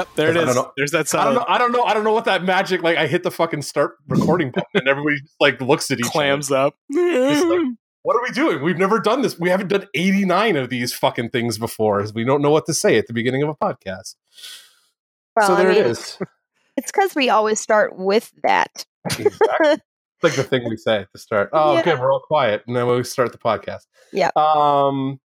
Yep, there it is. I don't know- There's that I don't sound. know. I don't know. I don't know what that magic. Like I hit the fucking start recording button, and everybody just like looks at each other. Clams up. like- What are we doing? We've never done this. We haven't done 89 of these fucking things before. We don't know what to say at the beginning of a podcast. Well, so I there mean, it is. It's because we always start with that. Exactly. It's like the thing we say at the start. Oh, okay, Yeah. we're all quiet, and then we start the podcast. Yeah. Um,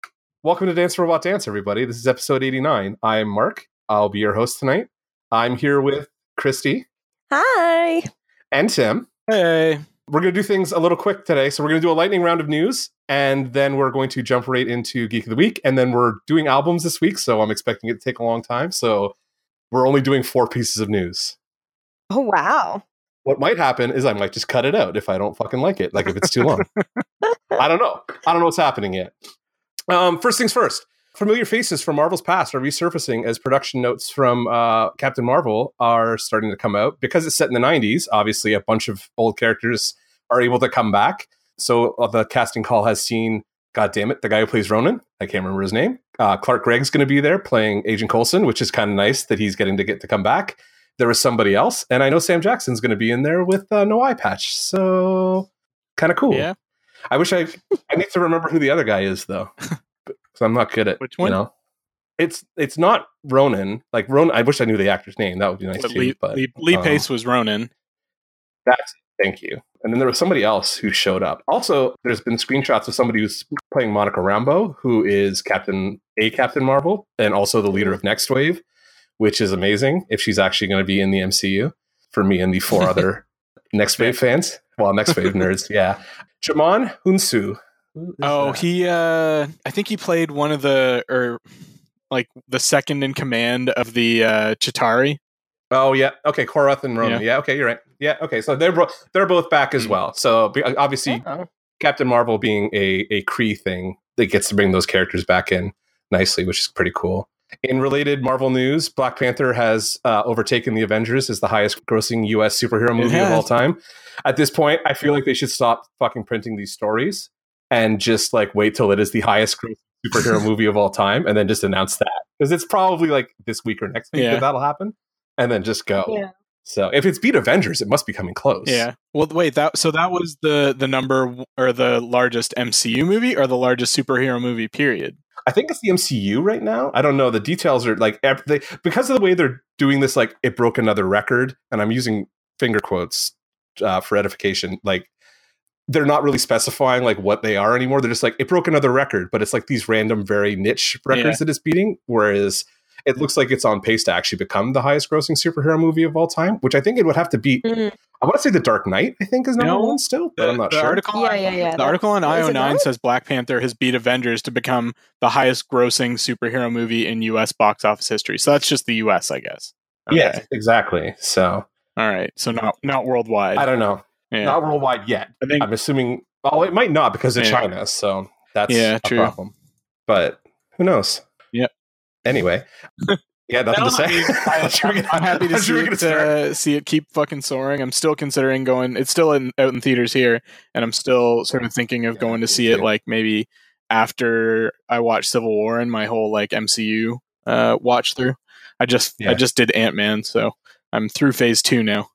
welcome to Dance Robot Dance, everybody. This is episode 89. I'm Mark. I'll be your host tonight. I'm here with Christy Hi. and Tim. Hey. We're going to do things a little quick today. So we're going to do a lightning round of news, and then we're going to jump right into Geek of the Week. And then we're doing albums this week, so I'm expecting it to take a long time. So we're only doing four pieces of news. Oh wow. What might happen is I might just cut it out if I don't fucking like it, like if it's too long. I don't know. I don't know what's happening yet. Um, first things first. Familiar faces from Marvel's past are resurfacing as production notes from uh, Captain Marvel are starting to come out because it's set in the 90s. Obviously, a bunch of old characters are able to come back. So uh, the casting call has seen, God damn it, the guy who plays Ronan. I can't remember his name. Uh, Clark Gregg's going to be there playing Agent Coulson, which is kind of nice that he's getting to get to come back. There was somebody else, and I know Sam Jackson's going to be in there with uh, no eye patch. So kind of cool. Yeah. I wish I I need to remember who the other guy is though, I'm not good at Which one? You know, it's it's not Ronan. Like Ronan, I wish I knew the actor's name. That would be nice But too. Lee, but Lee, Lee um, Pace was Ronan. That's thank you. And then there was somebody else who showed up. Also, there's been screenshots of somebody who's playing Monica Rambeau, who is Captain a Captain Marvel, and also the leader of Next Wave, which is amazing. If she's actually going to be in the MCU, for me and the four other Next Wave fans, well, Next Wave nerds, yeah. Djimon Hounsou. Who is Oh, that? he uh I think he played one of the or like the second in command of the uh Chitauri. Oh yeah, okay, Korath and Ronan. Yeah. okay, you're right. Yeah, okay, so they're both they're both back as Mm. well. So obviously, Oh. Captain Marvel being a a Kree thing that gets to bring those characters back in nicely, which is pretty cool. In related Marvel news, Black Panther has uh, overtaken the Avengers as the highest grossing U.S. superhero movie of all time. At this point, I feel like they should stop fucking printing these stories and just like wait till it is the highest grossing superhero movie of all time, and then just announce that because it's probably like this week or next week Yeah. that that'll happen, and then just go. Yeah. So if it's beat Avengers, it must be coming close. Yeah. Well, wait, that so that was the the number or the largest MCU movie or the largest superhero movie period. I think it's the MCU right now. I don't know. The details are like they, because of the way they're doing this. Like it broke another record, and I'm using finger quotes uh, for edification. Like they're not really specifying like what they are anymore. They're just like it broke another record, but it's like these random, very niche records that it's beating. Whereas it looks like it's on pace to actually become the highest grossing superhero movie of all time, which I think it would have to beat. Mhm. I want to say The Dark Knight. I think is number No. one still, but I'm not the sure. Article Yeah, yeah, yeah. The That- article on IO9 not? says Black Panther has beat Avengers to become the highest grossing superhero movie in US box office history. So that's just the US, I guess. Okay. Yes, exactly. So All right. So not not worldwide. I don't know. Yeah. Not worldwide yet. I think I'm assuming. Oh, it might not because of Yeah. China. So that's Yeah, a true. problem. But who knows? Yep. Anyway, yeah, nothing to say. I mean, I- Should we get- I'm happy to see it, uh, see it keep fucking soaring. I'm still considering going. It's still in, out in theaters here, and I'm still sort of thinking of Yeah, going to see it like maybe after I watch Civil War and my whole like MCU uh, watch through. I just Yeah. I just did Ant Man, so I'm through Phase Two now.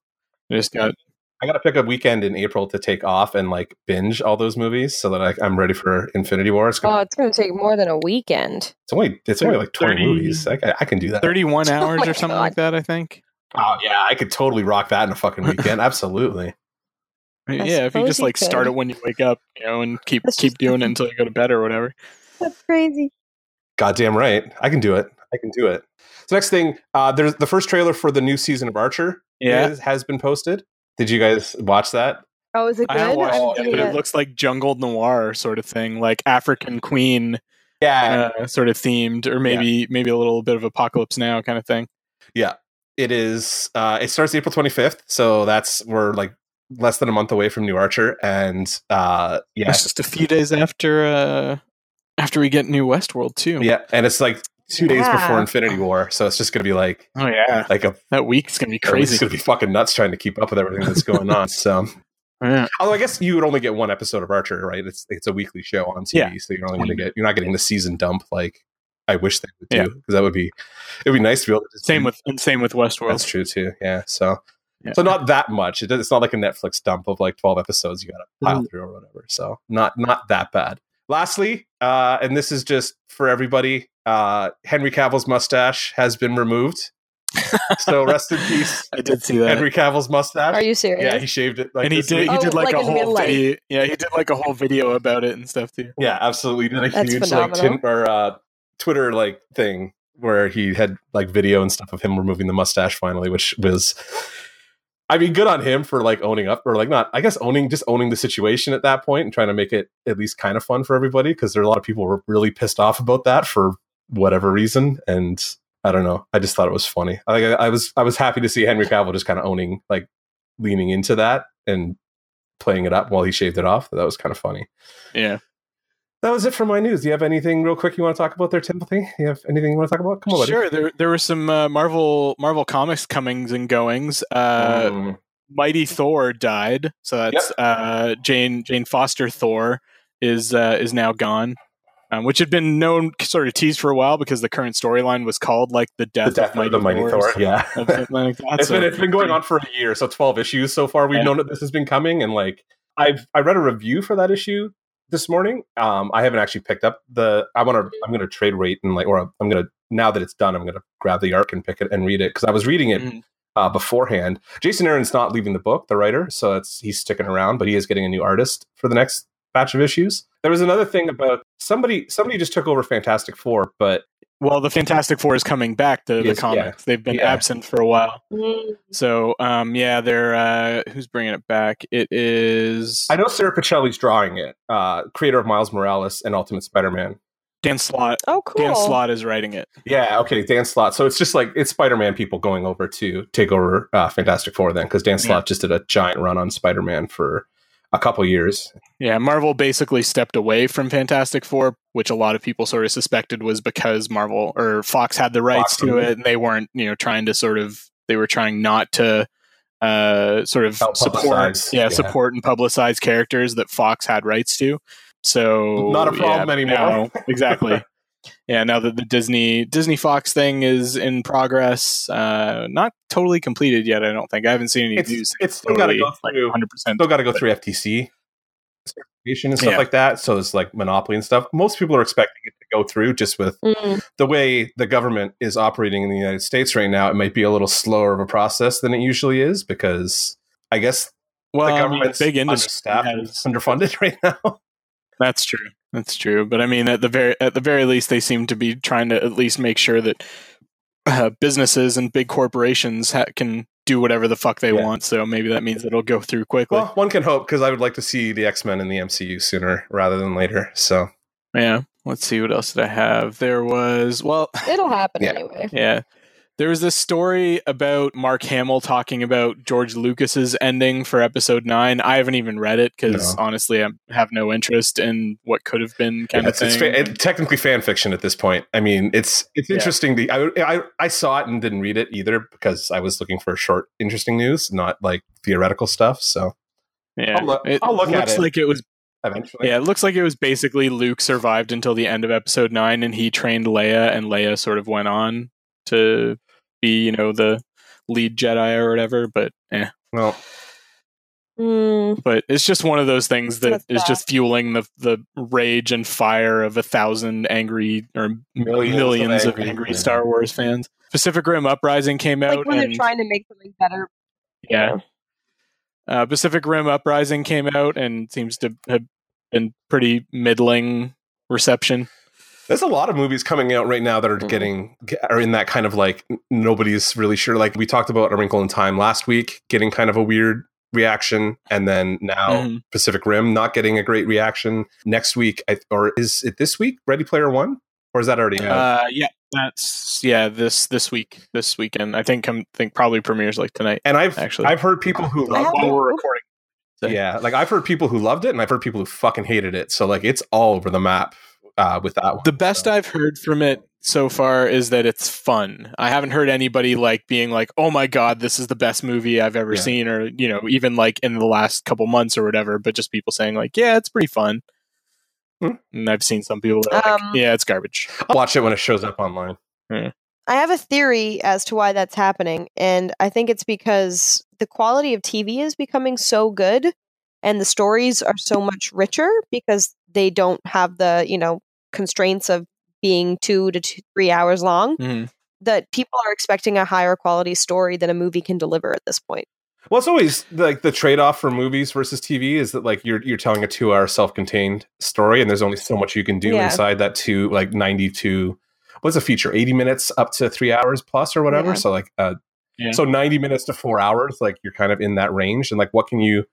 I just got I got to pick a weekend in April to take off and like binge all those movies so that I, I'm ready for Infinity War. It's, gonna, Oh, it's going to take more than a weekend. it's only it's only like 20 30 movies. I, I can do that. 31 hours Oh or something God. like that. I think. Oh yeah, I could totally rock that in a fucking weekend. Absolutely. I yeah, if you suppose just you like start it when you wake up, you know, and keep That's keep doing it until you go to bed or whatever. That's crazy. Goddamn right. I can do it. I can do it. So next thing, uh, there's the first trailer for the new season of Archer. Yeah. is- has been posted. Did you guys watch that? Oh, is it I good? haven't watched haven't it, but it it looks like jungle noir sort of thing, like African Queen Yeah, uh, sort of themed, or maybe maybe a little bit of Apocalypse Now kind of thing. yeah. It is. Uh, it starts April 25th, so that's we're like less than a month away from New Archer, and uh, yeah, It's just a few days after uh, after we get New Westworld too. yeah, and it's like two days before Infinity War, so it's just gonna be like Oh yeah, like a that week's gonna be crazy. It's crazy. gonna be fucking nuts trying to keep up with everything that's going on. So, Yeah. although I guess you would only get one episode of Archer, right? It's it's a weekly show on TV, Yeah. so you're only going to get you're not getting the season dump like I wish they would do Yeah. because that would be it would be nice to be able to Same do- with and same with Westworld. that's true too. Yeah, so Yeah. so not that much. It does, it's not like a Netflix dump of like twelve episodes you got to pile Mm. through or whatever. So not not that bad. Lastly, uh, and this is just for everybody, uh, Henry Cavill's mustache has been removed. so rest in peace, I did see that. Henry Cavill's mustache. Are you serious? yeah, he shaved it. Like and he did week. he Oh, did like, like a whole video. Yeah, he did like a whole video about it and stuff too. Yeah, absolutely. He did a That's huge like tin, or uh, Twitter like thing where he had like video and stuff of him removing the mustache finally, which was. I mean, good on him for like owning up, or like not. I guess owning, just owning the situation at that point and trying to make it at least kind of fun for everybody because there are a lot of people were really pissed off about that for whatever reason. And I don't know. I just thought it was funny. I, I, I was I was happy to see Henry Cavill just kind of owning, like leaning into that and playing it up while he shaved it off. That was kind of funny Yeah. That was it for my news. Do you have anything real quick you want to talk about there, Timothy? You have anything you want to talk about? Come on, buddy. Sure. There there were some uh, Marvel Marvel Comics comings and goings. Uh, Mm. Mighty Thor died, so that's uh, Jane Jane Foster Thor is uh, is now gone, um, which had been known sort of teased for a while because the current storyline was called like the the death, death of the mighty Thor, Thor. Yeah, something like that. it's So- been it's been going on for a year, so twelve issues so far. We've Yeah. known that this has been coming, and like I've I read a review for that issue this morning. Um, I haven't actually picked up the. I want to. I'm going to trade rate and like, or I'm going to now that it's done, I'm going to grab the arc and pick it and read it because I was reading it Mhm. uh, beforehand. Jason Aaron's not leaving the book, the writer, so it's he's sticking around, but he is getting a new artist for the next batch of issues. There was another thing about somebody somebody just took over Fantastic Four, but Well, the Fantastic Four is coming back to Yes, the comics. They've been Yeah. absent for a while. Mm. So, um, yeah, they're uh, who's bringing it back? It is I know Sara Pichelli's drawing it, uh, creator of Miles Morales and Ultimate Spider-Man. Dan Slott. Oh, cool. Dan Slott is writing it. Yeah, okay, Dan Slott. So it's just like it's Spider-Man people going over to take over uh, Fantastic Four then, because Dan Slott just did a giant run on Spider-Man for a couple years. Yeah, Marvel basically stepped away from Fantastic Four, which a lot of people sort of suspected was because Marvel or Fox had the rights Fox, to it, and they weren't, you know, trying to sort of they were trying not to uh sort of Help support yeah, yeah. support and publicize characters that Fox had rights to. So Not a problem yeah, anymore. now- exactly. yeah, now that the Disney Disney Fox thing is in progress, uh not totally completed yet, I don't think. I haven't seen any It's- news. it's still gotta go through- 100%. Still got to go through FTC certification and stuff Yeah. like that. So it's like monopoly and stuff. Most people are expecting it to go through just with Mm. the way the government is operating in the United States right now. It might be a little slower of a process than it usually is because I guess well, the I mean, government's big industry understaffed and has- underfunded right now. That's true. That's true. But I mean, at the very at the very least, they seem to be trying to at least make sure that uh, businesses and big corporations ha- can do whatever the fuck they Yeah. want. So maybe that means it'll go through quickly. Well, one can hope because I would like to see the X Men in the MCU sooner rather than later. So yeah. Let's see what else did I have. There was well, It'll happen Yeah. anyway. yeah. There was this story about Mark Hamill talking about George Lucas's ending for Episode Nine. I haven't even read it because No. honestly, I have no interest in what could have been kind Yeah, of it's, it's fa- technically fan fiction at this point. I mean, it's it's Yeah. interesting. The I, I I saw it and didn't read it either because I was looking for short, interesting news, not like theoretical stuff. So yeah, I'll look- it I'll look at looks it. like it was eventually, Yeah, it looks like it was basically Luke survived until the end of episode nine, and he trained Leia, and Leia sort of went on to be, you know, the lead Jedi or whatever. But eh. well, Mm. but it's just one of those things that That's is bad. just fueling the the rage and fire of a thousand angry or Millions millions, of of angry angry. Star Wars fans. Pacific Rim Uprising came out, Like when and they're trying to make something better. yeah, uh, Pacific Rim Uprising came out and seems to have been pretty middling reception. There's a lot of movies coming out right now that are Mhm. getting are in that kind of like nobody's really sure. Like we talked about A Wrinkle in Time last week, getting kind of a weird reaction, and then now Mhm. Pacific Rim not getting a great reaction. Next week, I, or is it this week? Ready Player One, or is that already out? Uh, yeah, that's yeah. This this week, this weekend. I think I think probably premieres like tonight. and I've actually. I've heard people who I loved it. we're recording. So- Yeah, like I've heard people who loved it, and I've heard people who fucking hated it. So like it's all over the map uh, with that one. The best So- I've heard from it so far is that it's fun. I haven't heard anybody like being like, "Oh my god, this is the best movie I've ever Yeah. seen," or you know, even like in the last couple months or whatever. But just people saying like, "Yeah, it's pretty fun." Hmm. And I've seen some people that are like, Um, yeah, it's garbage. I'll watch it when it shows up online. I have a theory as to why that's happening, and I think it's because the quality of TV is becoming so good and the stories are so much richer because they don't have the, you know, constraints of being two to two, three hours long Mhm. that people are expecting a higher quality story than a movie can deliver at this point. Well, it's always like the trade off for movies versus TV is that like you're you're telling a two hour self contained story, and there's only so much you can do Yeah. inside that two like ninety two. What's a feature? Eighty minutes up to three hours plus or whatever. Yeah. So like, uh, Yeah. so ninety minutes to four hours, like you're kind of in that range, and like what can you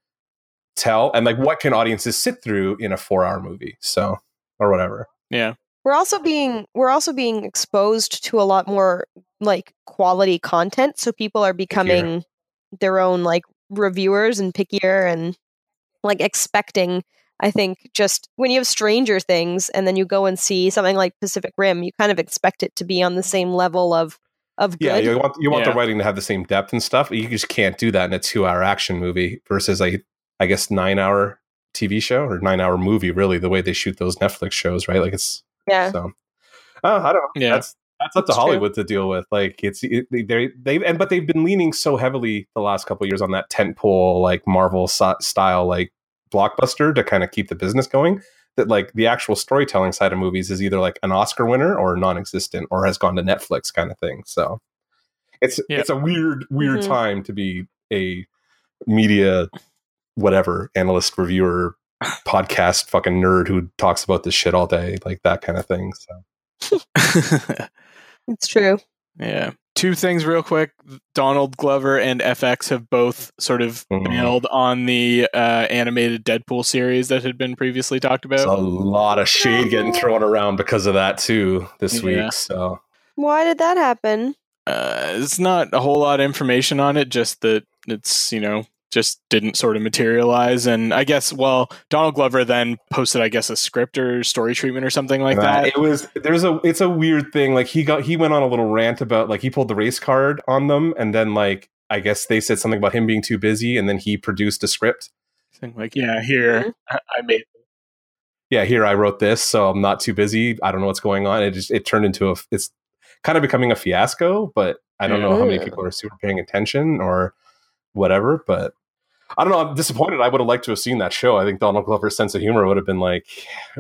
tell, and like what can audiences sit through in a four hour movie? So or whatever. Yeah. We're also being we're also being exposed to a lot more like quality content, so people are becoming their own like reviewers and pickier and like expecting. I think just when you have Stranger Things and then you go and see something like Pacific Rim, you kind of expect it to be on the same level of of Yeah, you want you want Yeah. the writing to have the same depth and stuff. You just can't do that in a two hour action movie versus a I guess nine hour TV show or nine hour movie. Really, the way they shoot those Netflix shows, right? Like it's yeah. so. Oh, I don't know. Yeah. That's that's up to It's true. Hollywood to deal with. Like it's it, they they and but they've been leaning so heavily the last couple of years on that tentpole like Marvel so- style like blockbuster to kind of keep the business going. That like the actual storytelling side of movies is either like an Oscar winner or non-existent or has gone to Netflix kind of thing. So it's Yeah. it's a weird weird Mhm. time to be a media whatever analyst reviewer podcast fucking nerd who talks about this shit all day like that kind of thing. So It's true. yeah. Two things real quick. Donald Glover and FX have both sort of Mhm. bailed on the uh, animated Deadpool series that had been previously talked about. There's a lot of shade getting thrown around because of that too this Yeah. week. So Why did that happen? Uh, it's not a whole lot of information on it, just that it's, you know, just didn't sort of materialize. And I guess, well, Donald Glover then posted, I guess, a script or story treatment or something like Uh, that. it was there's a it's a weird thing. Like he got he went on a little rant about like he pulled the race card on them, and then like I guess they said something about him being too busy, and then he produced a script. Saying like, yeah, here, I I made Yeah, here I wrote this, so I'm not too busy. I don't know what's going on. It just it turned into a it's kind of becoming a fiasco, but I don't know how many people are super paying attention or whatever. But I don't know. I'm disappointed. I would have liked to have seen that show. I think Donald Glover's sense of humor would have been like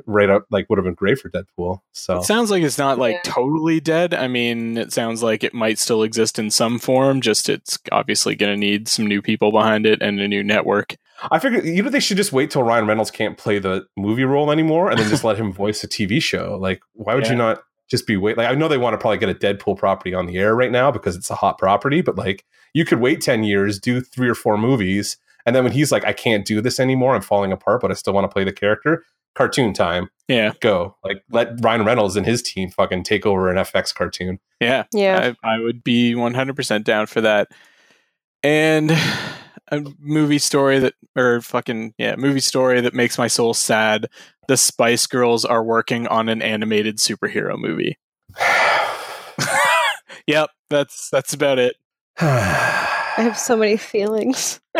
right up, like would have been great for Deadpool. So It sounds like it's not like Yeah. totally dead. I mean, it sounds like it might still exist in some form, just it's obviously going to need some new people behind it and a new network. I figured you know they should just wait till Ryan Reynolds can't play the movie role anymore, and then just let him voice a TV show. Like, why would you not just be wait? Like, I know they want to probably get a Deadpool property on the air right now because it's a hot property, but like, you could wait ten years, do three or four movies, and then when he's like, I can't do this anymore, I'm falling apart, but I still want to play the character. Cartoon time, Yeah. go! Like, let Ryan Reynolds and his team fucking take over an FX cartoon. Yeah. Yeah. I, I would be 100% down for that. And a movie story that, or fucking, yeah, movie story that makes my soul sad. The Spice Girls are working on an animated superhero movie. yep, that's that's about it. I have so many feelings.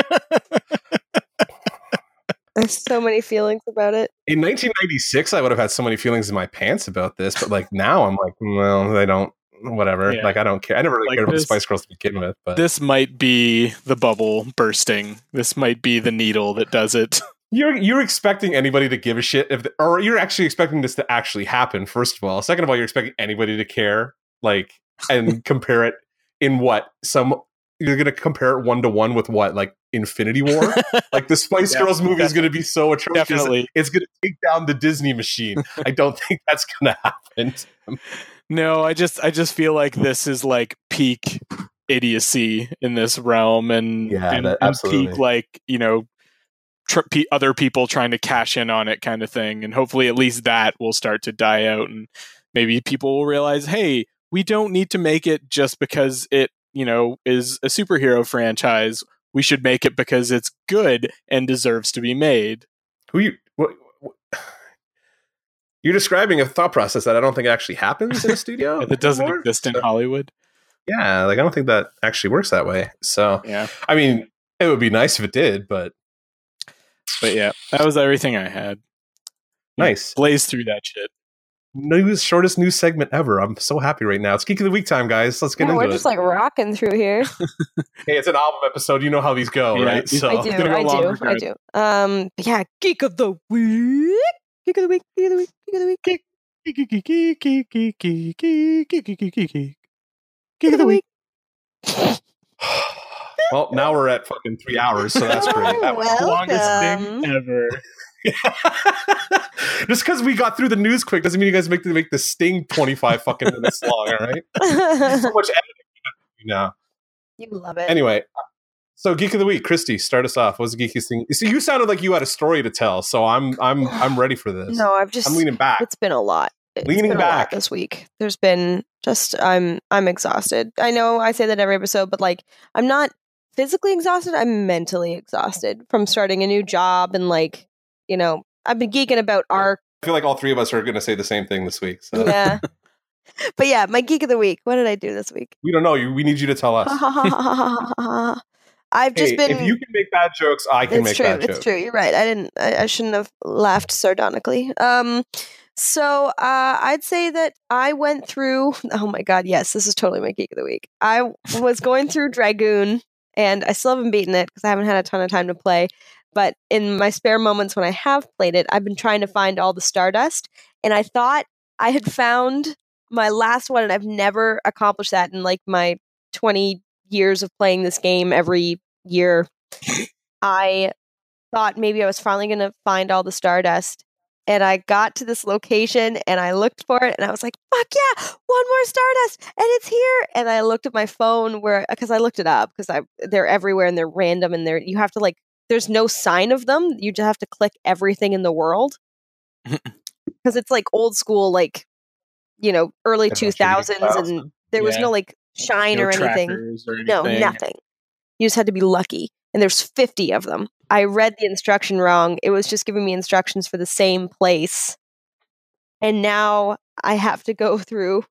I have so many feelings about it. in 1996 i would have had so many feelings in my pants about this but like now i'm like well they don't whatever Yeah. like i don't care i never really Like cared about the spice girls to begin with but This might be the bubble bursting. This might be the needle that does it. you're you're expecting anybody to give a shit if or you're actually expecting this to actually happen first of all second of all you're expecting anybody to care like and compare it in what some you're gonna compare it one to one with what like infinity war? Like the spice Yeah, girls movie is gonna be so atrocious Definitely. it's gonna take down the disney machine. I don't think that's gonna happen No, I just I just feel like this is like peak idiocy in this realm, and, Yeah, and, that- and peak like you know tr- pe- other people trying to cash in on it kind of thing, and hopefully at least that will start to die out, and maybe people will realize, hey, we don't need to make it just because it you know is a superhero franchise. We should make it because it's good and deserves to be made. Who you? What, what- you're describing a thought process that I don't think actually happens in a studio. that doesn't anymore. exist in So- Hollywood. Yeah, like I don't think that actually works that way. So, Yeah, I mean, it would be nice if it did, but but yeah, that was everything I had. Nice. Blaze through that shit. News shortest news segment ever. I'm so happy right now. It's Geek of the Week time, guys. Let's get Yeah, into we're it. just like rocking through here. hey, it's an album episode. You know how these go, Yeah, right? So I do, go I long do, I do. Um, yeah, geek of the week, geek of the week, geek of the week, geek of the week, geek, Geek, geek, geek, geek, geek, geek, geek, geek, geek, geek, geek, geek. geek of the week. Well, now we're at fucking three hours, so that's great. That was Welcome. Longest thing ever. Just because we got through the news quick doesn't mean you guys make the make the sting twenty five fucking minutes long. All right, so much editing now. you love it. Anyway, so geek of the week, Christy, start us off. What was the geekiest thing? See, you sounded like you had a story to tell, so I'm I'm I'm ready for this. no, I've just I'm leaning back. it's been a lot. It's Leaning been a lot back. this week. There's been just I'm I'm exhausted. I know I say that every episode, but like I'm not physically exhausted. I'm mentally exhausted from starting a new job and like you know I've been geeking about art. I feel like all three of us are going to say the same thing this week. So Yeah. But yeah, my geek of the week. What did I do this week? we don't know. We need you to tell us. I've just Hey, been. if you can make bad jokes, I can make true. bad It's jokes. It's true. You're right. I didn't. I, I shouldn't have laughed sardonically. Um. So uh, I'd say that I went through. Oh my god! Yes, this is totally my geek of the week. I was going through Dragoon, and I still haven't beaten it because I haven't had a ton of time to play. But in my spare moments when I have played it, I've been trying to find all the Stardust, and I thought I had found my last one, and I've never accomplished that in like my 20 years of playing this game every year. I thought maybe I was finally going to find all the Stardust. And I got to this location and I looked for it and I was like, fuck yeah, one more Stardust and it's here. And I looked at my phone where, because I looked it up because I they're everywhere and they're random and they're, you have to like, there's no sign of them. You just have to click everything in the world. Because it's like old school, like, you know, early That's what you 2000s and there was no like shine No or anything. or No, nothing. You just had to be lucky. And there's 50 of them. I read the instruction wrong. It was just giving me instructions for the same place. And now I have to go through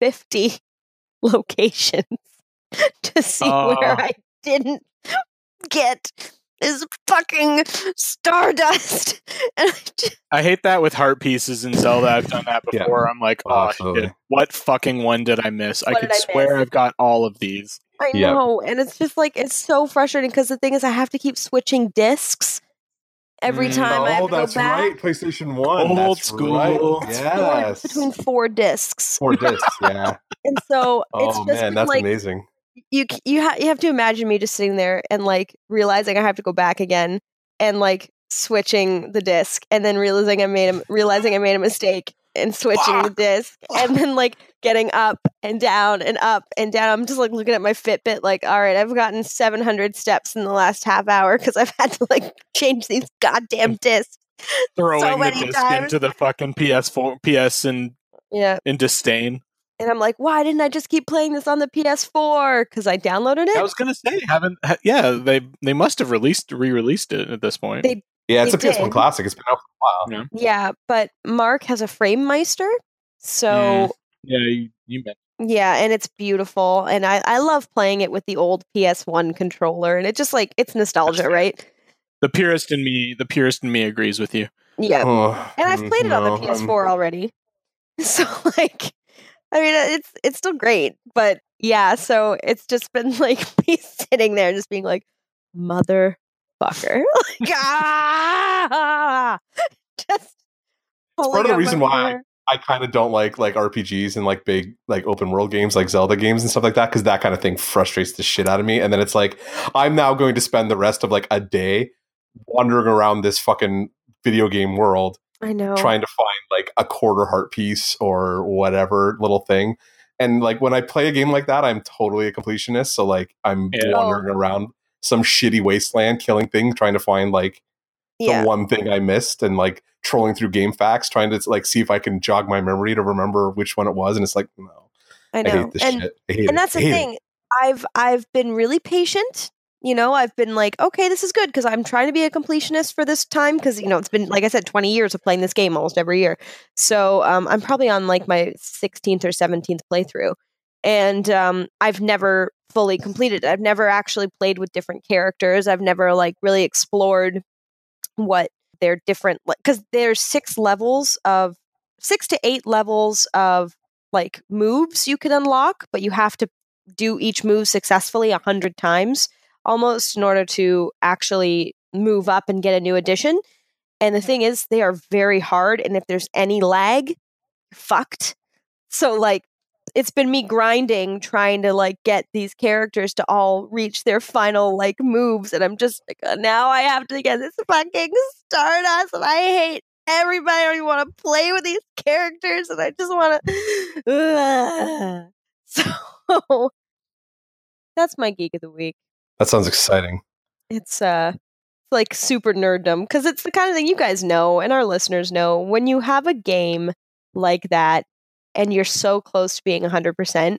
50 locations to see where Oh. I didn't get this fucking stardust. And I just, I hate that with heart pieces in Zelda. I've done that Yeah. before. I'm like, Oh, oh, shit, what fucking one did I miss? I could I swear miss? I've got all of these. I Yep. know. And it's just like, it's so frustrating because the thing is, I have to keep switching discs every Mm. time I have oh, to go that's back. right. PlayStation One. Old that's school. Right. Four- Yes. between four discs, Four discs. Yeah. and so it's oh just man, that's like amazing. you you ha- you have to imagine me just sitting there and like realizing I have to go back again and like switching the disc and then realizing I made a realizing I made a mistake and switching the disc and then like getting up and down and up and down. I'm just like looking at my Fitbit like, all right, I've gotten 700 steps in the last half hour because I've had to like change these goddamn discs. Throwing the disc times. into the fucking PS4, PS and Yeah. in disdain. And I'm like, why didn't I just keep playing this on the PS4? Because I downloaded it. I was gonna say, haven't? ha- Yeah, they they must have released re-released it at this point. They- Yeah, it's It a PS1 classic. It's been out for a while. yeah, but Mark has a Framemeister. So Mm. yeah, you, you meant Yeah, and it's beautiful, and I I love playing it with the old PS1 controller, and it just like it's nostalgia, fair. right? the purist in me. The purist in me agrees with you. Yeah, Oh, and I've mm, played it on no, the I'm- PS4 already, so like, I mean, it's it's still great, but yeah, so it's just been like me sitting there, just being like, motherfucker, like ah, just. part of the reason why I- hair. I kind of don't like like RPGs and like big like open world games like Zelda games and stuff like that because that kind of thing frustrates the shit out of me. And then it's like I'm now going to spend the rest of like a day wandering around this fucking video game world I know. trying to find like a quarter heart piece or whatever little thing. And like when I play a game like that, I'm totally a completionist. So like I'm Yeah. wandering around some shitty wasteland, killing thing, trying to find like yeah. the one thing I missed and like trolling through GameFAQs, trying to like see if I can jog my memory to remember which one it was. And it's like, no, I I, know. hate this and shit. I and it. that's I the hate it. thing. I've I've been really patient. You know, I've been like, okay, this is good because I'm trying to be a completionist for this time because you know it's been like I said, 20 years of playing this game almost every year. So um, I'm probably on like my 16th or 17th playthrough, and um, I've never fully completed. I've never actually played with different characters. I've never like really explored what they're different like because there's six levels of six to eight levels of like moves you can unlock, but you have to do each move successfully a hundred times almost in order to actually move up and get a new addition. And the thing is, they are very hard, and if there's any lag, fucked. So like it's been me grinding trying to like get these characters to all reach their final like moves and i'm just like uh, now i have to get this fucking stardust and i hate everybody i don't even want to play with these characters and i just want to so that's my geek of the week That sounds exciting. it's uh like super nerddom because it's the kind of thing you guys know and our listeners know when you have a game like that and you're so close to being 100%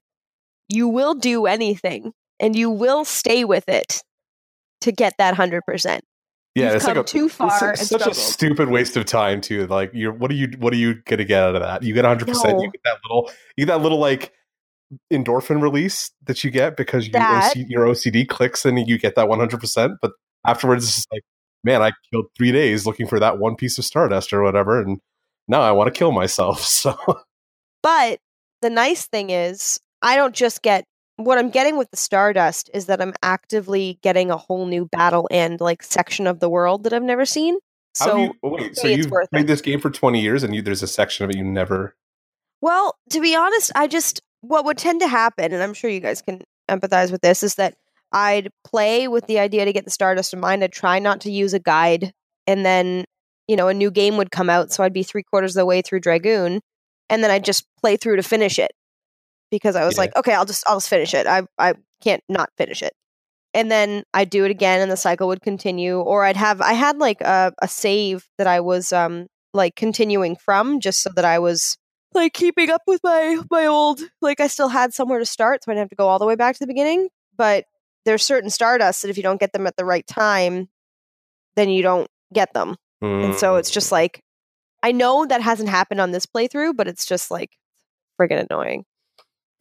you will do anything and you will stay with it to get that 100% Yeah, You've it's like a too far such a stupid waste of time too. Like you're what are you what are you gonna get out of that? You get 100. percent You get that little you get that little like endorphin release that you get because your, OC, your OCD clicks and you get that 100. percent But afterwards, it's just like, man, I killed three days looking for that one piece of stardust or whatever, and now I want to kill myself. So but the nice thing is i don't just get what i'm getting with the stardust is that i'm actively getting a whole new battle and like section of the world that i've never seen so you oh, wait? So you've worth played it. this game for 20 years, and you, there's a section of it you never. Well, to be honest, I just what would tend to happen, and I'm sure you guys can empathize with this, is that I'd play with the idea to get the Stardust in mind. I'd try not to use a guide, and then you know a new game would come out, so I'd be three quarters of the way through Dragoon, and then I'd just play through to finish it because I was Yeah. like, okay, I'll just I'll just finish it. I I can't not finish it. And then I'd do it again, and the cycle would continue. Or I'd have I had like a, a save that I was um like continuing from, just so that I was like keeping up with my my old like I still had somewhere to start, so I didn't have to go all the way back to the beginning. But there's certain Stardust that if you don't get them at the right time, then you don't get them. And so Mm. it's just like I know that hasn't happened on this playthrough, but it's just like friggin' annoying.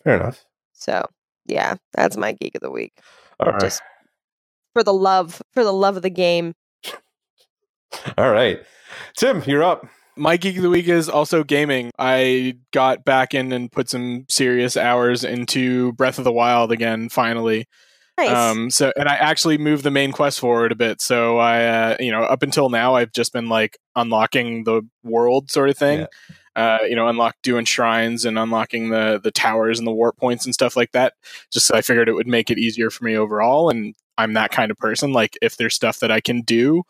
fair enough. So yeah, that's my geek of the week. All right. Just for the love for the love of the game. All right, Tim, you're up. My geek of the week is also gaming. I got back in and put some serious hours into Breath of the Wild again. Finally, Nice. Um, so, and I actually moved the main quest forward a bit. So I, uh, you know, up until now, I've just been like unlocking the world sort of thing. Uh, you know, unlock doing shrines and unlocking the the towers and the warp points and stuff like that. Just so I figured it would make it easier for me overall. And I'm that kind of person. Like, if there's stuff that I can do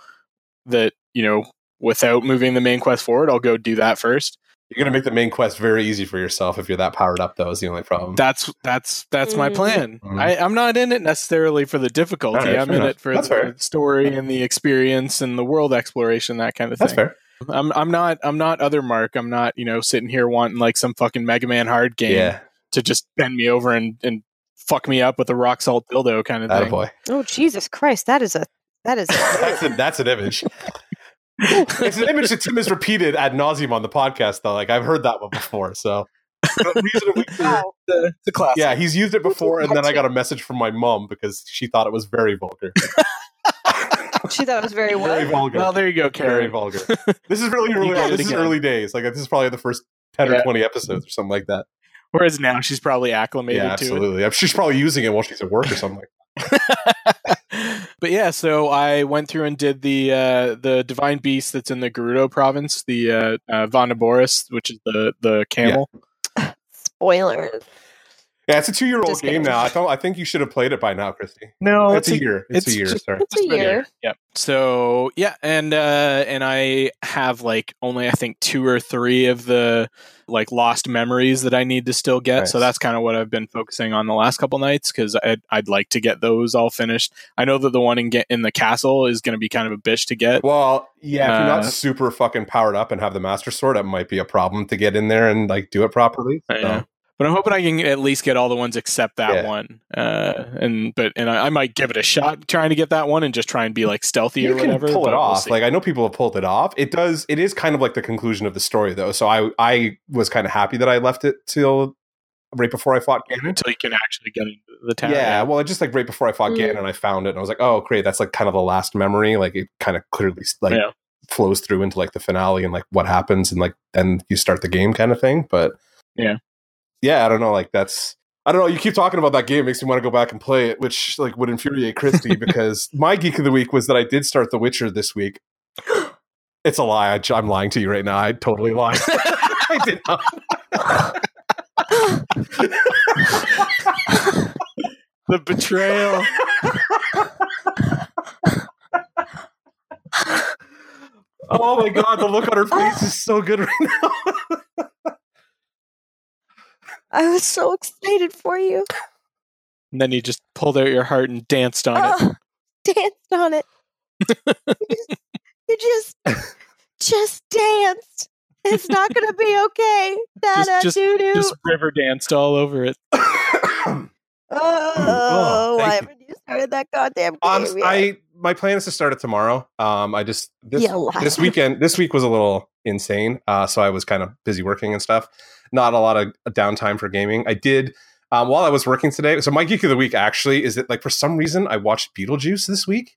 that you know without moving the main quest forward, I'll go do that first. You're gonna make the main quest very easy for yourself if you're that powered up. Though is the only problem. That's that's that's my Mm. plan. Mhm. I, I'm not in it necessarily for the difficulty. Alright, I'm in enough. it for That's the fair. story and the experience and the world exploration, that kind of thing. That's fair. I'm I'm not I'm not other Mark. I'm not you know sitting here wanting like some fucking Mega Man hard game Yeah, to just bend me over and and fuck me up with a rock salt dildo kind of that thing. boy. oh Jesus Christ, that is a that is a That's, a, that's an image. it's an image that Tim has repeated ad nauseum on the podcast, though. Like I've heard that one before. So, But reasonably clear- wow. It's classic. yeah, he's used it before, and then I got a message from my mom because she thought it was very vulgar. She thought it was very very vulgar. Well, there you go, very vulgar. This is really early. got This is again. early days. Like this is probably the first ten Yeah. or twenty episodes or something like that. Whereas now she's probably acclimated yeah, to it. absolutely. She's probably using it while she's at work or something. but yeah, so I went through and did the uh, the divine beast that's in the Gerudo province, the uh, uh, Vah Naboris, which is the the camel. Spoilers. Yeah, it's a two year old game kidding. now. I thought I think you should have played it by now, Christy. No, it's, a, year. It's, it's a year. just- sorry. It's a year. Yep. So yeah, and uh, and I have like only I think two or three of the like lost memories that I need to still get. So that's kind of what I've been focusing on the last couple nights because I'd, I'd like to get those all finished. I know that the one in get in the castle is going to be kind of a bitch to get. Well, yeah, if you're not Uh, super fucking powered up and have the master sword, it might be a problem to get in there and like do it properly. So, Yeah. But I'm hoping I can at least get all the ones except that Yeah. one. Uh, and but and I, I might give it a shot trying to get that one and just try and be like stealthy you or can whatever. pull but it we'll off. like I know people have pulled it off. It does. It is kind of like the conclusion of the story, though. So I I was kind of happy that I left it till right before I fought Ganon. until you can actually get into the town. Yeah, well, just like right before I fought Mm. Ganon, I found it and I was like, oh, great, that's like kind of the last memory. Like it kind of clearly like Yeah. flows through into like the finale and like what happens and like then you start the game kind of thing. But Yeah. Yeah, I don't know. Like that's I don't know. You keep talking about that game, makes me want to go back and play it, which like would infuriate Christy because my geek of the week was that I did start The Witcher this week. It's a lie. I, I'm lying to you right now. I totally lied. I did not. The betrayal. Oh my god, the look on her face is so good right now. I was so excited for you. and then you just pulled out your heart and danced on it. Oh, danced on it. you just, just danced. It's not gonna be okay. Da da just- doo doo. Just river danced all over it. Oh, Oh, why thank you. haven't you started that goddamn game? Honest, yet? I my plan is to start it tomorrow. Um, I just this Yeah, this weekend this week was a little insane. Uh, so I was kind of busy working and stuff. Not a lot of downtime for gaming. I did um, while I was working today. So my geek of the week actually is that like for some reason I watched Beetlejuice this week,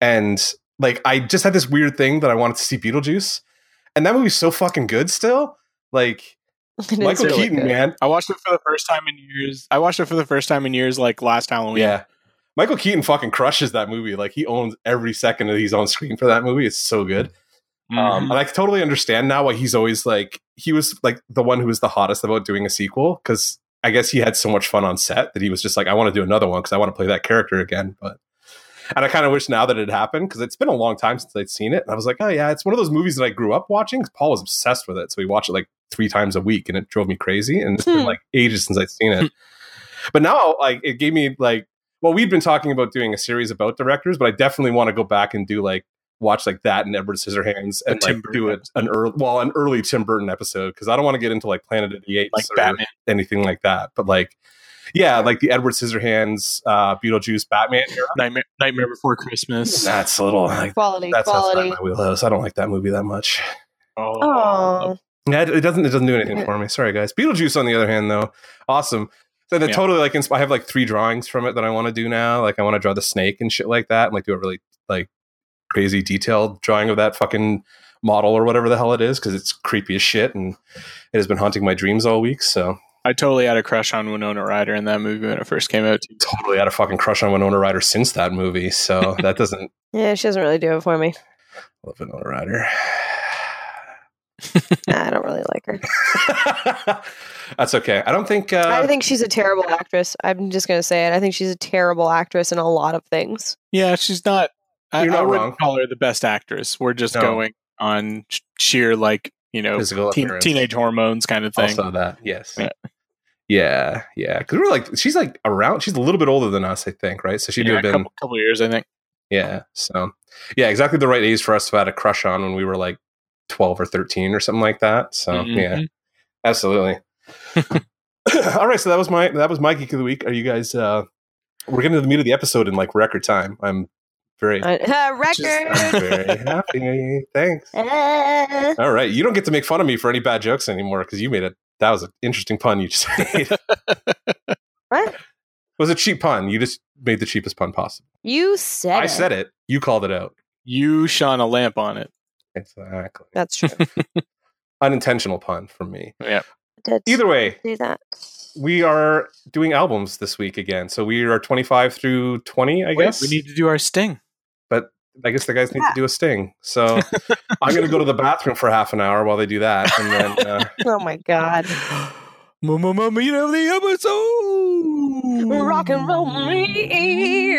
and like I just had this weird thing that I wanted to see Beetlejuice, and that movie's so fucking good still. Like It is Michael really Keaton, good. man, I watched it for the first time in years. I watched it for the first time in years, like last Halloween. Yeah. Michael Keaton fucking crushes that movie. Like he owns every second that he's on screen for that movie. It's so good. Um, Mhm. and I totally understand now why he's always like he was like the one who was the hottest about doing a sequel because I guess he had so much fun on set that he was just like I want to do another one because I want to play that character again. But and I kind of wish now that it happened because it's been a long time since I'd seen it. And I was like, oh yeah, it's one of those movies that I grew up watching. Paul was obsessed with it, so we watched it like three times a week, and it drove me crazy. And it's been Hmm. like ages since I'd seen it. but now, like, it gave me like, well, we've been talking about doing a series about directors, but I definitely want to go back and do like watch like that and Edward Scissorhands and Tim like Burton do it an early, well, an early Tim Burton episode because I don't want to get into like Planet of the Apes like or Batman. anything like that. But like, yeah, like the Edward Scissorhands, uh, Beetlejuice, Batman era. Nightmare, Nightmare Before Christmas. That's a little like Quality, that's outside quality. my wheelhouse. I don't like that movie that much. Oh, Yeah, it, it doesn't. It doesn't do anything for me. Sorry, guys. Beetlejuice, on the other hand, though, awesome. So that Yeah. totally like insp- I have like three drawings from it that I want to do now. Like I want to draw the snake and shit like that, and like do a really like crazy detailed drawing of that fucking model or whatever the hell it is because it's creepy as shit and it has been haunting my dreams all week. So I totally had a crush on Winona Ryder in that movie when it first came out. Too. totally had a fucking crush on Winona Ryder since that movie. So that doesn't yeah, she doesn't really do it for me. I love Winona Ryder. Nah, I don't really like her. That's okay. I don't think. Uh, I think she's a terrible actress. I'm just gonna say it. I think she's a terrible actress in a lot of things. Yeah, she's not. I, You're not I wouldn't call her the best actress. We're just No. going on sh- sheer like you know Physical teen, appearance. teenage hormones kind of thing. Also that, yes. Yeah. Yeah, yeah. Because we're like, she's like around. She's a little bit older than us, I think, right? So she'd yeah, have a been, couple, couple years, I think. yeah. So, yeah, exactly the right age for us to have had a crush on when we were like twelve or thirteen or something like that. So, Mhm. yeah, absolutely. All right, so that was my that was my geek of the week. Are you guys? uh We're getting to the meat of the episode in like record time. I'm very, Uh, I'm record. very happy. Thanks. Eh. All right, you don't get to make fun of me for any bad jokes anymore because you made it. That was an interesting pun you just made. what? It was a cheap pun. You just made the cheapest pun possible. You said I it. said it. You called it out. You shone a lamp on it. Exactly. That's true. Unintentional pun from me. Yeah. Either way, do that. we are doing albums this week again. So we are 25 through 20, I Wait, guess. we need to do our sting. But I guess the guys need to do a sting. So I'm going to go to the bathroom for half an hour while they do that. And then, uh, Oh my god. Mama, mama, you know the episode. Rock and roll me.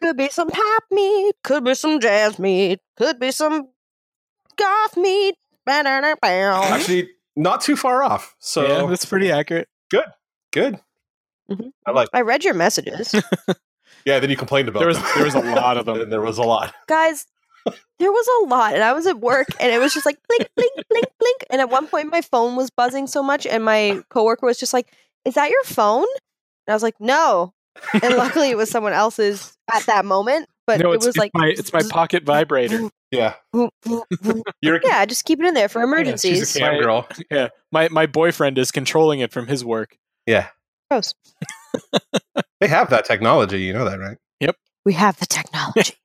Could be some pop meat, could be some jazz meat, could be some goth meat. Actually, not too far off. So yeah, that's pretty accurate. good. Mhm. I like. I read your messages. Yeah, then you complained about There was them. there was a lot of them. And there was a lot. Guys, there was a lot, and I was at work, and it was just like blink, blink, blink, blink. And at one point, my phone was buzzing so much, and my coworker was just like, "Is that your phone?" And I was like, "No." And luckily, it was someone else's at that moment. But no, it was it's like, my it's my pocket vibrator. Yeah, you're a, yeah, just keep it in there for she's emergencies. a cam My- girl. Yeah, my my boyfriend is controlling it from his work. Yeah, Gross. They have that technology. You know that, right? Yep. We have the technology.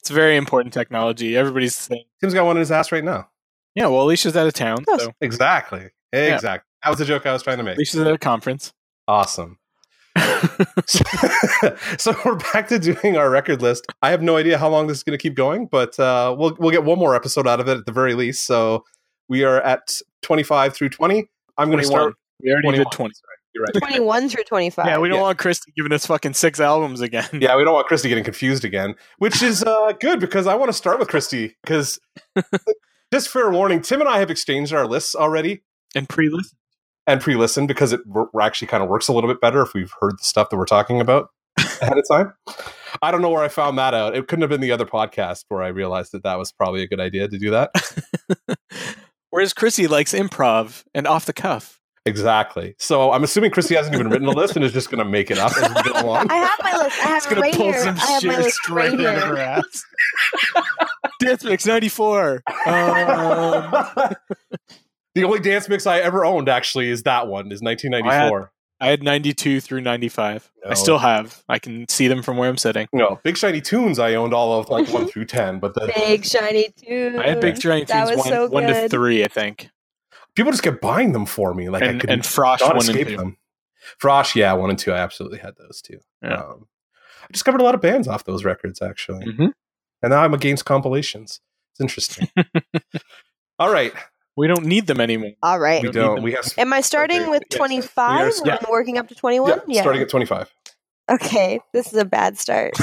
It's very important technology. Everybody's saying, Tim's got one in his ass right now. yeah, well, Alicia's out of town, Yes. so Exactly. Exactly. That was the joke I was trying to make. Alicia's at a conference. Awesome. so we're back to doing our record list. I have no idea how long this is going to keep going, but uh, we'll we'll get one more episode out of it at the very least. So we are at twenty five through twenty. I'm going to start we already 21. did 20. You're right. 21 through 25. Yeah, we don't Yeah. want Christy giving us fucking six albums again. Yeah, we don't want Christy getting confused again, which is uh, good because I want to start with Christy because just fair warning, Tim and I have exchanged our lists already And pre-listen. and pre-listened because it w- actually kind of works a little bit better if we've heard the stuff that we're talking about ahead of time. I don't know where I found that out. It couldn't have been the other podcast where I realized that that was probably a good idea to do that. Whereas Chrissy likes improv and off the cuff. Exactly. So I'm assuming Christy hasn't even written a list and is just going to make it up as we go along. I have my list. I have It's it gonna right pull here. some I have my list straight right out of her here. ass. Dance Mix 94. Um, the only dance mix I ever owned actually is that one. Is 1994. I had 92 through 95. No. I still have. I can see them from where I'm sitting. No, Big Shiny Tunes. I owned all of like one through ten, but the Big shiny too. I had Big Giant That Tunes 1, so one to 3, I think. People just kept buying them for me. Like I could and Frosh not 1 escape 2. them. Frosh, yeah, one and two. I absolutely had those too. Yeah. Um, I discovered a lot of bands off those records actually, hmm and now I'm against compilations. It's interesting. all right, We don't need them anymore. All right. we don't don't. We have Am I starting Okay, with yes. 25 We are- and working up to 21? yeah, starting at 25. Okay, this is a bad start.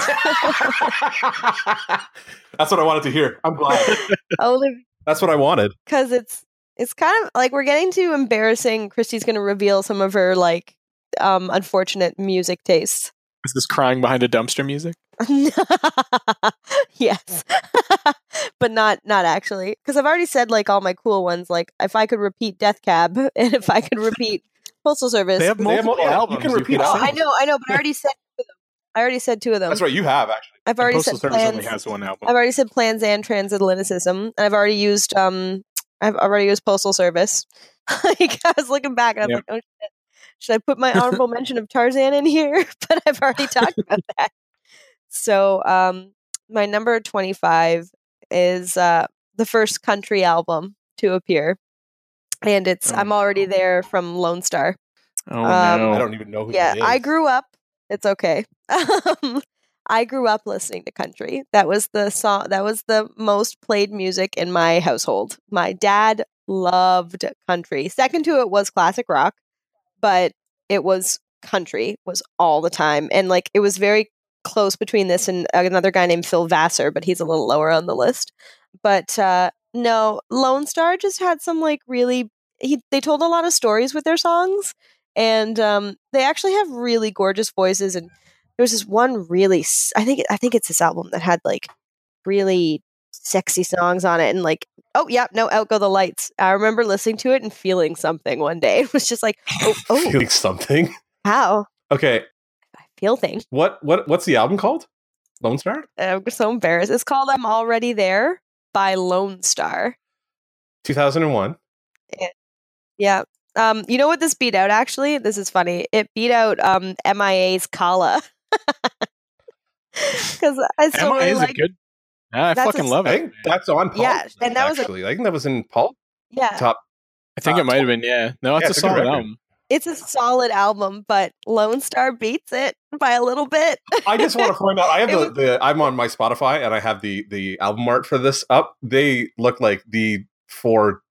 That's what I wanted to hear. I'm glad. Only That's what I wanted. because it's it's kind of like we're getting to embarrassing. Christy's going to reveal some of her like um unfortunate music tastes. Is this crying behind a dumpster music? yes, but not not actually because I've already said like all my cool ones. Like if I could repeat Death Cab and if I could repeat Postal Service. They have They have multiple mul- yeah, you can repeat oh, albums. I know, I know, but I already said two of them. I already said two of them. That's right. You have actually. I've already Postal said Service plans. only has one album. I've already said plans and transatlanticism, and I've already used um, I've already used postal service. like I was looking back and I was Yep. like, oh shit, should I put my honorable mention of Tarzan in here? but I've already talked about that. So um, my number twenty five is uh the first country album to appear, and it's Oh. I'm already there from Lone Star. oh, um, no. I don't even know who. Yeah, that I grew up. It's okay. Um, I grew up listening to country. That was the song. That was the most played music in my household. My dad loved country. Second to it was classic rock, but it was country was all the time, and like it was very close between this and another guy named Phil Vassar, but he's a little lower on the list. But uh, no, Lone Star just had some like really. He, they told a lot of stories with their songs and um, they actually have really gorgeous voices. And there was this one really, I think, I think it's this album that had like really sexy songs on it, and like, oh yeah, no, out go the lights. I remember listening to it and feeling something one day. It was just like, oh, oh, feeling something. how Okay, I feel things. what what what's the album called? Lone Star. I'm so embarrassed. It's called "I'm Already There" by Lone Star. 2001. Yeah. Um, you know what this beat out actually? This is funny. It beat out um MIA's Kala. Because I still Emma really is like a good. I That's a fucking s- love I it. think that's on Pulp. Yeah, and that was a- actually. I think that was in Pulp. yeah. Top. I think uh, it might have been. Yeah. No, it's Yeah, a it's solid record. album. It's a solid album, but Lone Star beats it by a little bit. I just want to point out. I have the, was- the. I'm on my Spotify and I have the the album art for this up. They look like the four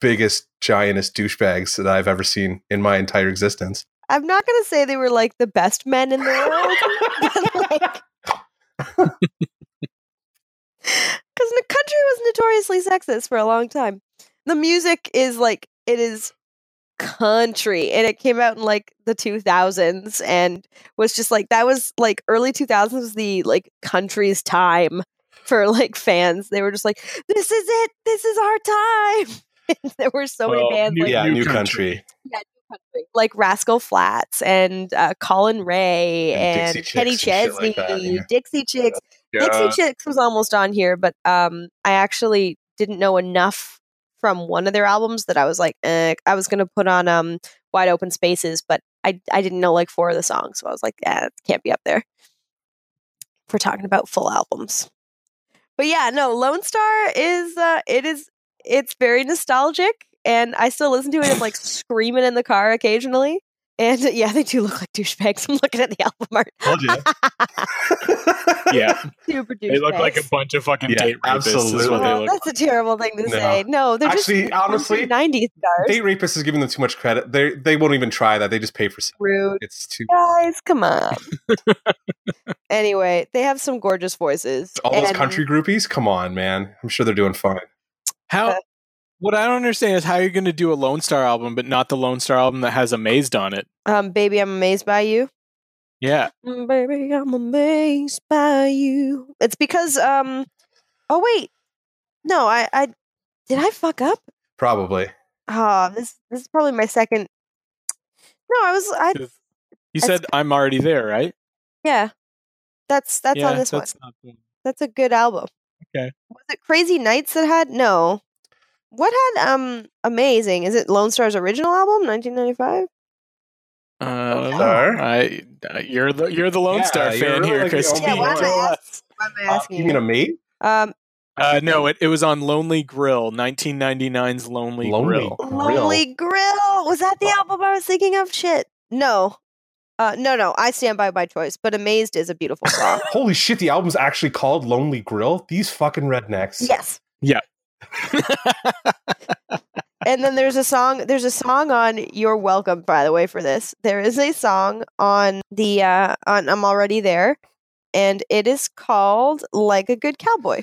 biggest giantest douchebags that I've ever seen in my entire existence. I'm not gonna say they were like the best men in the world, but like, because the country was notoriously sexist for a long time. The music is like it is country, and it came out in like the 2000s, and was just like that was like early 2000s was the like country's time for like fans. They were just like, "This is it. This is our time." there were so Well, many bands new- like yeah, New New Country. Country. Country, like Rascal Flatts and uh, Collin Raye And and, Kenny Chesney, like that, yeah. Dixie Chicks. Dixie Chicks was almost on here, but um, I actually didn't know enough from one of their albums that I was like, eh. I was gonna put on um, Wide Open Spaces, but I I didn't know like four of the songs, so I was like, yeah, it can't be up there. If we're talking about full albums, but yeah, no, Lone Star is uh, it is it's very nostalgic, and I still listen to it. I'm like screaming in the car occasionally. And uh, yeah, they do look like douchebags. I'm looking at the album art. Told you. Yeah, Super douchebags. they look like a bunch of fucking Yeah, date rapists. Is absolutely. what they Well, look. that's a terrible thing to No. say. No, they're Actually, just honestly, 90s stars. Date rapist is giving them too much credit. They they won't even try that. They just pay for it. Rude. It's too Guys, come on. anyway, they have some gorgeous voices. all those country groupies. Come on, man. I'm sure they're doing fine. How? What I don't understand is how you're going to do a Lone Star album, but not the Lone Star album that has Amazed on it. Um, baby, I'm amazed by you. Yeah, Mm, Baby, I'm amazed by you. It's because um oh wait. No, I I did I fuck up? Probably. Ah, this this is probably my second No, I was I you That's- said I'm already there, right? yeah. That's that's yeah, on this that's one. not the- That's a good album. Okay. Was it Crazy Nights that had no. What had um amazing? Is it Lone Star's original album, 1995? Uh, I don't I, uh, you're the you're the Lone Yeah, Star fan really here, Christine. Yeah, why am. I Tell asking, us. why am I Uh, asking you you? mean a mate? Um Uh, no, it, it was on Lonely Grill, 1999's Lonely, Lonely Grill. Grill. Lonely Grill. Was that the album I was thinking of? Shit. No. Uh, no, no. I stand by my choice, but Amazed is a beautiful song. Holy shit! The album's actually called Lonely Grill. These fucking rednecks. yes. Yeah. And then there's a song. There's a song on "You're Welcome." By the way, for this, there is a song on the uh, on "I'm Already There," and it is called "Like a Good Cowboy."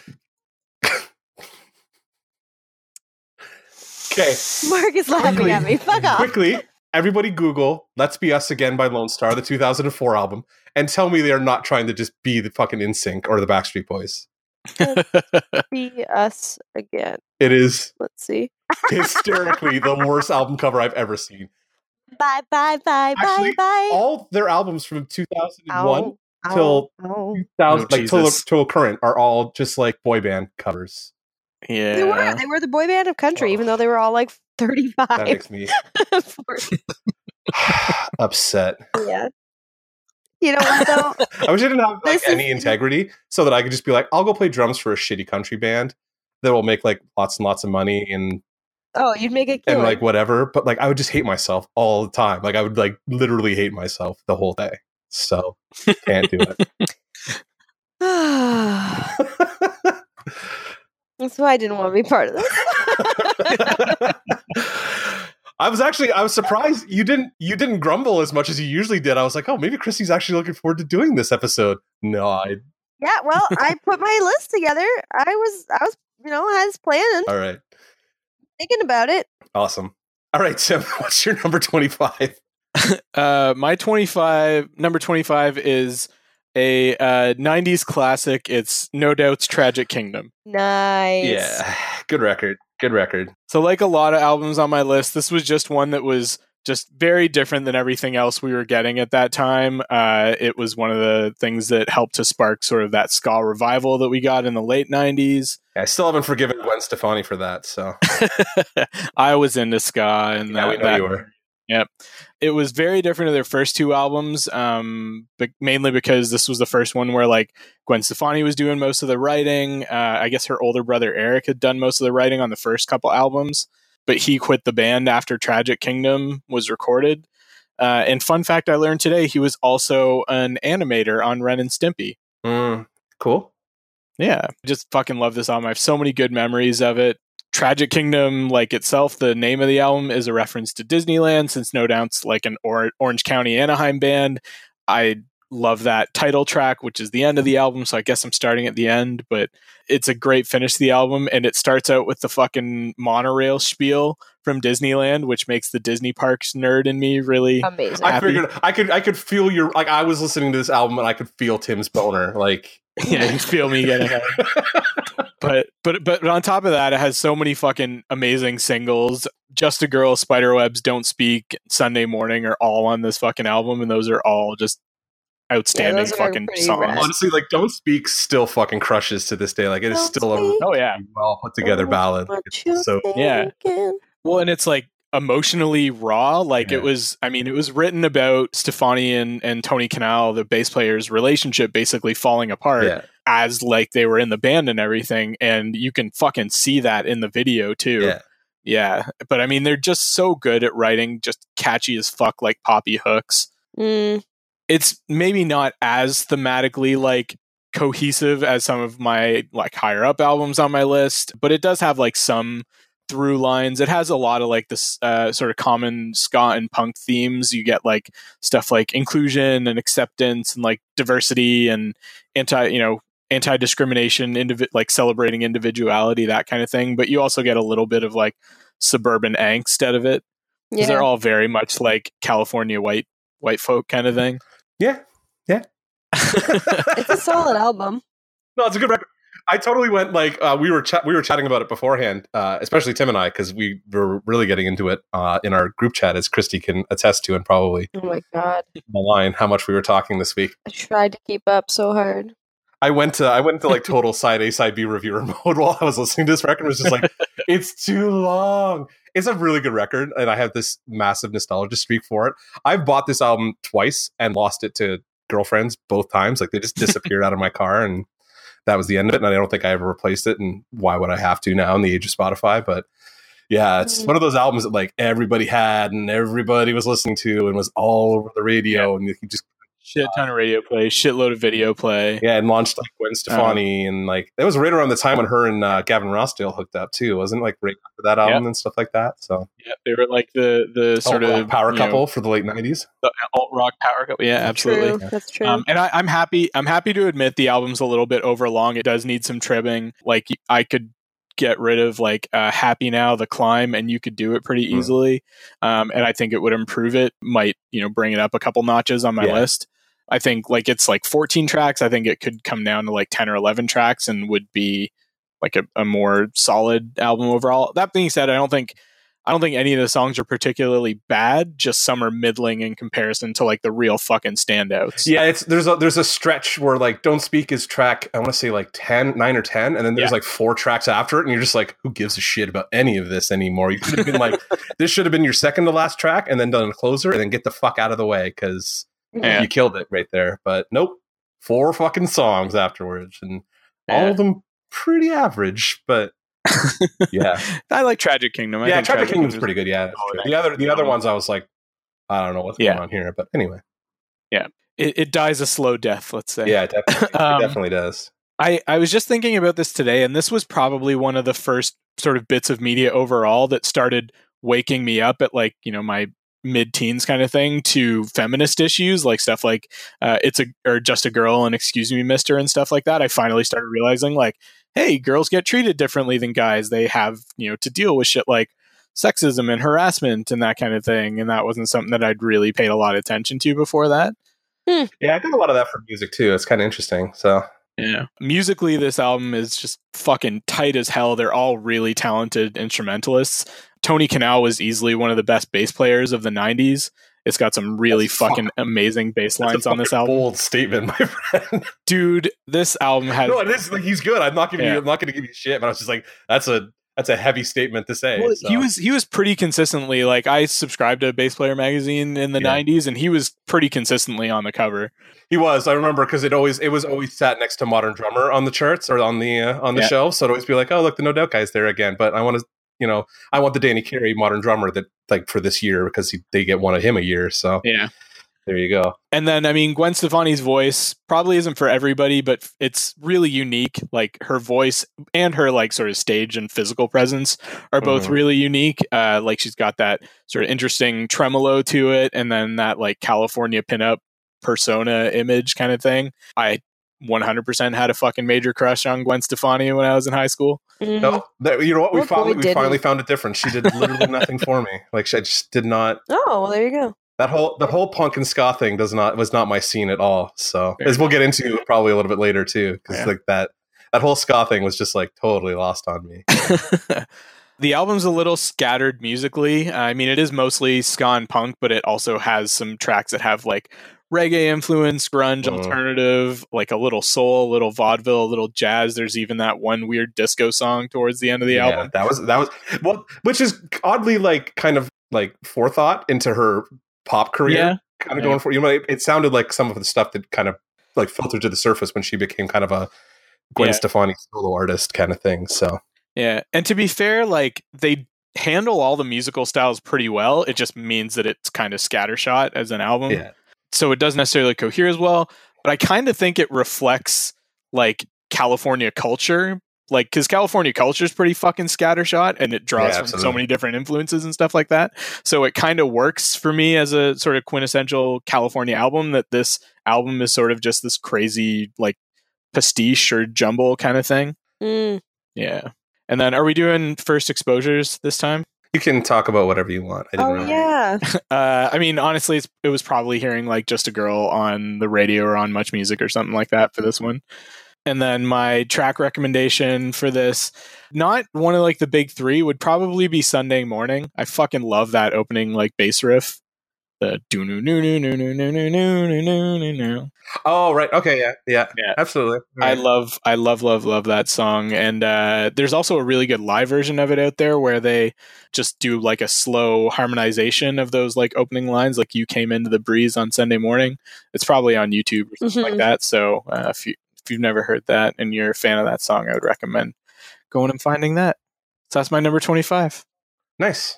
Okay. Mark is laughing Quickly. at me. Fuck off. Quickly, everybody Google "Let's Be Us Again" by Lone Star, the 2004 album, and tell me they are not trying to just be the fucking NSYNC or the Backstreet Boys. Be us again. It is Let's see. hysterically the worst album cover I've ever seen. Bye bye bye Actually, bye bye. All their albums from 2001 Ow, ow, till ow. 2000, Oh, like till, till current, are all just like boy band covers. yeah. They were. They were the boy band of country, even though they were all like 35. That 35. makes me upset. yeah. You know what, though? I wish I didn't have like is- any integrity, so that I could just be like, I'll go play drums for a shitty country band that will make like lots and lots of money and Oh, you'd make it and like whatever. But like, I would just hate myself all the time. Like, I would like literally hate myself the whole day. So can't do it. That's why I didn't want to be part of this. I was actually I was surprised you didn't you didn't grumble as much as you usually did. I was like, oh, maybe Christy's actually looking forward to doing this episode. No, I yeah, well, I put my list together. I was, I was, you know, I was planning, all right, thinking about it. awesome. All right, Tim, what's your number twenty five? Uh, my 25, number 25 is a uh, 90s classic. It's No Doubt's Tragic Kingdom. Nice. Yeah, good record, good record. So, like a lot of albums on my list, this was just one that was just very different than everything else we were getting at that time. Uh, it was one of the things that helped to spark sort of that ska revival that we got in the late 90s. I still haven't forgiven Gwen Stefani for that. So I was into ska and yeah, that, we know that- you were. Yep. It was very different to their first two albums, um, but mainly because this was the first one where like Gwen Stefani was doing most of the writing. Uh, I guess her older brother Eric had done most of the writing on the first couple albums, but he quit the band after Tragic Kingdom was recorded. Uh, and fun fact I learned today, he was also an animator on Ren and Stimpy. Mm, cool. Yeah, I just fucking love this album. I have so many good memories of it. Tragic Kingdom, like itself, the name of the album is a reference to Disneyland, since No Doubt's like an or- Orange County Anaheim band. I love that title track, which is the end of the album. So I guess I'm starting at the end, but it's a great finish to the album. And it starts out with the fucking monorail spiel from Disneyland, which makes the Disney parks nerd in me really. Amazing. I figured I could I could feel your like I was listening to this album and I could feel Tim's boner like yeah, you feel me getting but but but on top of that, it has so many fucking amazing singles. Just a Girl, Spiderwebs, Don't Speak, Sunday Morning are all on this fucking album, and those are all just outstanding those are fucking songs. rad. honestly like Don't Speak still fucking crushes to this day. Like it is Don't still a Oh yeah, well put together oh, ballad. Like, What so Yeah. well, and it's like emotionally raw. Like Yeah. it was. I mean, it was written about Stefani and and Tony Kanal, the bass player's relationship, basically falling apart. yeah. as like they were in the band and everything and you can fucking see that in the video too Yeah. yeah but i mean they're just so good at writing just catchy as fuck like poppy hooks Mm, it's maybe not as thematically like cohesive as some of my like higher up albums on my list but it does have like some through lines it has a lot of like this uh, sort of common ska and punk themes you get like stuff like inclusion and acceptance and like diversity and anti you know anti-discrimination indivi- like celebrating individuality that kind of thing but you also get a little bit of like suburban angst out of it yeah. they're all very much like california white white folk kind of thing Yeah, Yeah. it's a solid album. No, it's a good record. I totally went like uh, we were ch- we were chatting about it beforehand, uh, especially Tim and I, because we were really getting into it uh, in our group chat, as Christy can attest to, and probably Oh my god. the line how much we were talking this week. I tried to keep up so hard. I went to I went to like total side A side B reviewer mode while I was listening to this record. It was just like it's too long. It's a really good record, and I have this massive nostalgia streak for it. I've bought this album twice and lost it to girlfriends both times. Like they just disappeared out of my car, and that was the end of it. And I don't think I ever replaced it. And why would I have to now in the age of Spotify? But yeah, it's Mm. one of those albums that like everybody had and everybody was listening to and was all over the radio, and you just shit ton of radio play shitload of video play yeah, and launched like Gwen Stefani, and like that was right around the time when her and uh, Gavin Rossdale hooked up too, wasn't it? like right after that album and stuff like that. So yeah they were like the the sort Alt rock of power you know, couple for the late nineties. the alt rock power couple yeah absolutely True. That's true. Um, and I, I'm happy. I'm happy to admit the album's a little bit overlong. It does need some trimming. Like I could get rid of like uh, "Happy Now," the climb, and you could do it pretty Hmm. easily. Um, and I think it would improve it. Might you know bring it up a couple notches on my Yeah. list. I think like it's like 14 tracks. I think it could come down to like 10 or 11 tracks and would be like a, a more solid album overall. That being said, I don't think I don't think any of the songs are particularly bad. Just some are middling in comparison to like the real fucking standouts. Yeah, it's there's a there's a stretch where like "Don't Speak" is track I want to say like 10, 9 or ten, and then there's Yeah. like four tracks after it, and you're just like, who gives a shit about any of this anymore? You could have been like, this should have been your second to last track, and then done a closer, and then get the fuck out of the way because Yeah. you killed it right there. But nope, four fucking songs afterwards, and all of them pretty average, but yeah, I like Tragic Kingdom. I yeah. think Tragic Kingdom's is- pretty good. Yeah, Oh, the other the other ones I was like, I don't know what's Yeah. going on here, but anyway, yeah, It, it dies a slow death. Let's say. yeah, it definitely, Um, it definitely does. I, I was just thinking about this today, and this was probably one of the first sort of bits of media overall that started waking me up at like, you know, my mid teens kind of thing to feminist issues, like stuff like uh, it's a or just a girl and excuse me, mister, and stuff like that. I finally started realizing like, hey, girls get treated differently than guys. They have, you know, to deal with shit like sexism and harassment and that kind of thing. And that wasn't something that I'd really paid a lot of attention to before that. Yeah, I got a lot of that for music too. It's kind of interesting. So Yeah. Musically, this album is just fucking tight as hell. They're all really talented instrumentalists. Tony Kanal was easily one of the best bass players of the 90s. It's got some really That's fucking amazing bass lines on this album. Bold statement, my friend. Dude, this album has. no, it is like he's good. I'm not giving Yeah. you. I'm not going to give you shit. But I was just like, that's a that's a heavy statement to say. Well, so. He was he was pretty consistently like I subscribed to Bass Player magazine in the Yeah. 90s and he was pretty consistently on the cover. He was. I remember because it always it was always sat next to Modern Drummer on the charts or on the uh, on the Yeah. shelves. So it'd always be like, oh look, the No Doubt guy's there again. But I want to, you know, I want the Danny Carey Modern Drummer that like for this year because he, they get one of him a year. So Yeah. there you go. And then, I mean, Gwen Stefani's voice probably isn't for everybody, but it's really unique. Like her voice and her like sort of stage and physical presence are both Mhm. really unique. Uh, like she's got that sort of interesting tremolo to it, and then that like California pinup persona image kind of thing. I 100% had a fucking major crush on Gwen Stefani when I was in high school. Mhm. No, that, you know what? We What boy finally we didn't? finally found a difference. She did literally nothing for me. Like she, I just did not. Oh, well, there you go. That whole that whole punk and ska thing does not was not my scene at all. So Fair as we'll get into probably a little bit later too, because Yeah. like that that whole ska thing was just like totally lost on me. the album's a little scattered musically. I mean, it is mostly ska and punk, but it also has some tracks that have like reggae influence, grunge, Mhm. alternative, like a little soul, a little vaudeville, a little jazz. There's even that one weird disco song towards the end of the yeah, album. that was that was well, which is oddly like kind of like forethought into her pop career. Yeah. kind of Yeah. going for you know it, it sounded like some of the stuff that kind of like filtered to the surface when she became kind of a Gwen Yeah. Stefani solo artist kind of thing. So Yeah, and to be fair, like they handle all the musical styles pretty well. It just means that it's kind of scattershot as an album. yeah, so it doesn't necessarily cohere as well. But I kind of think it reflects like California culture, like because California culture is pretty fucking scattershot, and it draws Yeah, from so many different influences and stuff like that. So it kind of works for me as a sort of quintessential California album. That this album is sort of just this crazy like pastiche or jumble kind of thing. Mm. Yeah. And then are we doing first exposures this time? You can talk about whatever you want. I didn't Oh really- yeah. Uh, I mean, honestly, it's, it was probably hearing like just a girl on the radio or on Much Music or something like that for this one. And then my track recommendation for this, not one of like the big three, would probably be Sunday Morning. I fucking love that opening like bass riff. The do no no no no no no no no no no no. Oh right. Okay. Yeah. Yeah. Yeah. Absolutely. I love, I love, love, love that song. And uh, there's also a really good live version of it out there where they just do like a slow harmonization of those like opening lines, like "You came into the breeze on Sunday morning." It's probably on YouTube or something like Mhm. that. So uh, if you if you've never heard that and you're a fan of that song, I would recommend going and finding that. So that's my number twenty-five. nice.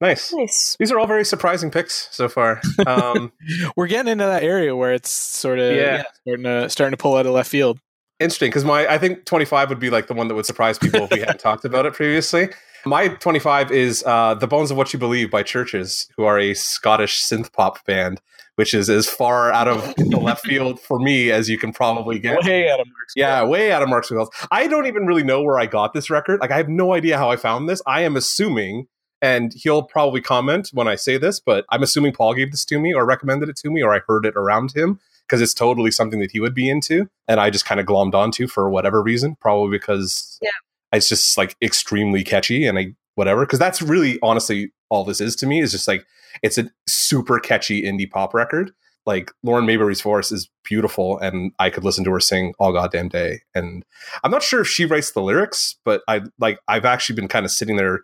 Nice. Nice. These are all very surprising picks so far. Um, We're getting into that area where it's sort of Yeah. starting to starting to pull out of left field. interesting because my I think 25 would be like the one that would surprise people if we hadn't talked about it previously. My 25 is uh, "The Bones of What You Believe" by CHVRCHES, who are a Scottish synth pop band, which is as far out of the left field for me as you can probably get. Way out of Mark's Yeah, way out of Mark's wheelhouse. I don't even really know where I got this record. Like, I have no idea how I found this. I am assuming, and he'll probably comment when I say this, but I'm assuming Paul gave this to me or recommended it to me or I heard it around him because it's totally something that he would be into. And I just kind of glommed onto for whatever reason, probably because Yeah. it's just like extremely catchy and I, whatever. Because that's really honestly all this is to me is just like, it's a super catchy indie pop record like Lauren Mayberry's voice is beautiful, and I could listen to her sing all goddamn day. And I'm not sure if she writes the lyrics, but I like I've actually been kind of sitting there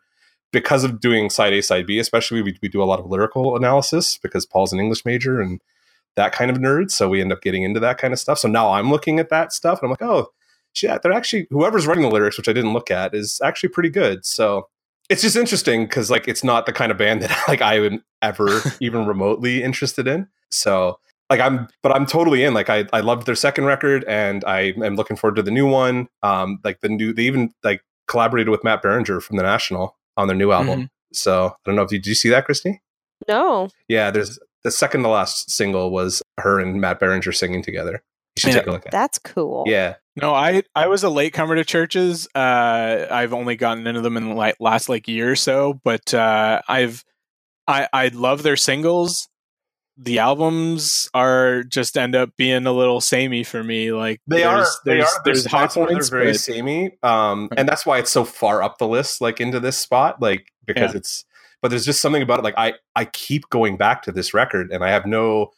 because of doing side A, side B. Especially we we do a lot of lyrical analysis because Paul's an English major and that kind of nerd, so we end up getting into that kind of stuff. So now I'm looking at that stuff, and I'm like, oh, shit, they're actually whoever's writing the lyrics, which I didn't look at, is actually pretty good. So it's just interesting because like it's not the kind of band that like I would ever even remotely interested in. So like I'm but I'm totally in. Like I I loved their second record and I am looking forward to the new one. Um like the new they even like collaborated with Matt Berninger from the National on their new album. So I don't know if you did you see that, Christy? No. Yeah, there's the second to last single was her and Matt Berninger singing together. You should Yeah. take a look at. That's cool. Yeah. No, I I was a late comer to CHVRCHES. Uh, I've only gotten into them in the like last like year or so, but uh, I've I I love their singles. The albums are just end up being a little samey for me. Like They are. there's, They there's, are. There's There's high where they're points, very but- samey, um, and that's why it's so far up the list, like into this spot, like because Yeah. it's. But there's just something about it. Like I, I keep going back to this record, and I have no,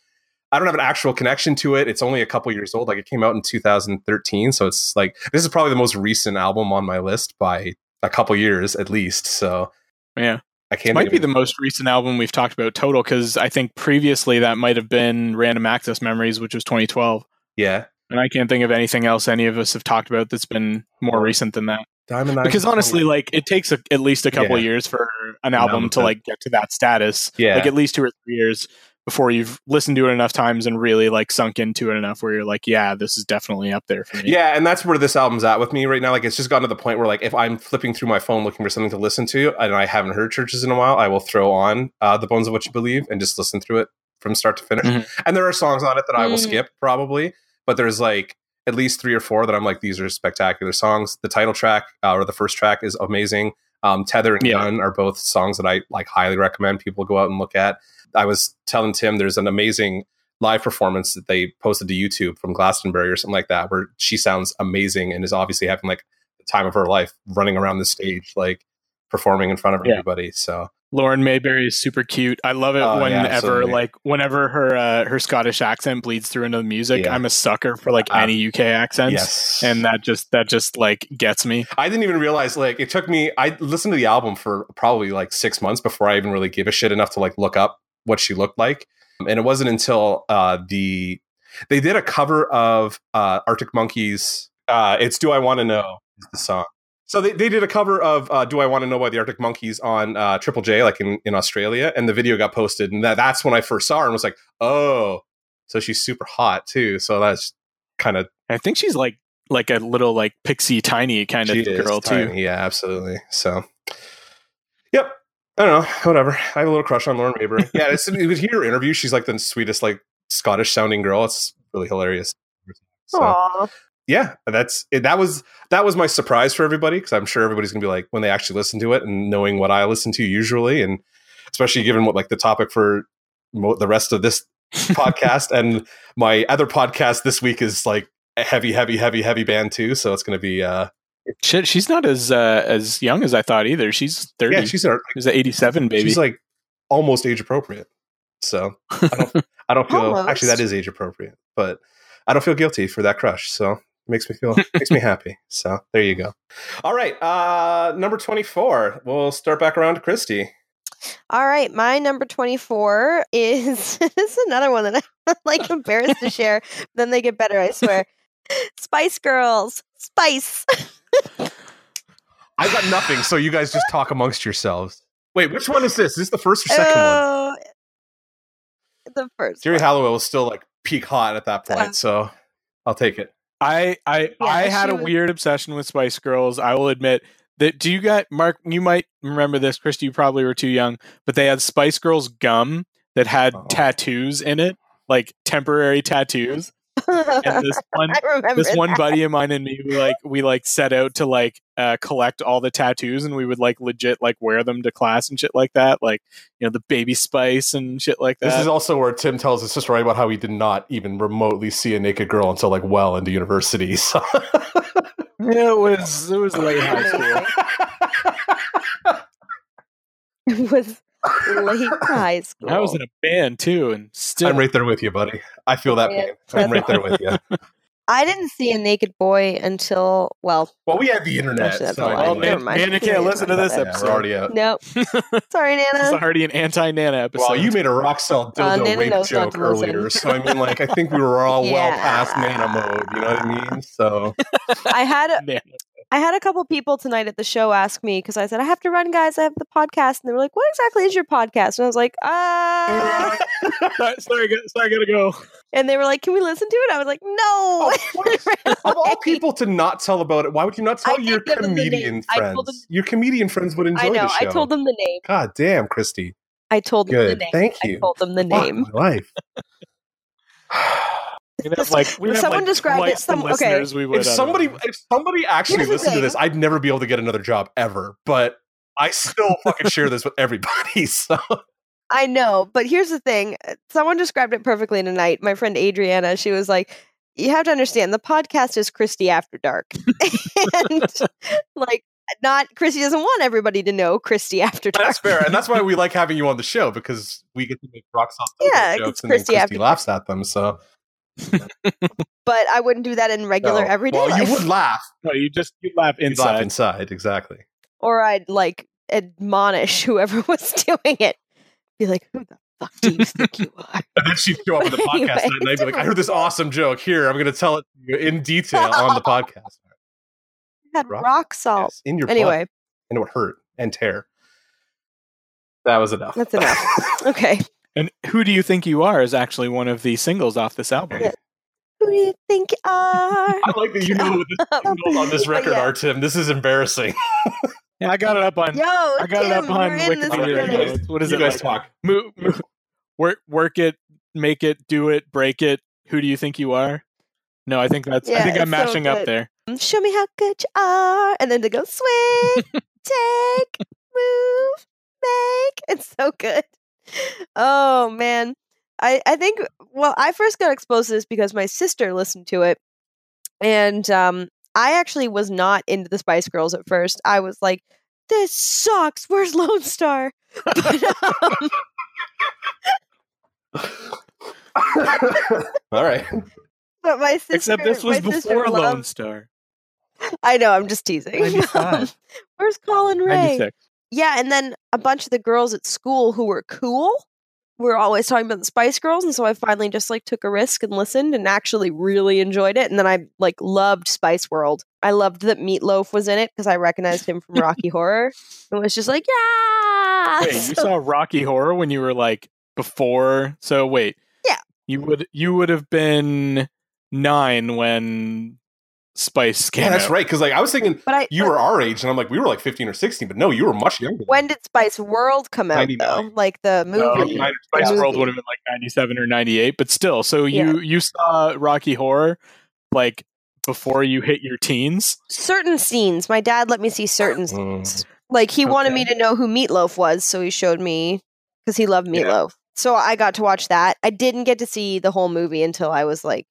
I don't have an actual connection to it. It's only a couple years old. Like it came out in 2013, so it's like this is probably the most recent album on my list by a couple years at least. So yeah. I It can't. might be the most recent album we've talked about total because I think previously that might have been Random Access Memories, which was 2012. yeah. And I can't think of anything else any of us have talked about that's been more recent than that. Diamond because is honestly 20 like it takes a, at least a couple Yeah. years for an An album album to to- like get to that status Yeah. like at least two or three years before you've listened to it enough times and really like sunk into it enough where you're like yeah this is definitely up there for me Yeah, and that's where this album's at with me right now. Like, it's just gotten to the point where, like, if I'm flipping through my phone looking for something to listen to, and I haven't heard CHVRCHES in a while, I will throw on uh, "The Bones of What You Believe" and just listen through it from start to finish. Mhm. And there are songs on it that I will Mm. skip probably, but there's like at least three or four that I'm like, these are spectacular songs. The title track uh, or the first track is amazing. Um, Tether and Yeah. Gun are both songs that I like highly recommend people go out and look at. I was telling Tim there's an amazing live performance that they posted to YouTube from Glastonbury or something like that, where she sounds amazing and is obviously having like the time of her life running around the stage, like performing in front of Yeah. everybody. So lauren mayberry is super cute i love it Oh, whenever absolutely. like whenever her uh, her scottish accent bleeds through into the music Yeah. i'm a sucker for like Uh, any uk accents yes, and that just that just like gets me I didn't even realize like it took me I listened to the album for probably like 6 months before I even really gave a shit enough to like look up what she looked like. And it wasn't until uh the they did a cover of uh Arctic Monkeys Uh, it's "Do I Want to Know" is the song. So they, they did a cover of uh, "Do I Want to Know" by the Arctic Monkeys on uh, Triple J, like in, in Australia, and the video got posted, and that, that's when I first saw her and was like, "Oh, so she's super hot too." So that's kind of I think she's like like a little like pixie tiny kind of girl too. Yeah, absolutely. So, yep. I don't know. Whatever. I have a little crush on Lauren Mayberry. yeah, it's, you could hear her interview. She's like the sweetest, like Scottish sounding girl. It's really hilarious. So, yeah, that's it, that was that was my surprise for everybody because I'm sure everybody's gonna be like when they actually listen to it and knowing what I listen to usually, and especially given what like the topic for mo- the rest of this podcast and my other podcast this week is like a heavy, heavy, heavy, heavy band too. So it's gonna be uh Shit, she's not as uh, as young as I thought either. She's thirty. yeah, she's our, she's an eighty-seven baby. she's like almost age appropriate. So I don't I don't feel actually that is age appropriate, but I don't feel guilty for that crush. So it makes me feel makes me happy. So there you go. All right, uh number 24. We'll start back around to Christy. All right, my number 24 is this is another one that I'm like embarrassed to share. Then they get better, I swear. Spice Girls. Spice. I've got nothing, so you guys just talk amongst yourselves. Wait, which one is this? Is this the first or second one? Oh, The first. Geri one. Halliwell was still like peak hot at that point, Uh, so I'll take it. I I I had a was- weird obsession with Spice Girls. I will admit that. Do you got Mark? You might remember this, Christy. You probably were too young, but they had Spice Girls gum that had Oh. tattoos in it, like temporary tattoos. And this one, I remember this one buddy of mine and me, we like we like set out to like uh, collect all the tattoos, and we would like legit like wear them to class and shit like that, like you know the baby Spice and shit like that. This is also where Tim tells us this story about how he did not even remotely see a naked girl until like well into university. So Yeah, it was it was late high school. It was late high school. I was in a band too, and still I'm right there with you, buddy. I feel that Yeah, pain. I'm right there with you. I didn't see a naked boy until well, Well, we had the internet. Actually, so a I. Well, mean, Never man, mind. Nana can't Yeah, listen to this yeah, yeah, episode. we're already out. no. Sorry, Nana. It's Nana. already an anti-Nana episode. Well, you made a rock cell dildo Uh, rape joke earlier, so I mean, like, I think we were all well past Nana mode. You know what I mean? So I had a, Nana. I had a couple people tonight at the show ask me because I said I have to run, guys. I have the podcast, and they were like, "What exactly is your podcast?" And I was like, "Ah," sorry, sorry, I- sorry, I gotta go. and they were like, "Can we listen to it?" I was like, "No." Of of all people to not tell about it, why would you not tell I your comedian. I friends? them- Your comedian friends would enjoy I know. the show. I told them the name. God damn, Christy. I told them Good. the name. Thank I you. told them the Fuck name. my life. We'd have like, we'd have Someone like described it some- okay. we would. if somebody know. if somebody actually Here's listened to this, I'd never be able to get another job ever. But I still fucking share this with everybody. So I know, but here's the thing. Uh, someone described it perfectly tonight. My friend Adriana, she was like, "You have to understand, the podcast is Christy After Dark, and like, not Christy doesn't want everybody to know Christy After Dark. that's fair, and that's why we like having you on the show because we get to make rock solid Yeah, jokes it's and then Christy Christy after- laughs at them. So But I wouldn't do that in regular No. everyday well, life, you would laugh. no, you just you laugh You'd inside. laugh inside, exactly. or I'd like admonish whoever was doing it. Be like, "Who the fuck do you think you are?" And then she'd show up on the Anyway, podcast and I'd be like, I heard this awesome joke. Here, I'm going to tell it to you in detail on the podcast. Had Rock- rock salt. Yes, in your Anyway, butt. and it would hurt and tear. That was enough. That's enough. okay. And who do you think you are is actually one of the singles off this album. Yeah. Who do you think you are? I like that you know what the singles on this record yeah. are, Tim. This is embarrassing. Yeah, I got it up on. Yo, I got it up Tim, on you're in this Wikipedia. Together. What is you it? guys like? talk. Move, move, work, work it, make it, do it, break it. Who do you think you are? No, I think that's. I think I'm it's so mashing up there. Mm, show me how good you are, and then to go swing, take, move, make. It's so good. Oh man, I I think well, I first got exposed to this because my sister listened to it, and um, I actually was not into the Spice Girls at first. I was like, "This sucks. Where's Lone Star?" But, um, All right. but my sister, Except this was my sister before Lone loved- Star. I know. I'm just teasing. 95. Where's Collin Raye? 96. Yeah, and then a bunch of the girls at school who were cool we're always talking about the Spice Girls, and so I finally just like took a risk and listened and actually really enjoyed it. And then I like loved Spice World. I loved that Meatloaf was in it because I recognized him from Rocky Horror and was just like, yeah. Wait, you saw Rocky Horror when you were like before? So wait, Yeah. you would you would have been nine when Spice came Yeah, that's out. right. Because like I was thinking But I you but were our age, and I'm like we were like 15 or 16, but no, you were much younger. when did Spice World come out 99. though? Like the movie. Spice Spice movie. World would have been like ninety seven or ninety eight, but still. So you Yeah. you saw Rocky Horror like before you hit your teens. certain scenes. My dad let me see certain Mm. scenes. Like he wanted me to know who Meatloaf was, so he showed me because he loved Yeah. Meatloaf. So I got to watch that. I didn't get to see the whole movie until I was like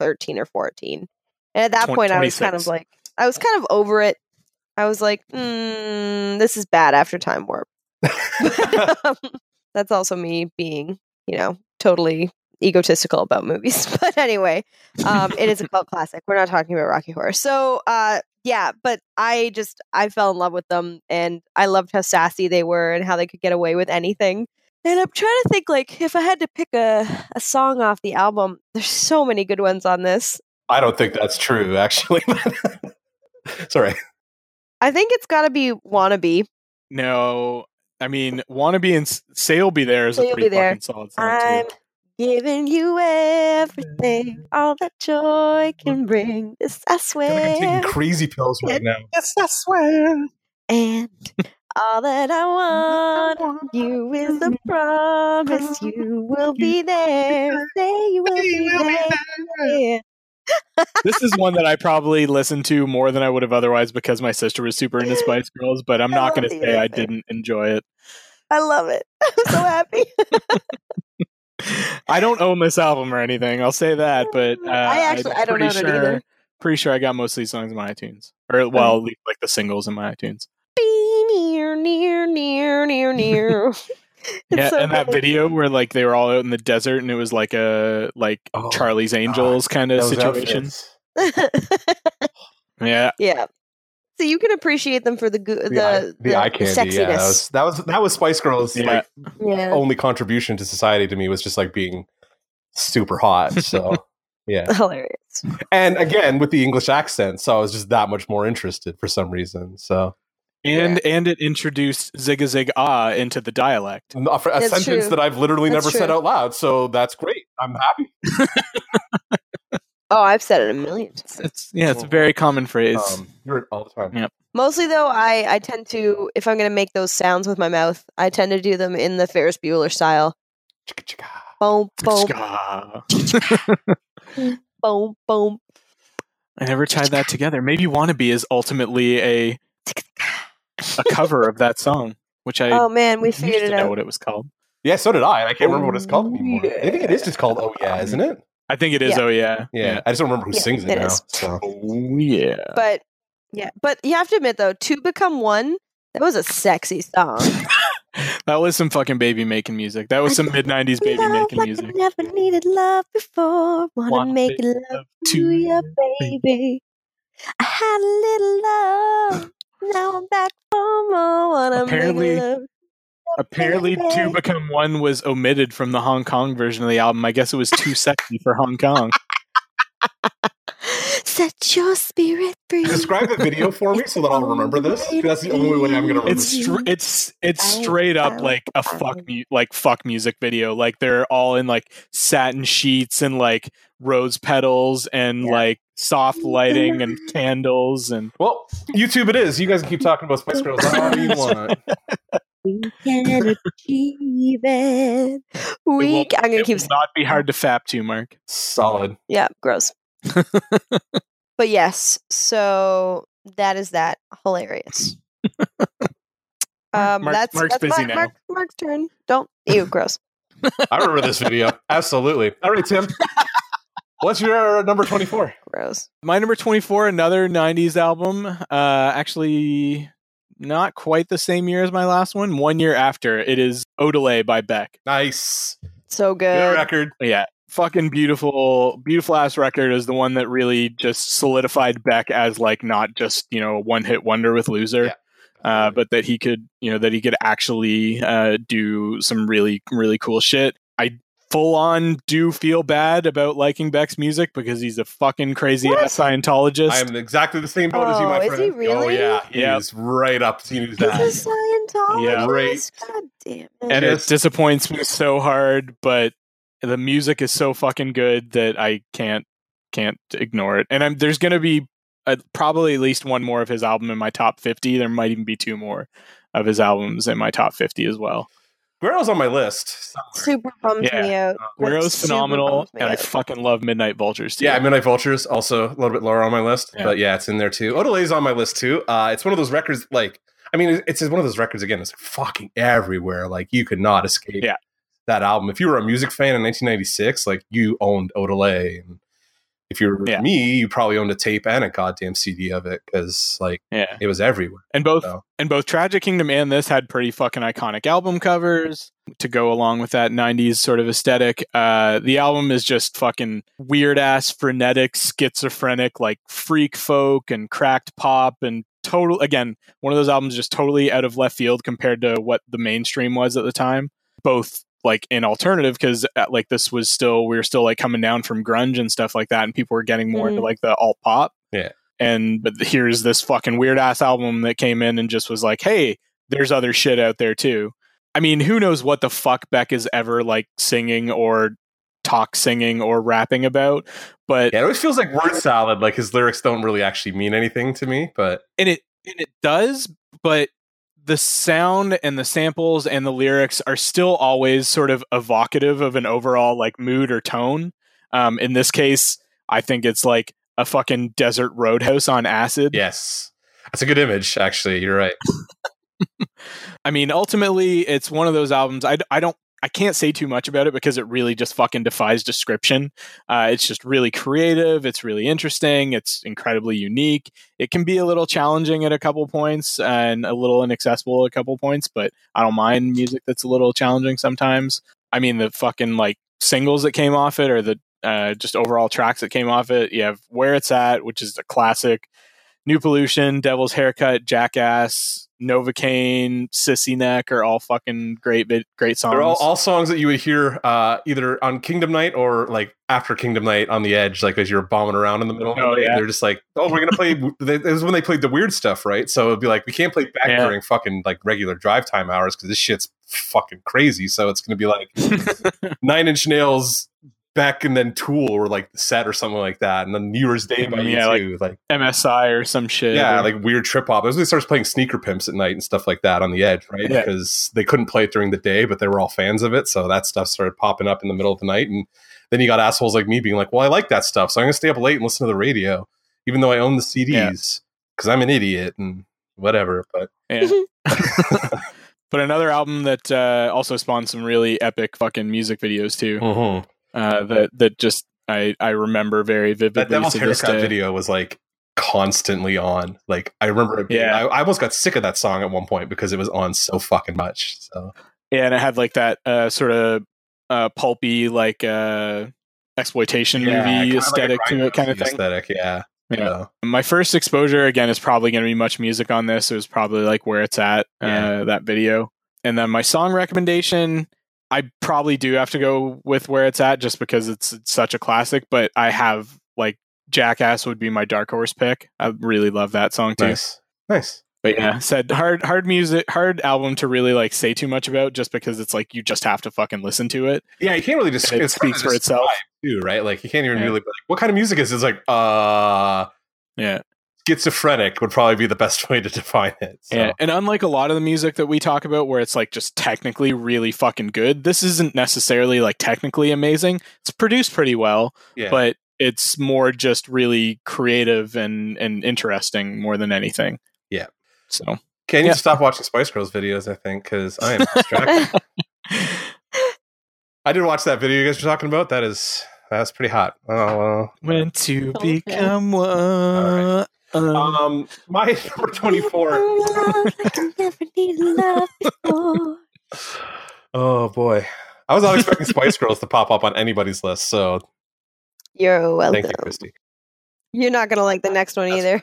thirteen or fourteen, and at that Twen- point I was kind of like, I was kind of over it. I was like, mm, this is bad after Time Warp. That's also me being, you know, totally egotistical about movies. But anyway, um, it is a cult classic. We're not talking about Rocky Horror. So, uh, yeah, but I just I fell in love with them, and I loved how sassy they were and how they could get away with anything. And I'm trying to think, like, if I had to pick a a song off the album, there's so many good ones on this. I don't think that's true, actually. Sorry. I think it's got to be "Wannabe." No, I mean Wannabe and S- Say will Be There is a pretty There. fucking solid song I'm too. giving you everything, all that joy can bring. This I I feel like I'm taking crazy pills right now. Yes, I swear. And all that I want from you is the promise you will be there. Say you will be there. This is one that I probably listened to more than I would have otherwise because my sister was super into Spice Girls, but I'm not going to say I didn't enjoy it. I love it. I'm so happy. I don't own this album or anything. I'll say that, but uh, I actually- I'm I don't pretty own it sure, either. Pretty sure I got most of these songs in my iTunes, or well, at least like the singles in my iTunes. Be near, near, near, near, near. It's yeah, so and that video where like they were all out in the desert and it was like a like Oh, Charlie's Angels kind of Those situation. Yeah, yeah. So you can appreciate them for the go- the The, eye, the, the eye candy, yeah. That was, that was that was Spice Girls' Yeah. like Yeah. only contribution to society to me was just like being super hot. So yeah. Hilarious. And again with the English accent, so I was just that much more interested for some reason. So and and it introduced Zigga Zig Ah into the dialect. a, a That's sentence true. that I've literally That's never said out loud. So that's great. I'm happy. Oh, I've said it a million times. It's yeah, it's a very common phrase. Um, you're it all the time. Yeah. Mostly though, I I tend to if I'm gonna make those sounds with my mouth, I tend to do them in the Ferris Bueller style. Chicka, chicka. Boom, boom, boom, boom. I never tied that together. Maybe "Wannabe" is ultimately a a cover of that song, which I Oh man, we used figured to it know out. what it was called. Yeah, so did I. I can't remember what it's called Oh, anymore. I think it is just called Oh Yeah, um, isn't it? I think it is. Yeah. Oh yeah, Yeah. I just don't remember who Yeah, sings it, it now. So Oh yeah. But yeah, but you have to admit though, two become one. That was a sexy song. That was some fucking baby making music. That was some mid '90s baby Love making like music. I never needed love before. Wanna, Wanna make make love to you, baby. I had a little love. Now I'm back home. more. Wanna Apparently- make love. Apparently, baby. "Two Become One" was omitted from the Hong Kong version of the album. I guess it was too sexy for Hong Kong. Set your spirit free. describe the video for me so that I'll remember this. That's the only way I'm going to remember. It's str- it's it's straight up like a fuck out. mu- like fuck music video. Like they're all in like satin sheets and like rose petals and Yeah. like soft lighting and candles and Well, YouTube it is. You guys can keep talking about Spice Girls all you want. We can achieve it. We. won't- I'm gonna it keep. will not be hard to fap to, Mark. Solid. Yeah, gross. but yes, so that is that hilarious. Um, Mark's- that's Mark's that's busy Mark, now. Mark, Mark's turn. Don't ew, gross. I remember this video. Absolutely. All right, Tim. What's your number 24? Gross. My number 24, another 90s album. Uh, actually, not quite the same year as my last one. One year after. It is Odelay by Beck. Nice. So Good good. record. Yeah. Fucking beautiful, beautiful ass record is the one that really just solidified Beck as like not just, you know, a one hit wonder with Loser. Yeah. uh, but that he could, you know, that he could actually uh, do some really, really cool shit. I full on do feel bad about liking Beck's music because he's a fucking crazy What? ass Scientologist. I am exactly the same boat as you, Oh, my is friend. he Oh really? yeah, he Yep. right up to He's that. a Scientologist. Yeah. Right. God damn it. and it disappoints me so hard, but the music is so fucking good that I can't can't ignore it. And I'm there's gonna be uh probably at least one more of his album in my top 50. There might even be two more of his albums in my top 50 as well. Guero's on my list. super bums Yeah. me out. Guero's phenomenal, bums me and I fucking love Midnight Vultures too. Yeah, Midnight Vultures also a little bit lower on my list, Yeah. but yeah, it's in there too. Odelay's on my list too. Uh, it's one of those records like I mean, it's one of those records again. It's fucking everywhere. Like you could not escape Yeah. that album. If you were a music fan in 1996, like you owned Odelay, and if you're Yeah. me, you probably owned a tape and a goddamn CD of it because like yeah. it was everywhere. And both So. and both Tragic Kingdom and this had pretty fucking iconic album covers to go along with that 90s sort of aesthetic. Uh the album is just fucking weird ass frenetic schizophrenic like freak folk and cracked pop and total again one of those albums just totally out of left field compared to what the mainstream was at the time both like an alternative because like this was still we were still like coming down from grunge and stuff like that and people were getting more into Mhm. like the alt pop Yeah. and but here's this fucking weird ass album that came in and just was like hey there's other shit out there too i mean who knows what the fuck beck is ever like singing or talk singing or rapping about but Yeah, it always feels like word salad. Like his lyrics don't really actually mean anything to me, but and it and it does but the sound and the samples and the lyrics are still always sort of evocative of an overall like mood or tone um in this case i think it's like a fucking desert roadhouse on acid yes, that's a good image. Actually, you're right. i mean ultimately it's one of those albums i, I don't I can't say too much about it because it really just fucking defies description. Uh, it's just really creative. It's really interesting. It's incredibly unique. It can be a little challenging at a couple points and a little inaccessible at a couple points, but I don't mind music that's a little challenging sometimes. I mean, the fucking like singles that came off it or the uh, just overall tracks that came off it. You have Where It's At, which is a classic. New Pollution, Devil's Haircut, Jackass, Novacane, Sissy Neck are all fucking great, bit- great songs. They're all, all songs that you would hear uh, either on Kingdom Night or like after Kingdom Night on the edge, like as you're bombing around in the middle. of the Oh, yeah. They're just like, oh, we're gonna play. This is when they played the weird stuff, right? So it'd be like, we can't play back Yeah. during fucking like regular drive time hours because this shit's fucking crazy. So it's gonna be like Nine Inch Nails. Beck and then Tool or like the set or something like that, and then New Year's Day by Yeah, like- U2, like MSI or some shit. yeah, or- like weird trip hop. It was when they started playing sneaker pimps at night and stuff like that on the edge, right? Yeah. Because they couldn't play it during the day, but they were all fans of it. So that stuff started popping up in the middle of the night. And then you got assholes like me being like, well, I like that stuff. So I'm going to stay up late and listen to the radio, even though I own the CDs because I'm an idiot and whatever. But Yeah. but another album that uh, also spawned some really epic fucking music videos too. Mhm. Uh, that that just I I remember very vividly. that Devil's Haircut video was like constantly on. Like I remember it being, Yeah. I, I almost got sick of that song at one point because it was on so fucking much. So Yeah, and it had like that uh, sort of uh, pulpy like uh, exploitation Yeah, movie kinda like aesthetic to it, kind of thing. Aesthetic, yeah. Yeah. My first exposure again is probably going to be much music on this. It was probably like where it's at Yeah. uh, that video, and then my song recommendation. I probably do have to go with where it's at just because it's, it's such a classic. But I have like Jackass would be my dark horse pick. I really love that song too. nice, nice. But yeah, said hard hard music, hard album to really like say too much about just because it's like you just have to fucking listen to it. Yeah, you can't really just It speaks for itself. too, right? Like you can't even Yeah. really like, what kind of music is it? It's like uh Yeah. Schizophrenic would probably be the best way to define it. So. Yeah, and unlike a lot of the music that we talk about, where it's like just technically really fucking good, this isn't necessarily like technically amazing. It's produced pretty well, yeah. but it's more just really creative and and interesting more than anything. Yeah. So can you yeah. stop watching Spice Girls videos, I think, because I am distracted. I did watch that video you guys were talking about. That is that's pretty hot. Oh well. when to Okay. become one. right. Um my number twenty four. Oh boy. I was not expecting Spice Girls to pop up on anybody's list, so You're welcome. thank you, Christy. You're not gonna like the next one either.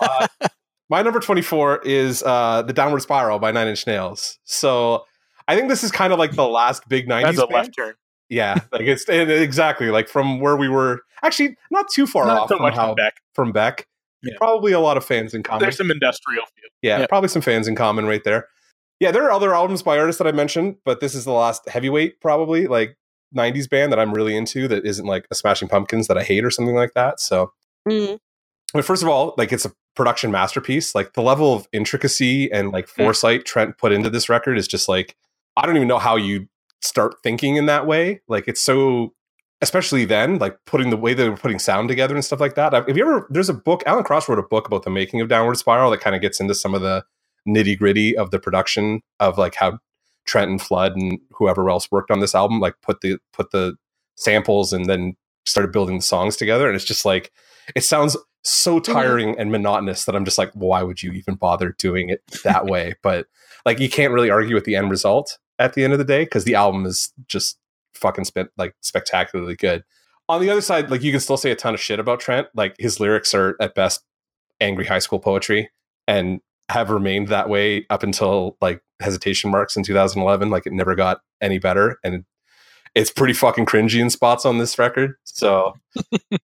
Uh, my number 24 is uh, The Downward Spiral by Nine Inch Nails. So I think this is kind of like the last big 90s That's a band. left turn. Yeah, like it's and exactly like from where we were. Actually, not too far Not off so from much how from Beck. from Beck. Yeah. Probably a lot of fans in common. There's some industrial feel. yeah, yeah. probably some fans in common right there. Yeah, there are other albums by artists that I mentioned, but this is the last heavyweight, probably like '90s band that I'm really into. That isn't like a Smashing Pumpkins that I hate or something like that. So Mm. but first of all, like it's a production masterpiece. Like the level of intricacy and like foresight Trent put into this record is just like I don't even know how you start thinking in that way. Like it's so, especially then, like putting the way they were putting sound together and stuff like that. Have you ever? There's a book. Alan Cross wrote a book about the making of Downward Spiral that kind of gets into some of the nitty gritty of the production of like how Trent and Flood and whoever else worked on this album like put the put the samples and then started building the songs together. And it's just like it sounds so tiring and monotonous that I'm just like, why would you even bother doing it that way? But like, you can't really argue with the end result at the end of the day because the album is just fucking spent like spectacularly good. On the other side, like you can still say a ton of shit about Trent. Like his lyrics are at best angry high school poetry and have remained that way up until like hesitation marks in 2011. Like it never got any better. And it's pretty fucking cringy in spots on this record. So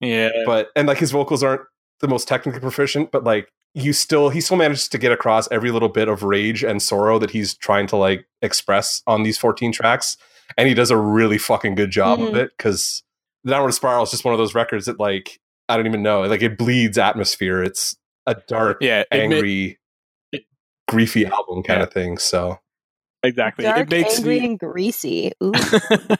Yeah. but and like his vocals aren't the most technically proficient, but like you still he still manages to get across every little bit of rage and sorrow that he's trying to like express on these 14 tracks. And he does a really fucking good job of Mhm. it because the Downward Spiral is just one of those records that like I don't even know. Like it bleeds atmosphere. It's a dark, yeah. it ma- angry, it- griefy album kind Yeah. of thing. So exactly. Dark, it makes angry, you- and greasy. Ooh.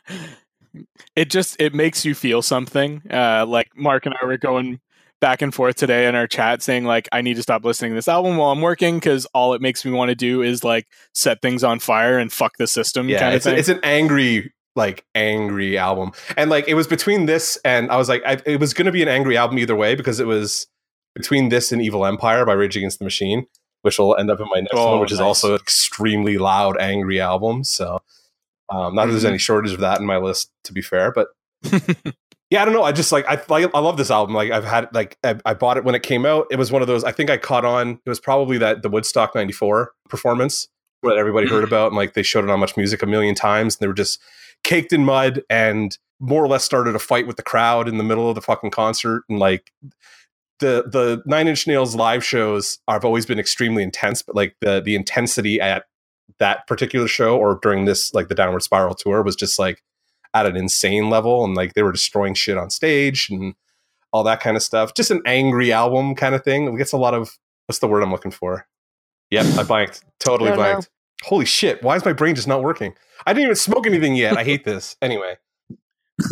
it just it makes you feel something. Uh, like Mark and I were going back and forth today in our chat saying like I need to stop listening to this album while I'm working because all it makes me want to do is like set things on fire and fuck the system yeah, kind of it's, thing. it's an angry, like angry album, and like it was between this and I was like, I, it was going to be an angry album either way because it was between this and Evil Empire by Rage Against the Machine, which will end up in my next Oh, one, which is also an extremely loud, angry album. So, um, not that there's Mhm. any shortage of that in my list, to be fair, but yeah, I don't know. I just like I like I love this album. Like I've had like I, I bought it when it came out. It was one of those. I think I caught on. It was probably that the Woodstock '94 performance that everybody heard about, and like they showed it on Much Music a million times, and they were just caked in mud and more or less started a fight with the crowd in the middle of the fucking concert, and like the the Nine Inch Nails live shows have always been extremely intense, but like the the intensity at that particular show or during this like the Downward Spiral tour was just like at an insane level and like they were destroying shit on stage and all that kind of stuff. Just an angry album kind of thing. It gets a lot of what's the word I'm looking for? Yep, I blanked. Totally know. blanked. Holy shit, why is my brain just not working? I didn't even smoke anything yet. I hate this. Anyway.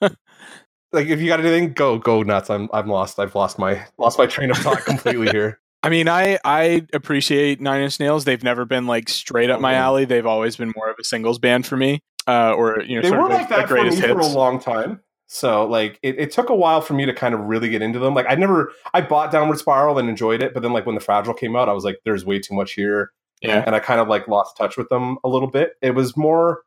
like if you got anything, go go nuts. I'm I'm lost. I've lost my lost my train of thought completely here. I mean, I I appreciate Nine Inch Nails. They've never been like straight up my Mhm. alley. They've always been more of a singles band for me, uh, or you know, they were like that for me for a long time. So like it, it took a while for me to kind of really get into them. Like I never I bought Downward Spiral and enjoyed it, but then like when the Fragile came out, I was like, there's way too much here. Yeah. And I kind of like lost touch with them a little bit. It was more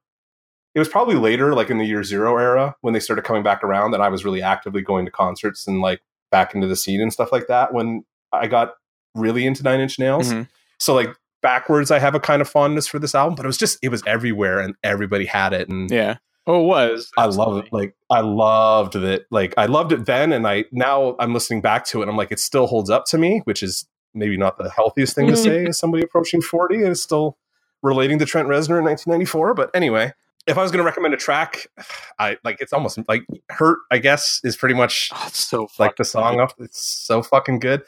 it was probably later, like in the year zero era, when they started coming back around that I was really actively going to concerts and like back into the scene and stuff like that when I got really into Nine Inch Nails. Mhm. So like backwards I have a kind of fondness for this album, but it was just it was everywhere and everybody had it and Yeah. Oh, it was. I love it. Like I loved it. Like I loved it then, and I now I'm listening back to it. and I'm like, it still holds up to me, which is maybe not the healthiest thing to say as somebody approaching 40 and still relating to Trent Reznor in 1994. But anyway, if I was going to recommend a track, I like it's almost like "Hurt." I guess is pretty much Oh, so like the song off. It's so fucking good.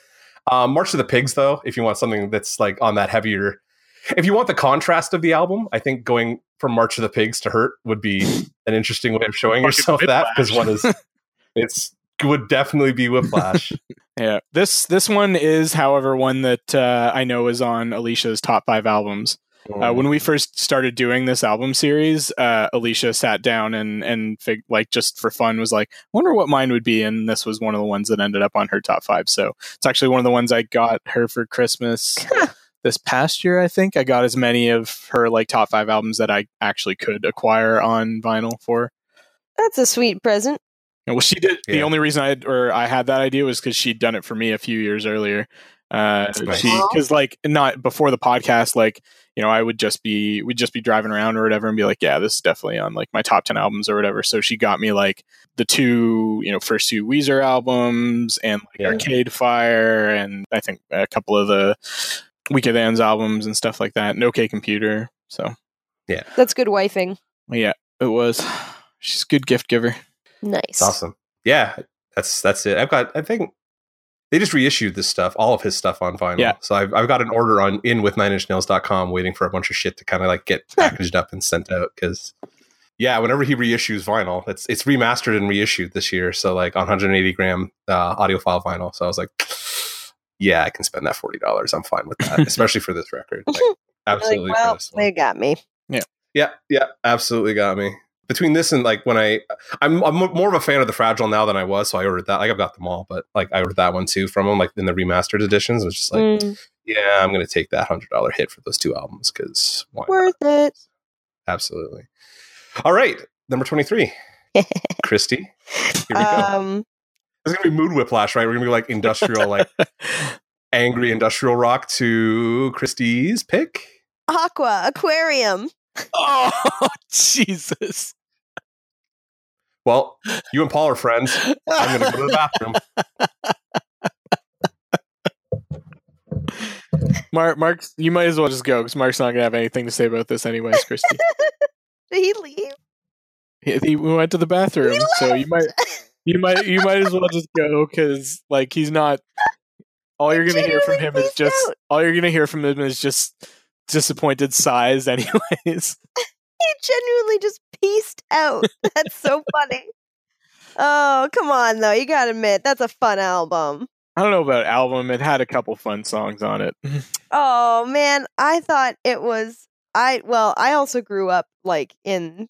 Um, March of the Pigs, though, if you want something that's like on that heavier, if you want the contrast of the album, I think going from March of the Pigs to Hurt would be an interesting way of showing yourself that because one is it's would definitely be Whiplash. Yeah. This this one is, however, one that uh, I know is on Alicia's top five albums. Uh, when we first started doing this album series, uh, Alicia sat down and and fig- like just for fun was like, "Wonder what mine would be," and this was one of the ones that ended up on her top five. So it's actually one of the ones I got her for Christmas this past year. I think I got as many of her like top five albums that I actually could acquire on vinyl for. That's a sweet present. And well, she did. The only reason I or I had that idea was because she'd done it for me a few years earlier. Uh, nice. she because like not before the podcast, like you know, I would just be we'd just be driving around or whatever and be like, yeah, this is definitely on like my top ten albums or whatever. So she got me like the two you know first two Weezer albums and like Yeah. Arcade Fire and I think a couple of the Weakerthans albums and stuff like that. And OK Computer. So Yeah. That's good wifing. yeah, it was. She's a good gift giver. Nice. It's awesome. Yeah, that's that's it. I've got. I think they just reissued this stuff, all of his stuff on vinyl. Yeah. So I've, I've got an order on in with nine inch nails.com waiting for a bunch of shit to kind of like get packaged up and sent out because yeah, whenever he reissues vinyl, it's it's remastered and reissued this year. So like on 180 gram uh, audiophile vinyl. So I was like, yeah, I can spend that forty dollars. I'm fine with that, especially for this record. Like, absolutely. like, well, they got me. Yeah. Yeah, yeah, absolutely got me. Between this and like when I, I'm, I'm more of a fan of the Fragile now than I was, so I ordered that. Like I've got them all, but like I ordered that one too from them, like in the remastered editions. It was just like, Mm, yeah, I'm gonna take that hundred dollar hit for those two albums because why? not? worth it. Absolutely. All right, number twenty three, Christy. Here we go. Um, It's gonna be mood whiplash, right? We're gonna be like industrial, like angry industrial rock to Christy's pick. Aqua Aquarium. oh Jesus! Well, you and Paul are friends. I'm gonna go to the bathroom. Mark, Mark, you might as well just go because Mark's not gonna have anything to say about this anyways, Christy. Did he leave? he, he went to the bathroom, so you might, you might, you might as well just go because like he's not. All you're gonna hear from him is just out. all you're gonna hear from him is just disappointed sighs, anyways. He genuinely just pieced out. That's so funny. Oh, come on, though. You gotta admit, that's a fun album. I don't know about album. It had a couple fun songs on it. Oh, man. I thought it was. I, well, I also grew up, like, in,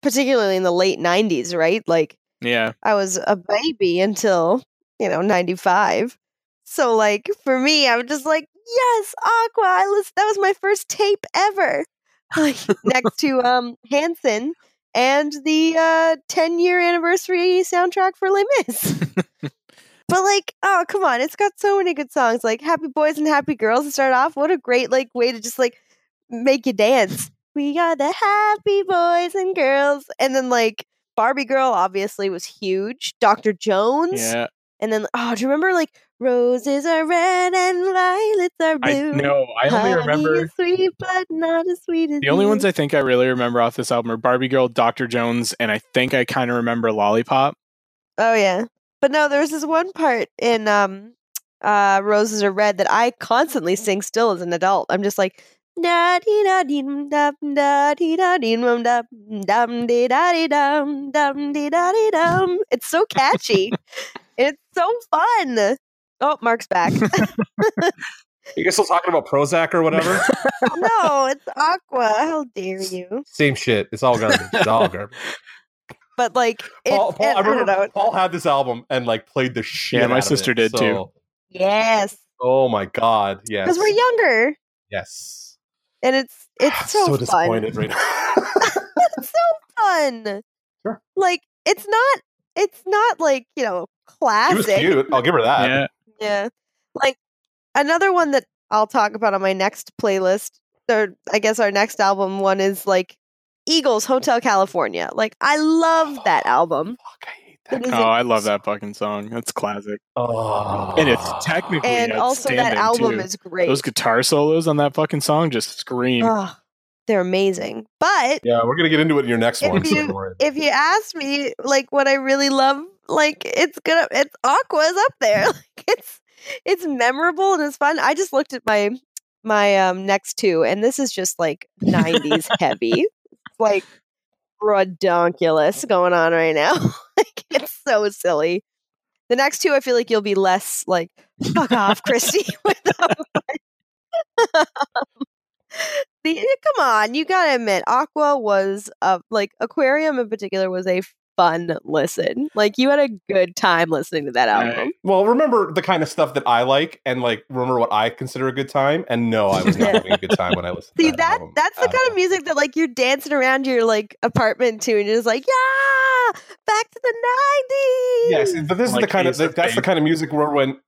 particularly in the late 90s, right? Like, yeah, I was a baby until, you know, 95. So, like, for me, I was just like, yes, Aqua. I listen, that was my first tape ever. Next to um Hanson and the uh 10 year anniversary soundtrack for Les Mis. but, like, oh, come on. It's got so many good songs. Like, Happy Boys and Happy Girls to start off. What a great, like, way to just, like, make you dance. We are the happy boys and girls. And then, like, Barbie Girl obviously was huge. Dr. Jones. yeah. And then, oh, do you remember like roses are red and violets are I blue? know. I only Honey remember sweet, but not as sweet as the only you. ones I think I really remember off this album are Barbie Girl, Doctor Jones, and I think I kind of remember Lollipop. Oh yeah, but no, there was this one part in um, uh, "Roses Are Red" that I constantly sing still as an adult. I'm just like. Da dee da dee dum dum da dee da dee dum dum dum dee da dee dum dum dee da dee dum. It's so catchy. it's so fun. Oh, Mark's back. You guys still talking about Prozac or whatever? no, it's Aqua. How dare you? Same shit. It's all garbage. It's all garbage. But like, it, Paul, Paul, it- I I don't remember know. Paul had this album and like played the shit. Yeah, my out of sister it. did, too. Yes, Oh my god, yes. because we're younger, Yes. and it's it's so, fun. disappointed right now. it's so fun. Sure. Like it's not. It's not like you know He classic. was cute. I'll give her that. yeah. Yeah. Like another one that I'll talk about on my next playlist, or I guess our next album one is like Eagles Hotel California. Like I love that oh, album. Fuck, I that. Oh, I love that fucking song. That's classic. Oh. And it's oh. technically And also that album too. is great. Those guitar solos on that fucking song just scream. Ugh, they're amazing. But Yeah, we're gonna get into it in your next If one. so you- don't if you ask me, like what I really love, like it's gonna it's Aqua's up there. Like it's it's memorable and it's fun. I just looked at my my um next two, and this is just like '90s heavy. It's like redonkulous going on right now. like it's so silly. The next two, I feel like you'll be less like fuck off, Christy. with them. the, come on, you gotta admit, Aqua was uh, like Aquarium in particular was a fun listen. Like you had a good time listening to that album. Well, remember the kind of stuff that I like, and like remember what I consider a good time. And no, I was not having a good time when I listened. See to that, that that's the kind of music that like you're dancing around your like apartment to, and you're just like, yeah, back to the nineties. Yes, but this is the kind of Ace of that's the kind of music where when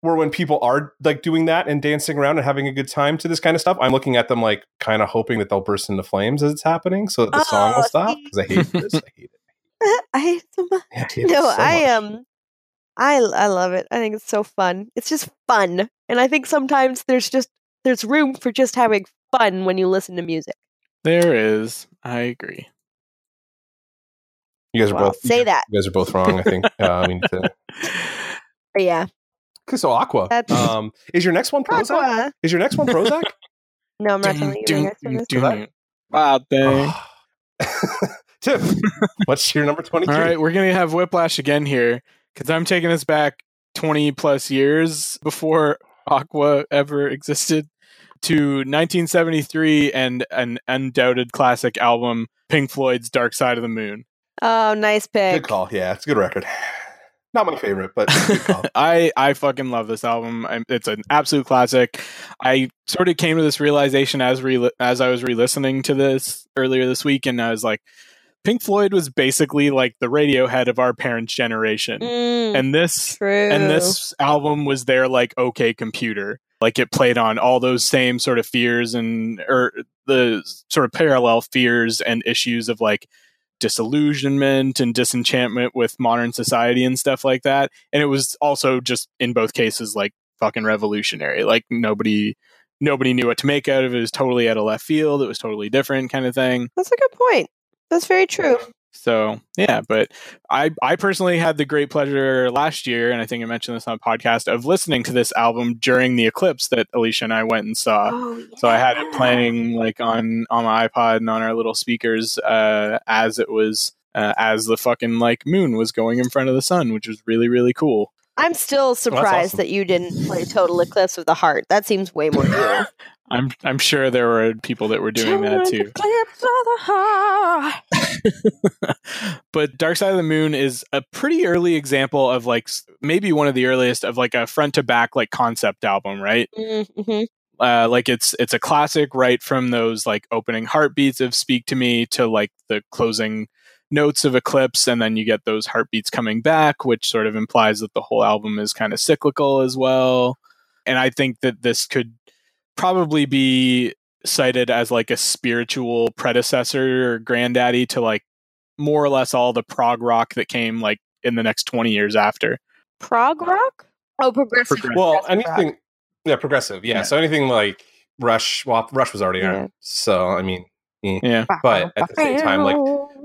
where when people are like doing that and dancing around and having a good time to this kind of stuff, I'm looking at them like kind of hoping that they'll burst into flames as it's happening so that the song will Oh, stop because I hate this. I hate it. I hate so much. I hate it No, so I much. um I I love it. I think it's so fun. It's just fun. And I think sometimes there's just there's room for just having fun when you listen to music. There is. I agree. You guys are Well, both say that. You guys are both wrong. I think uh, we need to. But yeah. Okay, so Aqua. That's- Um, is your next one Prozac? Aqua. Is your next one Prozac? No, I'm not telling you. my next one is- that- Wow, dang. Tim, what's your number twenty-three? All right, we're gonna have whiplash again here because I'm taking us back 20 plus years before Aqua ever existed to 1973 and an undoubted classic album, Pink Floyd's Dark Side of the Moon. Oh, nice pick. Good call. Yeah, it's a good record. Not my favorite, but. I I fucking love this album. i it's an absolute classic. I sort of came to this realization as re- as I was re-listening to this earlier this week, and I was like, Pink Floyd was basically like the Radiohead of our parents' generation, Mm, and this true. and this album was their like okay computer. Like it played on all those same sort of fears and or the sort of parallel fears and issues of like disillusionment and disenchantment with modern society and stuff like that. And it was also just in both cases like fucking revolutionary. Like nobody nobody knew what to make out of it. It was totally out of left field. It was totally different kind of thing. That's a good point. That's very true. so yeah, but I I personally had the great pleasure last year, and I think I mentioned this on a podcast of listening to this album during the eclipse that Alicia and I went and saw. Oh, So I had it playing like on on my iPod and on our little speakers uh, as it was uh, as the fucking like moon was going in front of the sun, which was really really cool. I'm still surprised awesome. that you didn't play Total Eclipse of the Heart. That seems way more you. I'm I'm sure there were people that were doing that too. Eclipse of the Heart. but Dark Side of the Moon is a pretty early example of like maybe one of the earliest of like a front to back like concept album, right? Mm-hmm. uh, like it's it's a classic right from those like opening heartbeats of speak to me to like the closing notes of eclipse and then you get those heartbeats coming back which sort of implies that the whole album is kind of cyclical as well and i think that this could probably be cited as like a spiritual predecessor or granddaddy to like more or less all the prog rock that came like in the next 20 years after Prog rock? Oh, progressive. Progressive. well, progressive rock. anything, yeah, progressive, yeah. Yeah. So anything like Rush, well, Rush was already Yeah. around. So I mean, eh. yeah but at the same time, like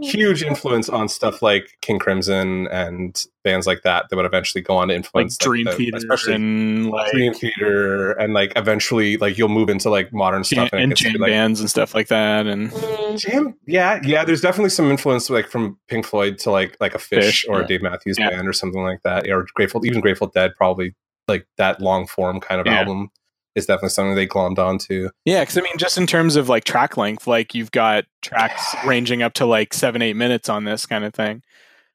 huge influence on stuff like King Crimson and bands like that that would eventually go on to like influence dream the- theater especially and like Dream Theater, and like eventually, like you'll move into like modern jam, stuff it and jam like, bands and stuff like that and Mm, Jam, yeah, yeah. There's definitely some influence, like from Pink Floyd to like like a Phish, Phish, or yeah. a Dave Matthews Yeah. Band or something like that, or Grateful, even Grateful Dead, probably like that long form kind of Yeah. album is definitely something they glommed onto. Yeah, because I mean, just in terms of like track length, like you've got tracks ranging up to like seven, eight minutes on this kind of thing.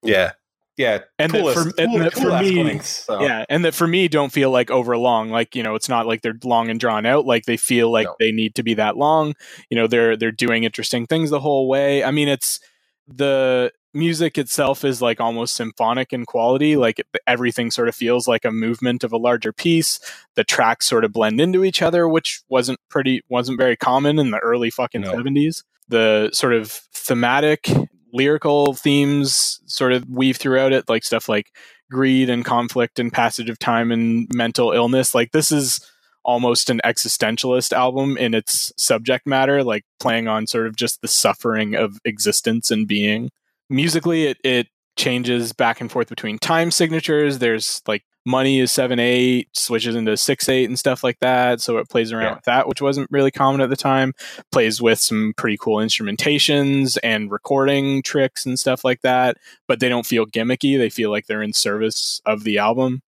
Yeah, yeah. And that coolest, for- and that cool-ass me- lengths, so. Yeah, and that for me don't feel like over long. Like you know, it's not like they're long and drawn out. Like they feel like No. they need to be that long. You know, they're they're doing interesting things the whole way. I mean, it's the music itself is like almost symphonic in quality. Like it, everything sort of feels like a movement of a larger piece. The tracks sort of blend into each other, which wasn't pretty wasn't very common in the early fucking No. seventies. The sort of thematic lyrical themes sort of weave throughout it, like stuff like greed and conflict and passage of time and mental illness. Like this is almost an existentialist album in its subject matter, like playing on sort of just the suffering of existence and being. Musically, it, it changes back and forth between time signatures. There's like money is seven eight, switches into six eight and stuff like that. So it plays around Yeah. with that, which wasn't really common at the time. Plays with some pretty cool instrumentations and recording tricks and stuff like that. But they don't feel gimmicky. They feel like they're in service of the album.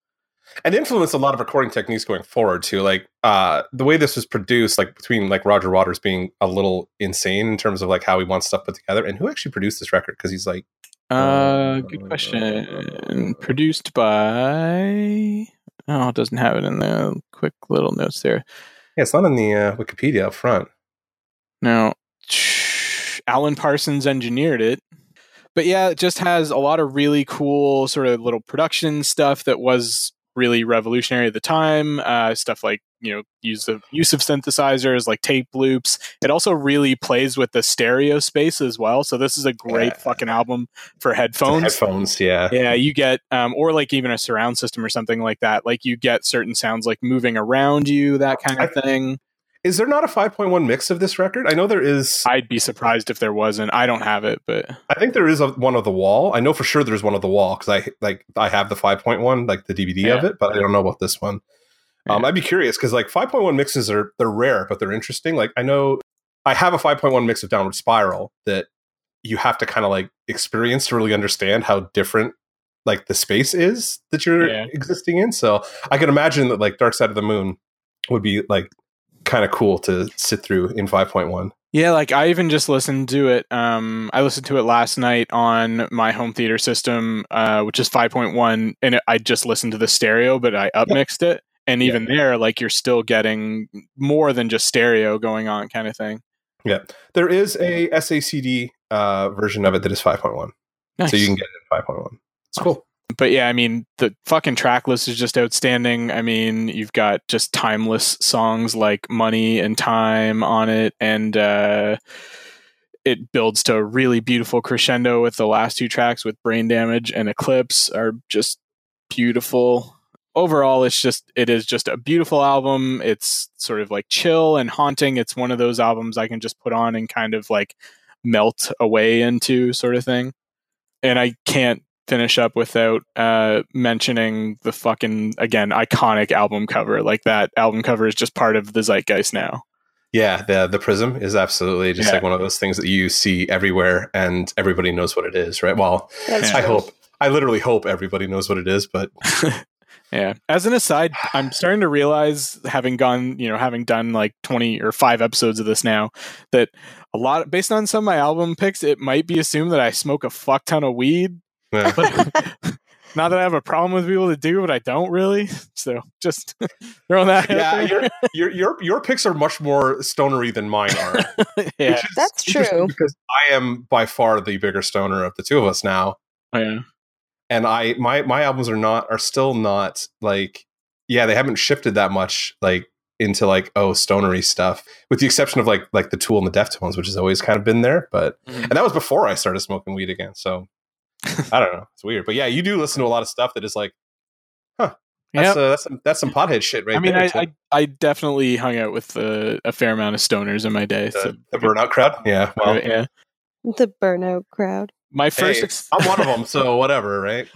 And influenced a lot of recording techniques going forward too. Like uh, the way this was produced, like between like Roger Waters being a little insane in terms of like how he wants stuff put together, and who actually produced this record because he's like Uh, good question. Produced by. Oh, it doesn't have it in the quick little notes there. yeah, it's not in the uh, Wikipedia up front. No, Alan Parsons engineered it. But yeah, it just has a lot of really cool sort of little production stuff that was really revolutionary at the time. Uh, stuff like you know use the use of synthesizers like tape loops. It also really plays with the stereo space as well. So this is a great Yeah. fucking album for headphones. Headphones, yeah. Yeah, you get, um, or like even a surround system or something like that. Like you get certain sounds like moving around you, that kind of thing. Is there not a 5.1 mix of this record? I know there is. I'd be surprised if there wasn't. I don't have it, but I think there is a, one of the wall. I know for sure there's one of the wall because I like I have the 5.1, like the DVD of it, but I don't know about this one. Um, I'd be curious because like 5.1 mixes are they're rare, but they're interesting. Like I know I have a 5.1 mix of Downward Spiral that you have to kind of like experience to really understand how different like the space is that you're Yeah. existing in. So I can imagine that like Dark Side of the Moon would be like kind of cool to sit through in 5.1. yeah, like I even just listened to it. Um, I listened to it last night on my home theater system, uh, which is 5.1, and it, I just listened to the stereo, but I upmixed it. And even there, like you're still getting more than just stereo going on, kind of thing. Yeah, there is a SACD uh, version of it that is 5.1. Nice. So you can get it at 5.1. It's cool. But yeah, I mean, the fucking track list is just outstanding. I mean, you've got just timeless songs like Money and Time on it, and uh, it builds to a really beautiful crescendo with the last two tracks with Brain Damage and Eclipse are just beautiful. Overall, it's just it is just a beautiful album. It's sort of like chill and haunting. It's one of those albums I can just put on and kind of like melt away into sort of thing. And I can't finish up without uh, mentioning the fucking again iconic album cover. Like that album cover is just part of the zeitgeist now. Yeah, the the prism is absolutely just Yeah. like one of those things that you see everywhere and everybody knows what it is, right? Well, That's I true. hope I literally hope everybody knows what it is, but Yeah. As an aside, I'm starting to realize, having gone, you know, having done like 20 or five episodes of this now, that a lot, based on some of my album picks, it might be assumed that I smoke a fuck ton of weed. But not that I have a problem with people to do, but I don't really. So just throwing that yeah, your, your your your picks are much more stonery than mine are. yeah. is That's true. because I am by far the bigger stoner of the two of us now. yeah. and I my my albums are not are still not like yeah they haven't shifted that much like into like oh stonery stuff with the exception of like like the Tool and the Deftones which has always kind of been there but Mhm. and that was before I started smoking weed again so I don't know it's weird but yeah you do listen to a lot of stuff that is like that's Yep. uh, that's some, that's some pothead shit right I mean, there I, too. I I definitely hung out with uh, a fair amount of stoners in my day. so, the, the burnout crowd yeah well yeah. The burnout crowd. My first hey, ex- I'm one of them so whatever right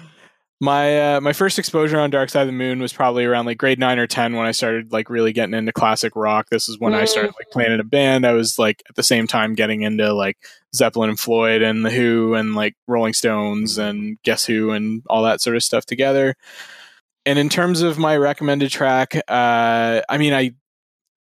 my uh, my first exposure on Dark Side of the Moon was probably around like grade nine or ten when I started like really getting into classic rock. This is when I started like playing in a band. I was like at the same time getting into like Zeppelin and Floyd and the Who and like Rolling Stones and Guess Who and all that sort of stuff together. And in terms of my recommended track, uh, I mean, I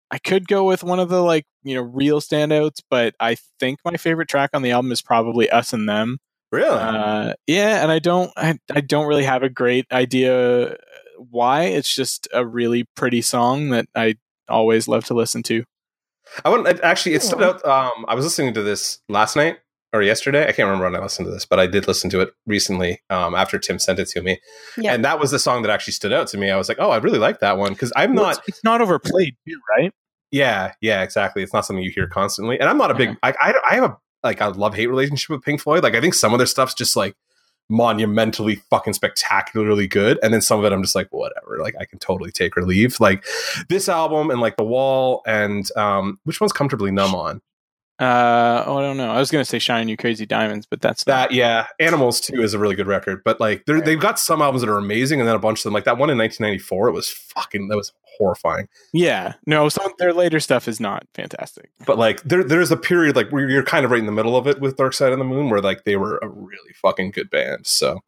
I could go with one of the like you know real standouts, but I think my favorite track on the album is probably Us and Them. really Uh, yeah, and I don't, I, I don't really have a great idea why. It's just a really pretty song that I always love to listen to. I wouldn't actually. It stood out. Um, I was listening to this last night or yesterday. I can't remember when I listened to this, but I did listen to it recently. Um, after Tim sent it to me, Yeah. and that was the song that actually stood out to me. I was like, oh, I really like that one because I'm Well, not. it's, it's not overplayed, too, right? Yeah, yeah, exactly. It's not something you hear constantly, and I'm not a big. Yeah. I, I I have a like a love hate relationship with Pink Floyd. Like I think some of their stuff's just like monumentally fucking spectacularly good. And then some of it i'm just like whatever. Like i can totally take or leave. Like this album and like the wall and um which one's comfortably numb on? Uh, oh, I don't know. I was gonna say "Shine You Crazy Diamonds," but that's not- That yeah, Animals too is a really good record, but like they've got some albums that are amazing, and then a bunch of them like that one in 1994. It was fucking that was horrifying. Yeah, no. Some their later stuff is not fantastic. But like there there's a period like where you're kind of right in the middle of it with Dark Side of the Moon, where like they were a really fucking good band. So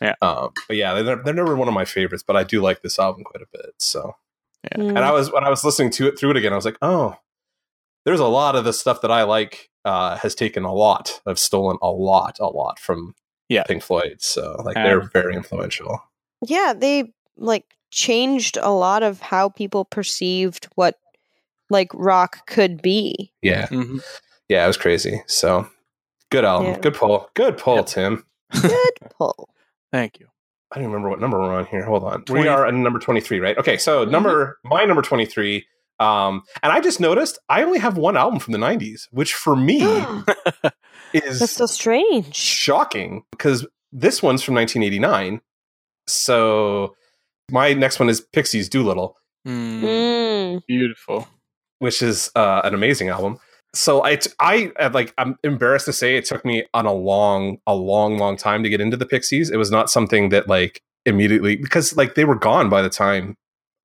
Yeah. um, but yeah, they're they're never one of my favorites, but I do like this album quite a bit. So Mm. and I was when I was listening to it through it again, I was like, oh, there's a lot of the stuff that I like uh, has taken a lot. I've stolen a lot, a lot from Yeah. Pink Floyd. So like Um, they're very influential. yeah, they like changed a lot of how people perceived what like rock could be. Yeah, Mhm. yeah, it was crazy. So good album, Yeah. good pull, good pull, Yep. Tim. Good pull. Thank you. I don't remember what number we're on here. Hold on. 20. We are at number 23, right? Okay, so number my number 23 um and I just noticed I only have one album from the 90s, which for me is That's so strange. shocking because this one's from 1989. So my next one is Pixies Doolittle, Mm, Mm. beautiful. which is uh, an amazing album. So I, I uh, like, I'm embarrassed to say it took me on a long, a long, long time to get into the Pixies. It was not something that like immediately because like they were gone by the time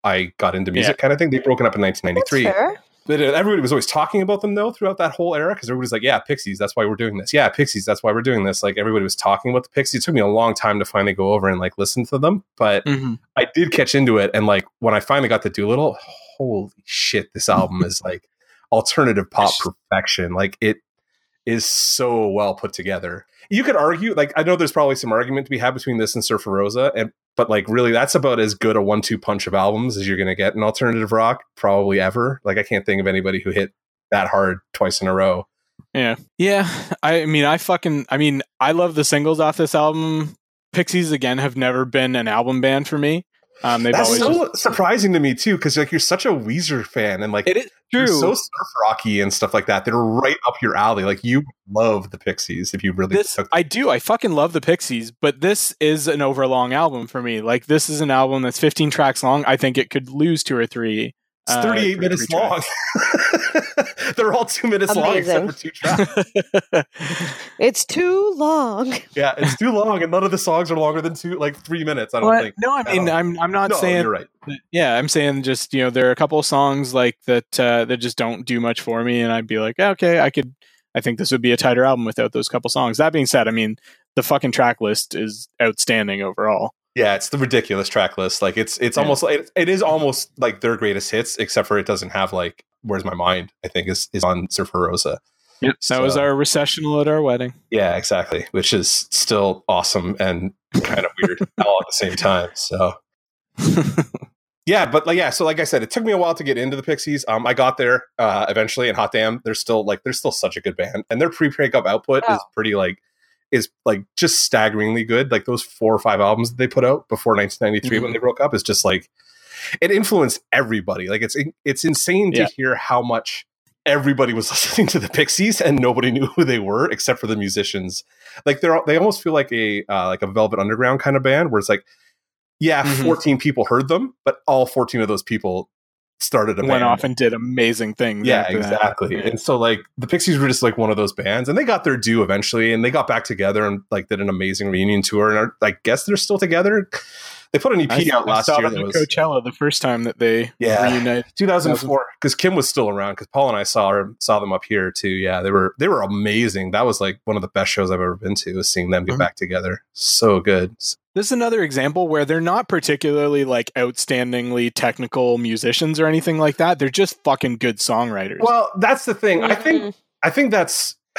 I got into music, kind of thing. They broken up in That's 1993. But uh, everybody was always talking about them though throughout that whole era because everybody's like, "Yeah, Pixies, that's why we're doing this." Yeah, Pixies, that's why we're doing this. Like everybody was talking about the Pixies. It took me a long time to finally go over and like listen to them, but Mhm. I did catch into it. And like when I finally got to Doolittle, holy shit, this album is like alternative pop perfection. Like it is so well put together. You could argue, like I know there's probably some argument to be had between this and Surfer Rosa, and but like really that's about as good a one-two punch of albums as you're gonna get in alternative rock, probably ever. Like I can't think of anybody who hit that hard twice in a row. Yeah. Yeah. I mean, I fucking, I mean, I love the singles off this album. Pixies, again, have never been an album band for me. Um, they've That's always so surprising to me too, because like you're such a Weezer fan and like It is They're true. so surf rocky and stuff like that. They're right up your alley. Like you love the Pixies if you really this took I do. I fucking love the Pixies, but this is an overlong album for me. Like this is an album that's 15 tracks long. I think it could lose two or three. it's uh, 38 two or minutes three long. They're all two minutes long except for two tracks. tracks. It's too long. yeah, it's too long, and none of the songs are longer than two, like three minutes. I don't But- think. no, I mean, I'm I'm not no, saying you're right. yeah, I'm saying just you know there are a couple of songs like that uh, that just don't do much for me, and I'd be like, "Yeah, okay, I could. I think this would be a tighter album without those couple songs. That being said, I mean the fucking track list is outstanding overall. Yeah, it's the ridiculous track list. Like it's it's Yeah. almost like it is almost like their greatest hits, except for it doesn't have like "Where's My Mind." I think is is on Surfer Rosa. Yep, that was our recessional at our wedding. Yeah, exactly. Which is still awesome and kind of weird all at the same time. So yeah, but like yeah, so like I said, it took me a while to get into the Pixies. Um, I got there uh, eventually, and Hot Damn, they're still like they're still such a good band, and their pre-breakup output is Oh. pretty like is like just staggeringly good. Like those four or five albums that they put out before 1993 when Mhm. they broke up is just like it influenced everybody. Like it's it's insane to Yeah. hear how much everybody was listening to the Pixies and nobody knew who they were except for the musicians. Like they're they almost feel like a uh, like a Velvet Underground kind of band where it's like, yeah, Mhm. 14 people heard them, but all 14 of those people started a Went band. off and did amazing things. yeah, after that. exactly. And so like the Pixies were just like one of those bands, and they got their due eventually, and they got back together and like did an amazing reunion tour, and are, I guess they're still together. They put an EP I, out I last saw year them that at was Coachella the first time that they Yeah. reunited. 2004 because Kim was still around because Paul and I saw her saw them up here too. Yeah, they were they were amazing. That was like one of the best shows I've ever been to. Was seeing them get Mhm. back together. So good. This is another example where they're not particularly like outstandingly technical musicians or anything like that. They're just fucking good songwriters. Well, that's the thing. I think. I think that's.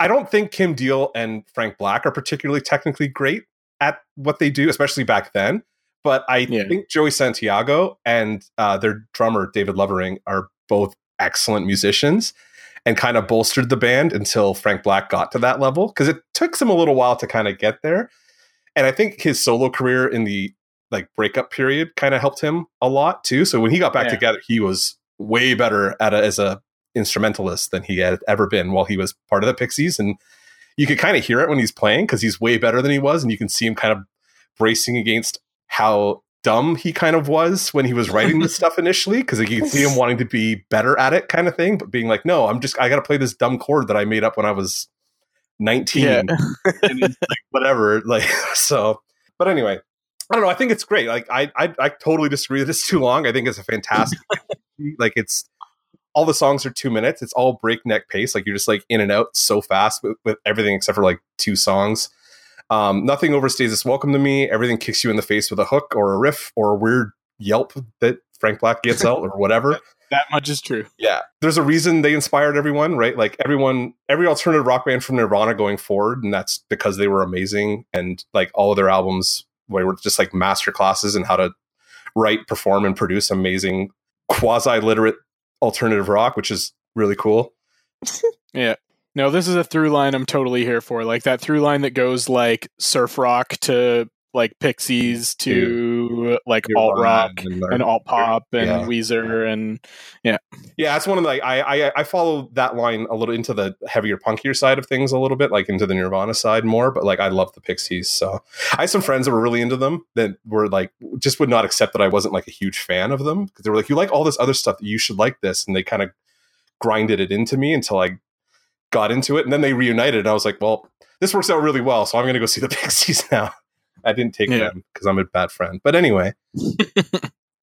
I don't think Kim Deal and Frank Black are particularly technically great at what they do, especially back then. But I Yeah. think Joey Santiago and uh, their drummer David Lovering are both excellent musicians, and kind of bolstered the band until Frank Black got to that level because it took him a little while to kind of get there. And I think his solo career in the like breakup period kind of helped him a lot too. So when he got back Yeah. together, he was way better at a, as a instrumentalist than he had ever been while he was part of the Pixies. And you could kind of hear it when he's playing because he's way better than he was, and you can see him kind of bracing against how dumb he kind of was when he was writing this stuff initially because like, you can see him wanting to be better at it kind of thing but being like no i'm just i gotta play this dumb chord that i made up when i was 19 yeah. and it's like whatever like so but anyway i don't know i think it's great like i i, I totally disagree that it's too long i think it's a fantastic like it's all the songs are two minutes. It's all breakneck pace. Like you're just like in and out so fast with, with everything except for like two songs. Um, nothing overstays its welcome to me. Everything kicks you in the face with a hook or a riff or a weird yelp that frank black gets out or whatever. That much is true. yeah. There's a reason they inspired everyone right? Like everyone every alternative rock band from nirvana going forward and that's because they were amazing and like all of their albums were just like master classes in how to write perform and produce amazing quasi literate alternative rock which is really cool Yeah. No, this is a through line I'm totally here for. Like that through line that goes like surf rock to like Pixies to like alt rock and, and alt pop and Yeah. Weezer and yeah. Yeah, that's one of the like I, I I follow that line a little into the heavier, punkier side of things a little bit, like into the Nirvana side more. But like I love the Pixies, so I had some friends that were really into them that were like just would not accept that I wasn't like a huge fan of them because they were like, you like all this other stuff, that you should like this, and they kind of grinded it into me until I got into it, and then they reunited, and I was like, well, this works out really well, so I'm going to go see the Pixies now. I didn't take Yeah. them because I'm a bad friend, but anyway.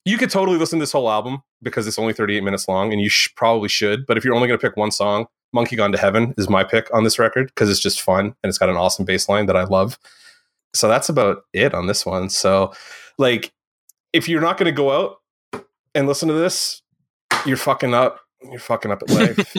You could totally listen to this whole album because it's only 38 minutes long, and you sh- probably should. But if you're only going to pick one song, Monkey Gone to Heaven is my pick on this record because it's just fun and it's got an awesome bass line that I love. So that's about it on this one. So, like, if you're not going to go out and listen to this, you're fucking up. You're fucking up at life.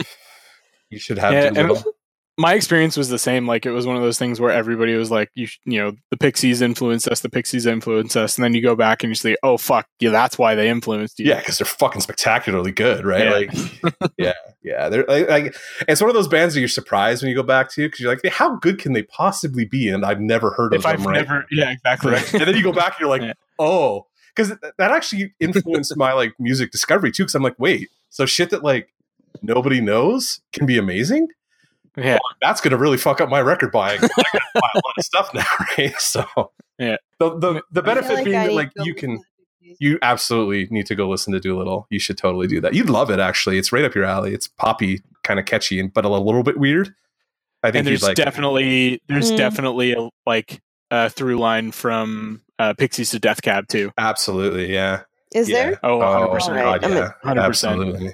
you should have Yeah, to and- little. My experience was the same. Like it was one of those things where everybody was like, you, you know, the Pixies influenced us, the Pixies influenced us, and then you go back and you say, oh fuck, yeah, that's why they influenced you. Yeah, because they're fucking spectacularly good, right? Yeah. Like, yeah, yeah. They're like, like, it's one of those bands that you're surprised when you go back to because you're like, how good can they possibly be? And I've never heard of if them, I've right? never, yeah, exactly. Right. and then you go back and you're like, Yeah. oh, because that actually influenced my like music discovery too. Because I'm like, wait, so shit that like nobody knows can be amazing. Yeah, That's gonna really fuck up my record buying. I gotta buy a lot of stuff now, right? So Yeah. the the, the I feel benefit being I that like you can listen to these. you absolutely need to go listen to Doolittle. You should totally do that. You'd love it actually. It's right up your alley. It's poppy, kind of catchy, and but a little bit weird. I think and there's like. definitely there's Mm. definitely a like a through line from uh, Pixies to Death Cab too. absolutely, yeah. Is yeah. there? Oh, 100%. God, I'm yeah, 100%. absolutely.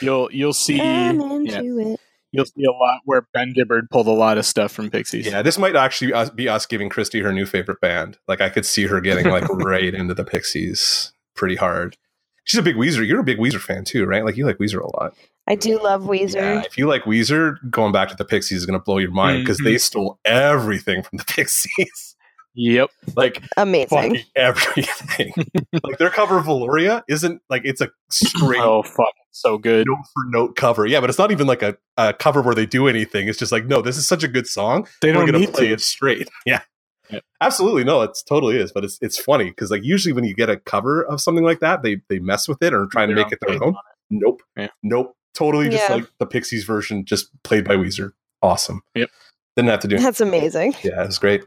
You'll you'll see I'm yeah, it. You'll see a lot where Ben Gibbard pulled a lot of stuff from Pixies. Yeah, this might actually be us giving Christy her new favorite band. Like I could see her getting like right into the Pixies pretty hard. She's a big Weezer. You're a big Weezer fan too, right? Like you like Weezer a lot. I do love Weezer. Yeah, if you like Weezer, going back to the Pixies is going to blow your mind because Mhm. they stole everything from the Pixies. Yep. like Amazing. fucking everything. like their cover of Velouria isn't like it's a straight Oh fuck, so good. note for note cover. Yeah, but it's not even like a, a cover where they do anything. It's just like, no, this is such a good song. They We're don't gonna need play to. it straight. Yeah. Yeah. Absolutely. No, it's totally is. But it's it's funny because like usually when you get a cover of something like that, they they mess with it or try and Their make it their own. on Nope. Yeah. Nope. Totally just Yeah. like the Pixies version, just played by Weezer. Awesome. Yep. Didn't have to do That's amazing. Yeah, it was great.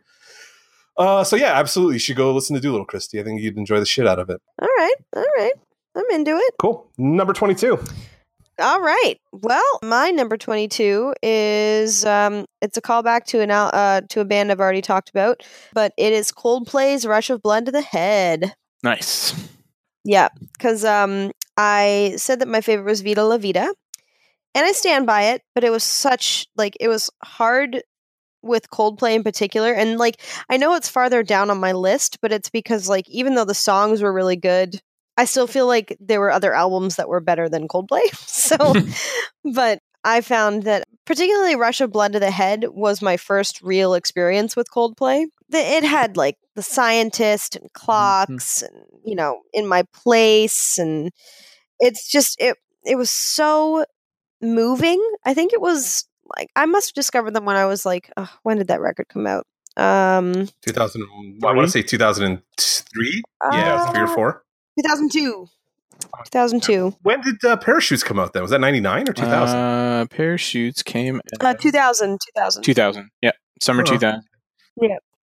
Uh, so yeah, absolutely. You should go listen to Doolittle, Christy. I think you'd enjoy the shit out of it. All right. All right. I'm into it. Cool. Number 22. All right. Well, my number 22 is um it's a callback to an al- uh to a band I've already talked about, but it is Coldplay's Rush of Blood to the Head. Nice. Yeah, cuz um I said that my favorite was Viva La Vida, and I stand by it, but it was such like it was hard with Coldplay in particular and like I know it's farther down on my list, but it's because like even though the songs were really good, I still feel like there were other albums that were better than Coldplay. So but I found that particularly Rush of Blood to the Head was my first real experience with Coldplay. It had like the scientist and clocks and you know in my place and it's just it it was so moving. I think it was like I must have discovered them when I was like uh, when did that record come out? Um 2000. I want to say 2003. Yeah, three or uh, four. 2002. 2002. When did uh, Parachutes come out then? Was that 99 or 2000? Uh, Parachutes came Uh, 2000. 2000. 2000. Yeah, summer Oh. 2000.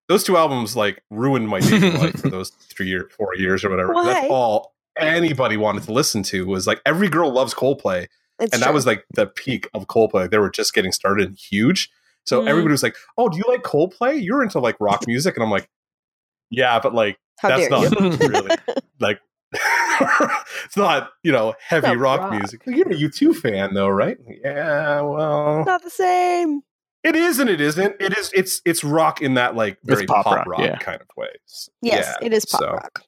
those two albums like ruined my dating life for those three or four years or whatever. Why? That's all anybody wanted to listen to was like every girl loves Coldplay. It's and that was like the peak of Coldplay. They were just getting started and huge. So Mhm. everybody was like, "Oh, do you like Coldplay? You're into like rock music?" And I'm like, "Yeah, but like How that's not you? really like it's not you know heavy Not rock, rock. music. You're a U2 fan though, right? Yeah, well, Not the same. it is and it isn't. It is. It's it's rock in that like It's very pop pop, rock, rock, yeah. kind of ways. Yes, Yeah, it is pop so- rock.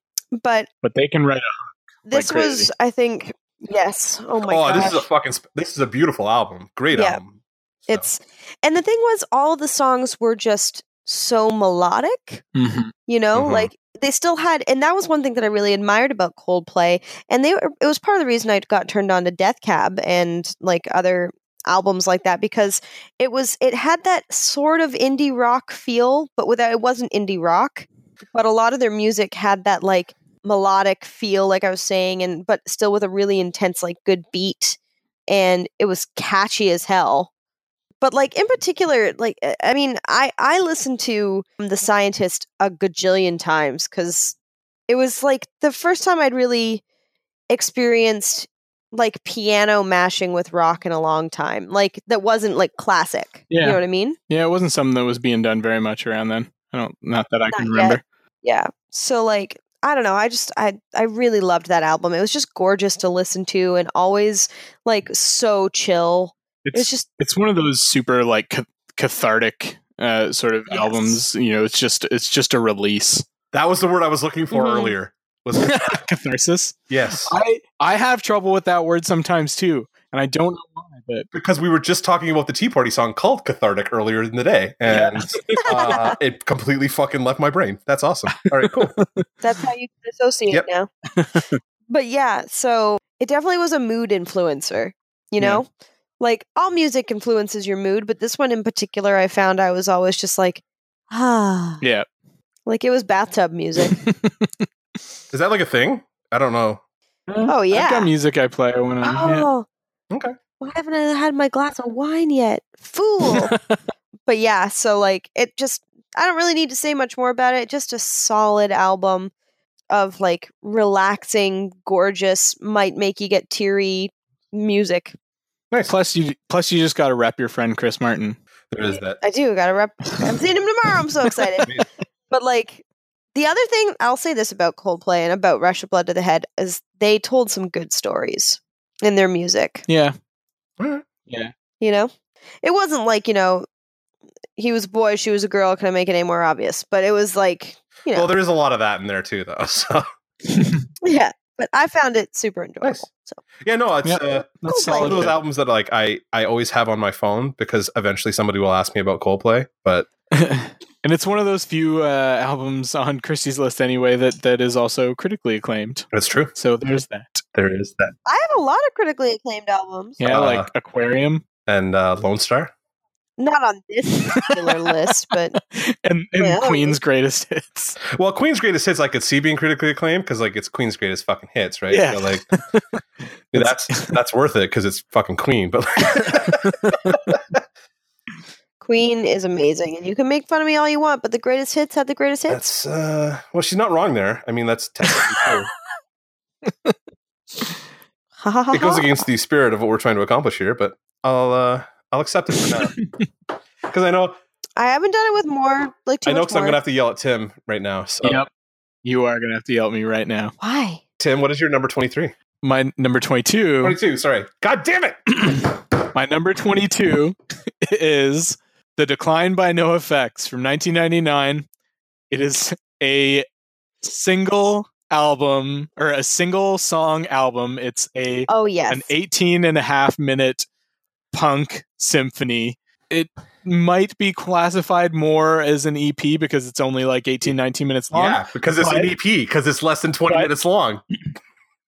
But But they can write a this crazy. was, I think, yes. Oh my god. oh, gosh. this is a fucking. This is a beautiful album. Great Yeah. album. So, It's and the thing was, all the songs were just so melodic. Mhm. You know, Mhm. like they still had, and that was one thing that I really admired about Coldplay. And they were, it was part of the reason I got turned on to Death Cab and like other albums like that because it was it had that sort of indie rock feel, but without it wasn't indie rock. but a lot of their music had that like melodic feel, like I was saying, and but still with a really intense, like good beat, and it was catchy as hell. But like in particular, like uh, I mean, I I listened to the scientist a gajillion times because it was like the first time I'd really experienced like piano mashing with rock in a long time. Like that wasn't like classic. Yeah. You know what I mean? Yeah, it wasn't something that was being done very much around then. I don't, not that I can Not remember. Yeah. So like I don't know, I just I I really loved that album. It was just gorgeous to listen to and always like so chill. It was It's just it's one of those super like cathartic uh, sort of Yes. albums. You know, it's just it's just a release. That was the word I was looking for Mhm. earlier. Was Catharsis. yes, I I have trouble with that word sometimes too, and I don't know why. But because we were just talking about the Tea Party song called "Cathartic" earlier in the day, and uh, it completely fucking left my brain. That's awesome. All right, cool. that's how you associate Yep. now. but yeah, so it definitely was a mood influencer, you Yeah. Know? Like all music influences your mood, but this one in particular I found I was always just like ah yeah, like it was bathtub music. Is that like a thing? I don't know. Oh, I've yeah. got music I play when I'm. yeah. oh. Okay. Why haven't I had my glass of wine yet? Fool. but yeah, so like it just I don't really need to say much more about it. Just a solid album of like relaxing, gorgeous, might make you get teary music. Nice. Plus, you plus you just got to rep your friend Chris Martin. There is that. I do gotta rep. I'm seeing him tomorrow. I'm so excited. but like the other thing, I'll say this about Coldplay and about Rush of Blood to the Head is they told some good stories in their music. Yeah, yeah. You know, it wasn't like you know he was a boy, she was a girl. Can I make it any more obvious? But it was like you know, Well, there is a lot of that in there too, though. So yeah. But I found it super enjoyable. Nice. So yeah, no, it's Yep. uh, That's Coldplay. one of those albums that like I I always have on my phone because eventually somebody will ask me about Coldplay. But and it's one of those few uh, albums on Christy's list anyway that that is also critically acclaimed. That's true. So there's that. There is that. I have a lot of critically acclaimed albums. Yeah, Uh, like Aquarium And uh, Lone Star. Not on this particular list, but and, and Yeah. Queen's greatest hits. Well, Queen's greatest hits I could see being critically acclaimed because like it's Queen's greatest fucking hits, right? Yeah. So, like yeah, that's that's worth it because it's fucking Queen. But like, Queen is amazing, and you can make fun of me all you want, but the greatest hits had the greatest hits. that's uh, well, she's not wrong there. I mean, that's technically true. It goes against the spirit of what we're trying to accomplish here, but I'll uh, I'll accept it for now because I know I haven't done it with more like too I know because I'm gonna have to yell at Tim right now. So Yep. You are gonna have to yell at me right now. Why? Tim, what is your number twenty three? My number twenty-two. Twenty two. Sorry. God damn it. My number 22 is The Decline by NOFX from 1999. It is a single album or a single song album. It's a Oh yes. an 18 and a half minute punk symphony. It might be classified more as an EP because it's only like 18 19 minutes long. yeah, because it's but- an EP because it's less than twenty but- minutes long.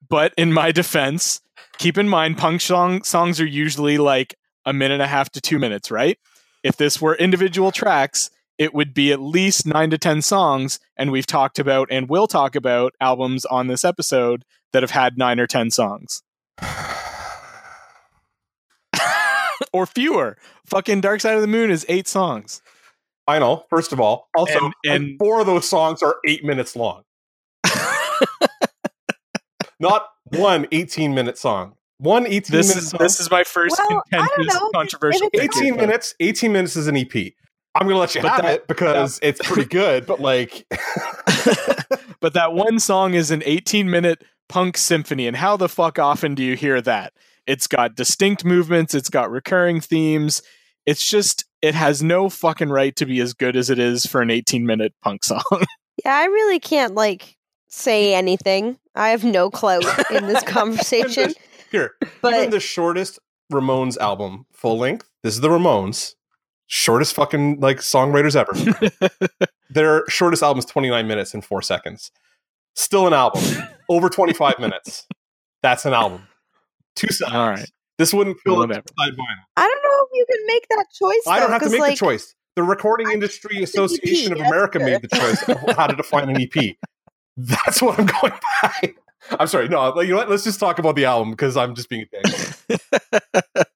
But in my defense, keep in mind punk song songs are usually like a minute and a half to two minutes, right? If this were individual tracks, it would be at least nine to ten songs, and we've talked about and will talk about albums on this episode that have had nine or ten songs. or fewer. Fucking Dark Side of the Moon is eight songs. I know. First of all, also, And- and, and- four of those songs are eight minutes long. Not one 18 minute song. One 18 this minute is song. this is my first Well, contentious, know. Controversial. 18 minutes. 18 minutes is an EP. I'm gonna let you But have that- it because it's pretty good. But like, but that one song is an 18 minute punk symphony and how the fuck often do you hear that it's got distinct movements it's got recurring themes it's just it has no fucking right to be as good as it is for an 18 minute punk song yeah, I really can't like say anything. I have no clout in this conversation. here, even But the shortest Ramones album, full length. This is the Ramones, shortest fucking like songwriters ever. Their shortest album is 29 minutes and four seconds. Still an album. Over 25 minutes. That's an album. Two sides. all right This wouldn't fill up Whatever. side vinyl. I don't know if you can make that choice. I don't have to make like, the choice. The Recording Industry Association of America good. made the choice of how to define an EP. That's what I'm going by. I'm sorry. No, you know what? Let's just talk about the album because I'm just being a dick.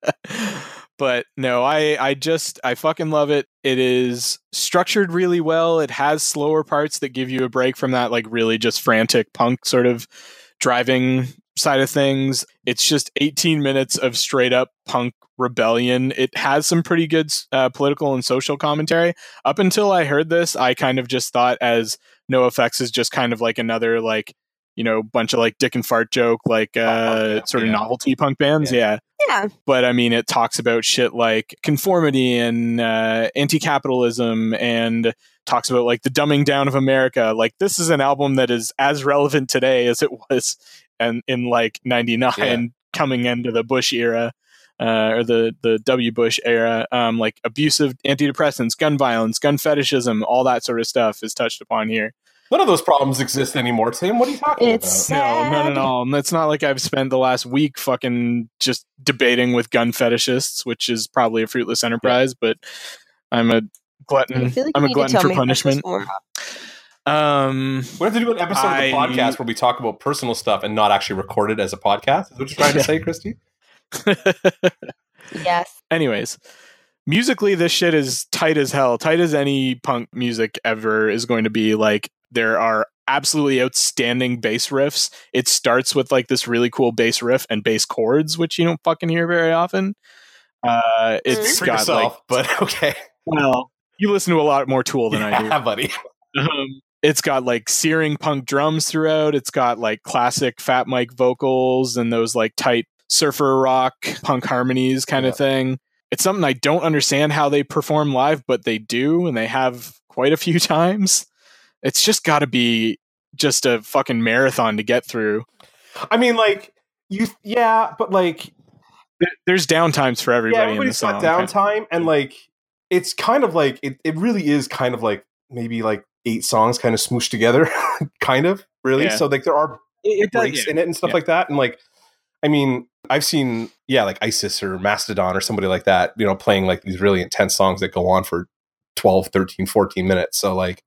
but no, I I just I fucking love it. It is structured really well. It has slower parts that give you a break from that like really just frantic punk sort of driving side of things. It's just 18 minutes of straight up punk rebellion. It has some pretty good uh, political and social commentary. Up until I heard this, I kind of just thought as NOFX is just kind of like another like you know bunch of like dick and fart joke like uh yeah, sort of yeah. novelty punk bands yeah Yeah. but I mean, it talks about shit like conformity and uh, anti-capitalism, and talks about like the dumbing down of America. Like this is an album that is as relevant today as it was, and in like '99, Yeah. coming into the Bush era. Uh, or the the W Bush era, um, like abusive antidepressants, gun violence, gun fetishism, all that sort of stuff is touched upon here. None of those problems exist anymore, Tim. What are you talking It's about? No, no, no, sad. no. And It's not like I've spent the last week fucking just debating with gun fetishists, which is probably a fruitless enterprise. But I'm a I glutton. like I'm a glutton tell for me punishment. More. Um, We have to do an episode I- of the podcast where we talk about personal stuff and not actually record it as a podcast. Is what you're trying to say, Christy? Yes. anyways, musically, this shit is tight as hell. Tight as any punk music ever is going to be. Like there are absolutely outstanding bass riffs. It starts with like this really cool bass riff and bass chords, which you don't fucking hear very often. Uh, it's For got yourself, like but okay. well, you listen to a lot more Tool than I do. Buddy. Um, it's got like searing punk drums throughout. It's got like classic Fat Mike vocals and those like tight surfer rock punk harmonies kind Yeah. of thing. It's something I don't understand how they perform live, but they do, and they have quite a few times. It's just got to be just a fucking marathon to get through. I mean, like you, yeah, but like There- There's downtimes for yeah, everybody in the song. got downtime, and like it's kind of like it, it really is kind of like maybe like eight songs kind of smooshed together, kind of really. Yeah. So like there are It, it does- breaks yeah. in it and stuff Yeah. like that, and like I mean, I've seen yeah, like ISIS or Mastodon or somebody like that, you know, playing like these really intense songs that go on for 12, 13, 14 minutes. So like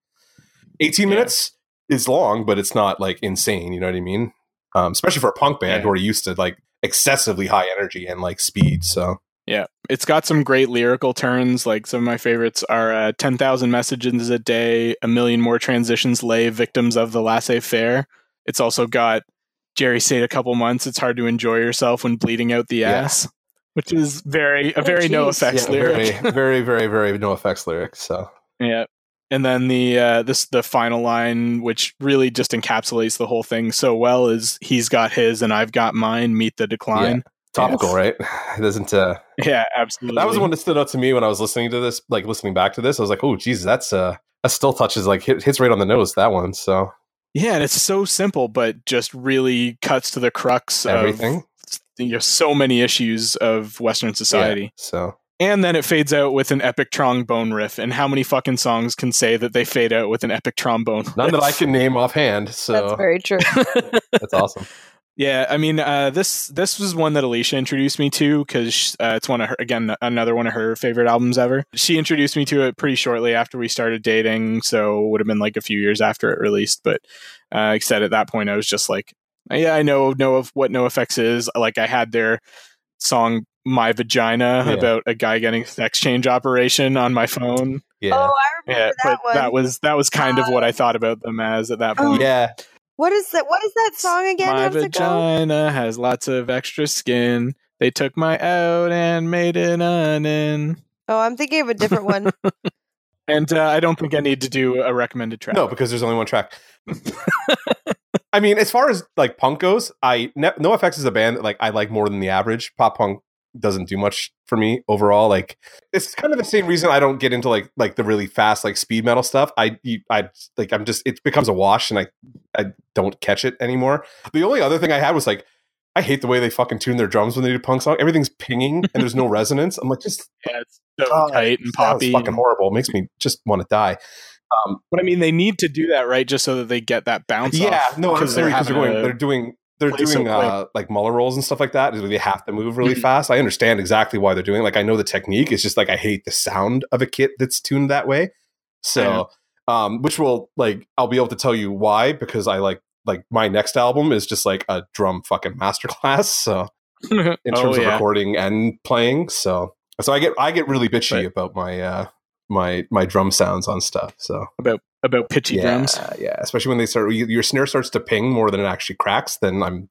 18 Yeah. minutes is long, but it's not like insane, you know what I mean? Um, especially for a punk band Yeah. who are used to like excessively high energy and like speed. So Yeah, it's got some great lyrical turns. Like some of my favorites are uh, 10,000 messages a day, a million more transitions lay, victims of the laissez faire. It's also got Jerry stayed a couple months. It's hard to enjoy yourself when bleeding out the Yeah. ass, which is very a Oh, very NOFX yeah, lyric. very, very, very, very NOFX lyrics. So Yeah. And then the uh, this the final line, which really just encapsulates the whole thing so well, is he's got his and I've got mine. Meet the decline. Topical, right? It doesn't. Uh, Yeah, absolutely. that was the one that stood out to me when I was listening to this, like listening back to this. I was like, oh, geez, that's uh, that still touches like hit, hits right on the nose. That one. So Yeah, and it's so simple, but just really cuts to the crux of everything. of you know, so many issues of Western society. Yeah, so And then it fades out with an epic trombone riff. And how many fucking songs can say that they fade out with an epic trombone? none that I can name offhand. So That's So very true. that's awesome. Yeah, I mean, uh, this this was one that Alicia introduced me to because uh, it's one of her again another one of her favorite albums ever. She introduced me to it pretty shortly after we started dating, so it would have been like a few years after it released. But uh, like I said at that point, I was just like, yeah, I know know of what NOFX is. Like I had their song "My Vagina" Yeah. about a guy getting a sex change operation on my phone. Yeah. Oh, I remember Yeah, that but one. that was that was kind of what I Um, thought about them as at that oh, point. yeah. What is that? What is that song again? My How go? vagina has lots of extra skin. They took my out and made it on in. Oh, I'm thinking of a different one. And uh, I don't think I need to do a recommended track. No, because there's only one track. I mean, as far as like punk goes, I ne- No Effects is a band that like I like more than the average. Pop punk doesn't do much for me overall. Like it's kind of the same reason I don't get into like like the really fast like speed metal stuff. I I like I'm just it becomes a wash and I I don't catch it anymore. The only other thing I had was like I hate the way they fucking tune their drums when they do punk song. Everything's pinging and there's no resonance. I'm like just Yeah, it's so oh, tight and poppy. fucking horrible. It makes me just want to die. Um, But I mean, they need to do that, right? Just so that they get that bounce. yeah, off, no, I'm 'cause sorry because they're having going. a- They're doing they're doing uh, like Moeller rolls and stuff like that. They have to move really Mhm. fast. I understand exactly why they're doing. it. Like I know the technique. It's just like I hate the sound of a kit that's tuned that way. So, um, which will like I'll be able to tell you why because I like like my next album is just like a drum fucking masterclass. So in oh, terms of recording and playing. So so I get I get really bitchy Right. about my uh my my drum sounds on stuff. So about about pitchy yeah, drums. yeah, especially when they start your snare starts to ping more than it actually cracks. Then I'm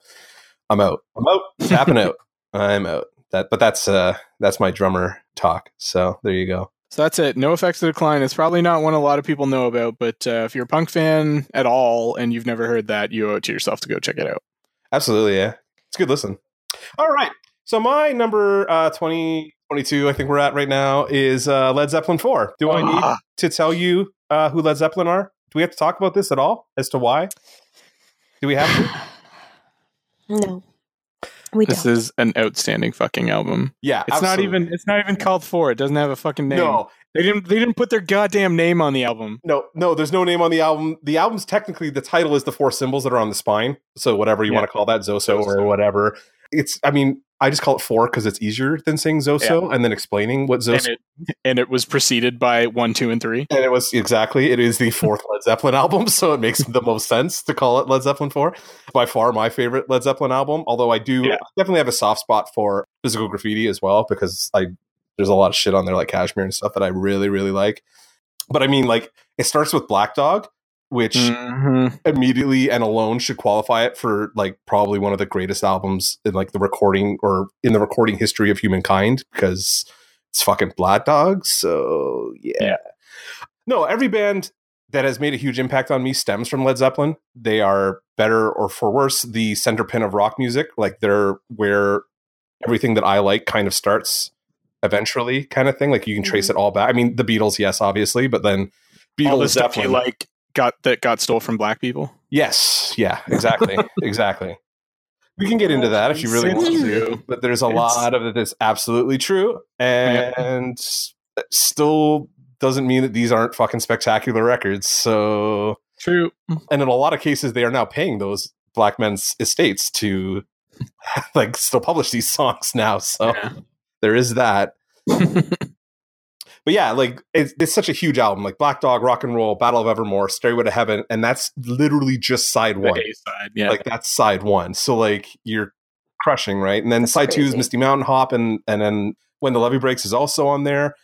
I'm out. I'm out. Tapping out. I'm out. That but that's uh that's my drummer talk. So there you go. So that's it. NOFX to decline. It's probably not one a lot of people know about, but uh, if you're a punk fan at all and you've never heard that, you owe it to yourself to go check it out. Absolutely, yeah. It's a good listen. All right. So my number uh 20 22 I think we're at right now is uh Led Zeppelin 4. Do I need Ah. to tell you uh who Led Zeppelin are? Do we have to talk about this at all as to why? Do we have to? No, we This don't. is an outstanding fucking album. Yeah. It's not even it's not even called for. It doesn't have a fucking name. No, They didn't they didn't put their goddamn name on the album. no, no. There's no name on the album. The album's technically the title is the four symbols that are on the spine. So whatever you Yeah. want to call that, Zoso or whatever. It's. I mean, I just call it four because it's easier than saying Zoso and then explaining what Zoso. And it and it was preceded by one, two, and three. And it was exactly, it is the fourth Led Zeppelin album, so it makes the most sense to call it Led Zeppelin 4. By far my favorite Led Zeppelin album, although I do Yeah. definitely have a soft spot for physical graffiti as well, because I there's a lot of shit on there like Kashmir and stuff that I really, really like. But I mean, like, it starts with Black Dog, which Mhm. immediately and alone should qualify it for like probably one of the greatest albums in like the recording or in the recording history of humankind because it's fucking Black Dog. So yeah. Yeah. No, every band that has made a huge impact on me stems from Led Zeppelin. They are better or for worse the centerpin of rock music. Like they're where everything that I like kind of starts eventually, kind of thing. Like you can trace it all back. I mean, the Beatles, yes, obviously, but then Beatles, All the stuff you like got that got stole from black people. Yes. Yeah. Exactly. exactly. We can get into that if you really want to, but there's a lot of it that's absolutely true, and still doesn't mean that these aren't fucking spectacular records. So, True. and in a lot of cases, they are now paying those black men's estates to like still publish these songs now. So Yeah. there is that. But yeah, like it's, it's such a huge album, like Black Dog, Rock and Roll, Battle of Evermore, Stairway to Heaven, and that's literally just side The one. A side. Yeah. Like that's side one. So like you're crushing, right? And then That's side two is. Misty Mountain Hop, and and then when the levee breaks is also on there.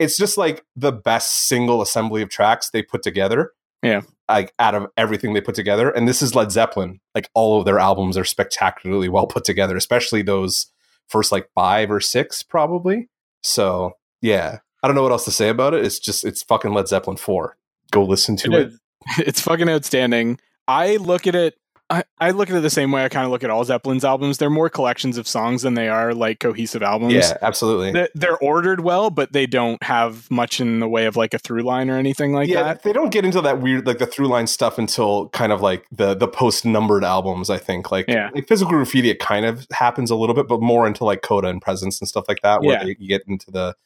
It's just like the best single assembly of tracks they put together. Yeah. Like out of everything they put together. And this is Led Zeppelin. Like all of their albums are spectacularly well put together, especially those first like five or six, probably. So yeah. I don't know what else to say about it. It's just it's fucking Led Zeppelin 4. Go listen to it. It's fucking outstanding. I look at it. I, I look at it the same way I kind of look at all Zeppelin's albums. They're more collections of songs than they are like cohesive albums. Yeah, absolutely. They're, they're ordered well, but they don't have much in the way of like a through line or anything like yeah, that. they don't get into that weird like the through line stuff until kind of like the the post numbered albums. I think like Yeah. like physical graffiti, it kind of happens a little bit, but more into like Coda and Presence and stuff like that, where Yeah. they you get into the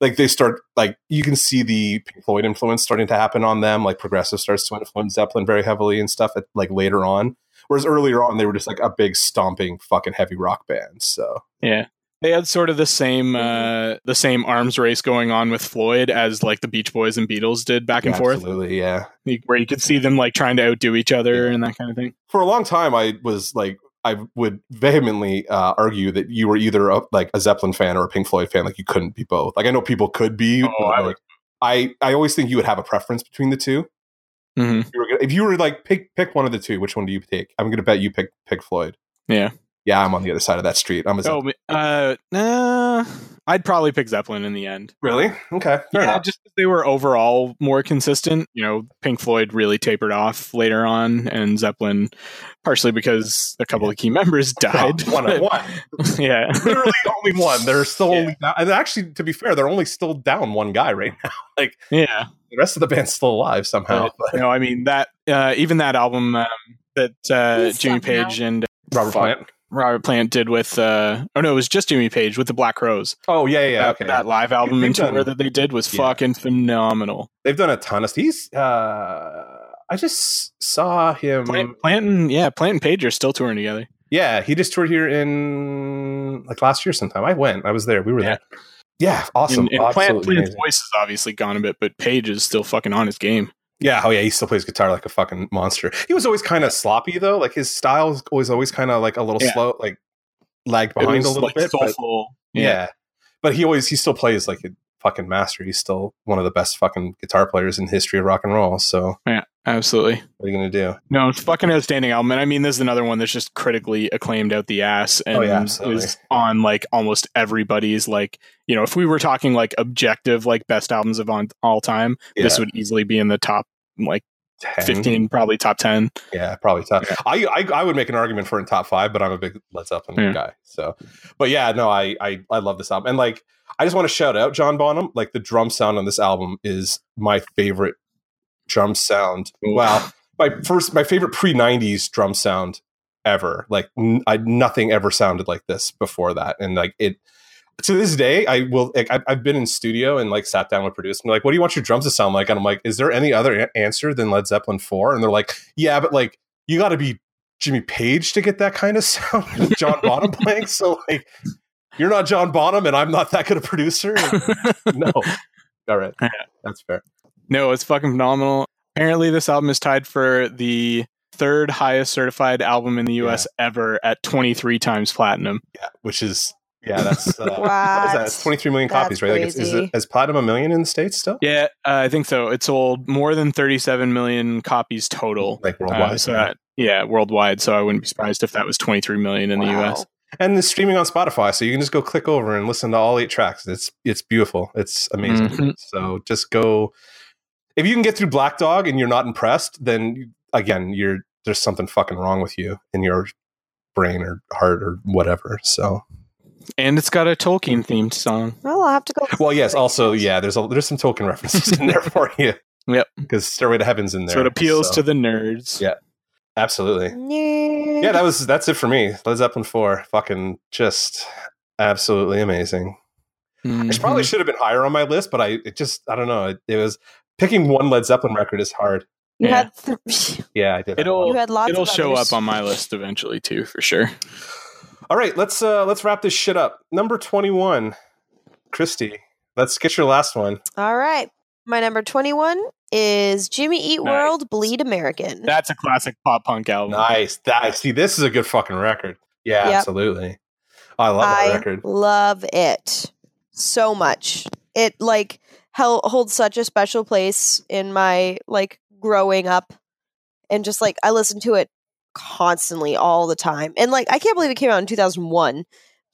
like they start like you can see the Pink Floyd influence starting to happen on them. Like progressive starts to influence Zeppelin very heavily and stuff. At, like later on, whereas earlier on they were just like a big stomping fucking heavy rock band. So Yeah. They had sort of the same uh, the same arms race going on with Floyd as like the Beach Boys and Beatles did back and forth, absolutely, yeah. Where you could see them like trying to outdo each other Yeah. and that kind of thing. for a long time i was like i would vehemently uh, argue that you were either a, like a zeppelin fan or a pink floyd fan like you couldn't be both. Like i know people could be Oh, but, I like, I, I always think you would have a preference between the two. Hmm if you were, gonna- if you were like pick pick one of the two which one do you take i'm gonna bet you pick pick floyd. Yeah. yeah i'm on the other side of that street. I'm a Oh, uh, nah, I'd probably pick Zeppelin in the end. really okay fair yeah, enough just 'cause they were overall more consistent. You know, Pink Floyd really tapered off later on, and Zeppelin, partially because a couple of key members died. one on one yeah, literally only one they're still Yeah. only down, and actually to be fair they're only still down one guy right now like yeah. the rest of the band's still alive somehow But, no, I mean that uh, even that album um, that uh, Jimmy that now? Page and robert Fuck. plant Robert Plant did with uh, oh no, it was just Jimmy Page with the Black Crowes. oh yeah yeah, that, okay that live album They've and tour that they did was Yeah. fucking phenomenal. They've done a ton of he's uh I just saw him. Plant, Plant and yeah, Plant and Page are still touring together. Yeah, he just toured here in like last year sometime. I went. I was there. We were Yeah. there. Yeah, awesome. And, and Plant, Plant's voice has obviously gone a bit, but Page is still fucking on his game. Yeah, oh yeah, he still plays guitar like a fucking monster. He was always kind of sloppy though. Like his style was always always kind of like a little Yeah. slow, like lagged behind a little like bit. but- soulful. yeah. but he always he still plays like a fucking master. He's still one of the best fucking guitar players in the history of rock and roll. So Yeah, absolutely. what are you gonna do? No, it's fucking outstanding album. And I mean, this is another one that's just critically acclaimed out the ass and Oh, yeah, is on like almost everybody's like, you know, if we were talking like objective, like best albums of on, all time, this would easily be in the top like 10? 15, probably top 10. Yeah, probably top. I, I I would make an argument for in top five, but I'm a big Led Zeppelin Yeah. guy. So, but yeah, no, I, I I love this album, and like I just want to shout out John Bonham. Like the drum sound on this album is my favorite drum sound. Wow, my first, my favorite pre '90s drum sound ever. Like n- I, nothing ever sounded like this before that, and like it. To this day, I will. Like, I've, I've been in studio and like sat down with producers. And like, "What do you want your drums to sound like?" And I'm like, "Is there any other a- answer than Led Zeppelin 4? And they're like, "Yeah, but like you got to be Jimmy Page to get that kind of sound John Bonham playing. So like, you're not John Bonham, and I'm not that good a producer. no, all right, Yeah. that's fair. No, it's fucking phenomenal. Apparently, this album is tied for the third highest certified album in the US ever at 23 times platinum. Yeah, which is yeah, that's uh, what is that? It's 23 million That's copies, right? Like, it's, is crazy. it is platinum a million in the states still? Yeah, uh, I think so. It sold more than 37 million copies total. Like Uh, worldwide. so that, yeah, worldwide. So I wouldn't be surprised if that was 23 million in the US. and it's streaming on Spotify, so you can just go click over and listen to all eight tracks. It's it's beautiful. It's amazing. Mhm. So just go. If you can get through Black Dog and you're not impressed, then again, you're there's something fucking wrong with you in your brain or heart or whatever. So And it's got a Tolkien themed song. Well, I'll have to go. well, yes. Also, yeah, there's a, there's some Tolkien references in there for you. Yep. because Stairway to Heaven's in there. So it appeals so- to the nerds. Yeah. absolutely. Yeah. Yeah, that was that's it for me. Led Zeppelin four, fucking just absolutely amazing. It probably mm-hmm. should have been higher on my list, but I it just I don't know. It, it was picking one Led Zeppelin record is hard. You Yeah. had th- Yeah, I did. It'll- you had lots. It'll of show others. up on my list eventually too, for sure. All right, let's uh let's wrap this shit up. Number twenty one, Christy. Let's get your last one. All right, my number twenty-one is Jimmy Eat Nice. World Bleed American. That's a classic pop punk album. Nice. That see, this is a good fucking record. Yeah, Yep. absolutely. I love that record. love it so much. It like hel- holds such a special place in my like growing up, and just like I listen to it constantly all the time. And like I can't believe it came out in two thousand one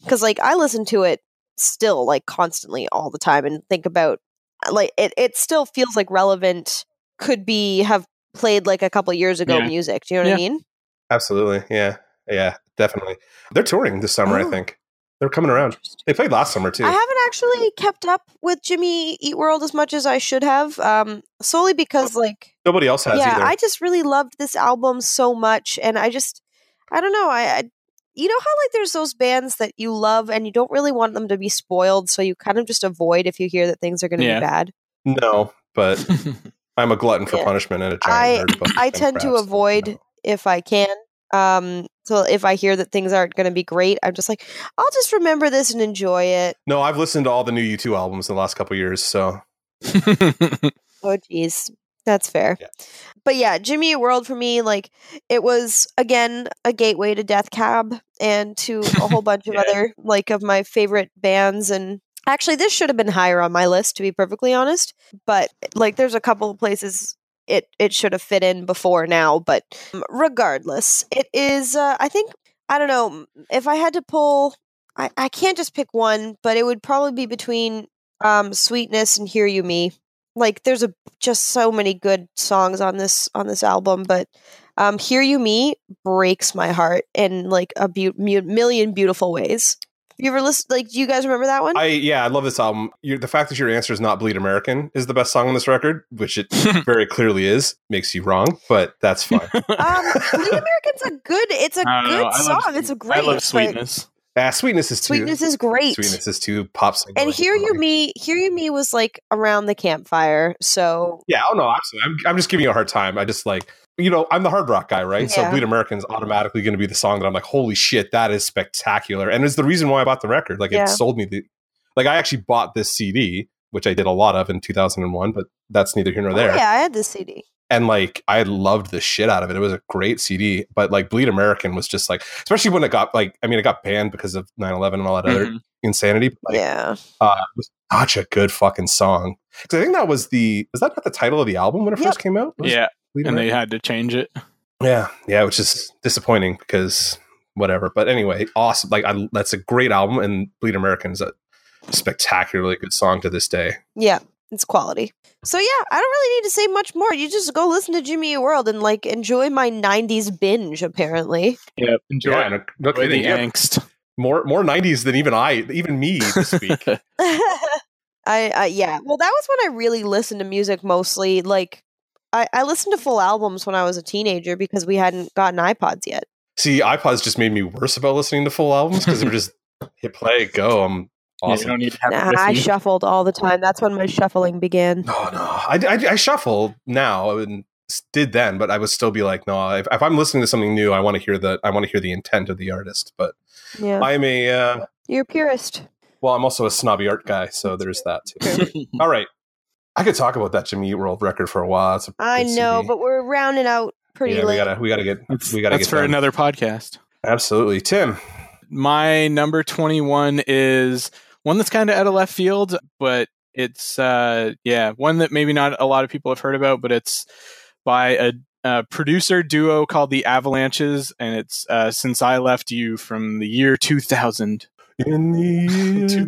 because like I listen to it still like constantly all the time and think about uh, like it. It still feels like relevant. Could be have played like a couple years ago Yeah. music. Do you know what I mean? Absolutely. Yeah. Yeah, definitely. They're touring this summer, I Oh. think. They're coming around. They played last summer too. I haven't actually kept up with Jimmy Eat World as much as I should have, um, solely because, like, Nobody else has yeah, either. I just really loved this album so much, and I just, I don't know, I, I, you know how like there's those bands that you love and you don't really want them to be spoiled, so you kind of just avoid if you hear that things are going to Yeah. be bad. no, but I'm a glutton for Yeah. punishment and a I- giant nerd I them tend to avoid no. if I can. Um, so if I hear that things aren't going to be great, I'm just like, I'll just remember this and enjoy it. No, I've listened to all the new U2 albums in the last couple years, so Oh, geez. That's fair. Yeah. But yeah, Jimmy World for me, like, it was, again, a gateway to Death Cab and to a whole bunch of Yeah. other, like, of my favorite bands. And actually, this should have been higher on my list, to be perfectly honest. But, like, there's a couple of places it, it should have fit in before now. But um, regardless, it is, uh, I think, I don't know, if I had to pull, I, I can't just pick one, but it would probably be between um, Sweetness and Hear You Me like there's a just so many good songs on this on this album but um hear you me breaks my heart in like a mu- million beautiful ways you ever listen like do you guys remember that one I yeah, I love this album. you the fact that your answer is not "Bleed American" is the best song on this record, which it very clearly is, makes you wrong, but that's fine. um bleed american's a good it's a good know. I love song it's a great I love sweetness. Ah, sweetness is too. Sweetness is great. Sweetness is too pop. single, and I Hear You for me. Me, Hear You Me was like around the campfire. So Yeah, oh no, absolutely. I'm, I'm just giving you a hard time. I just like, you know, I'm the hard rock guy, right? So Bleed American is automatically going to be the song that I'm like, holy shit, that is spectacular. And it's the reason why I bought the record. Like, Yeah. it sold me the, like, I actually bought this CD, which I did a lot of in 2001, but that's neither here nor Oh, there. yeah, I had this CD. And like, I loved the shit out of it. It was a great CD, but like, Bleed American was just like, especially when it got like, I mean, it got banned because of 9 11 and all that other Mhm. insanity. Like, yeah. uh, it was such a good fucking song. Because I think that was the, was that not the title of the album when it Yep. first came out? Was Yeah, Bleed and they had to change it. Yeah, yeah, which is disappointing because whatever. But anyway, awesome. Like I, that's a great album, and Bleed American is a spectacularly good song to this day. Yeah. It's quality. So yeah, I don't really need to say much more. You just go listen to Jimmy Eat World and like enjoy my '90s binge. Apparently, Yeah, enjoy, Yeah, no, no enjoy kidding. the Yeah, angst. more more '90s than even I, even me this week. I, I yeah. Well, that was when I really listened to music mostly. Like, I, I listened to full albums when I was a teenager because we hadn't gotten iPods yet. See, iPods just made me worse about listening to full albums because they were just hit play, go. I'm Yeah, you awesome. don't need to have Nah, I shuffled all the time. That's when my shuffling began. No, no. I, I, I shuffle now and s- did then, but I would still be like, no. If, if I'm listening to something new, I want to hear the I want to hear the intent of the artist. But Yeah, I'm a uh, you're a purist. well, I'm also a snobby art guy, so there's that too. All right, I could talk about that Jimmy Eat World record for a while. It's a I know, CD. but we're rounding out pretty yeah, we gotta we gotta get That's, we gotta that's get for done. another podcast. absolutely. Tim, My number 21 is one that's kind of out of left field, but it's, uh, yeah, one that maybe not a lot of people have heard about, but it's by a, a producer duo called the Avalanches, and it's uh, Since I Left You from the year 2000. in the year Two-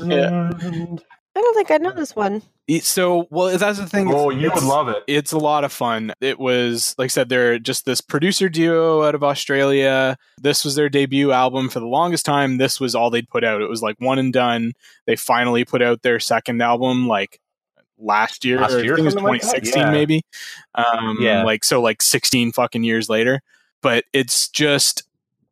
2000. I don't think I know this one. So, well, that's the thing. Oh, you would love it. it's a lot of fun. It was, like I said, they're just this producer duo out of Australia. This was their debut album for the longest time. This was all they'd put out. It was like one and done. They finally put out their second album like last year. Last or I year, think it was something like 2016, Yeah. maybe. Um, Yeah. Like, so like 16 fucking years later. But it's just,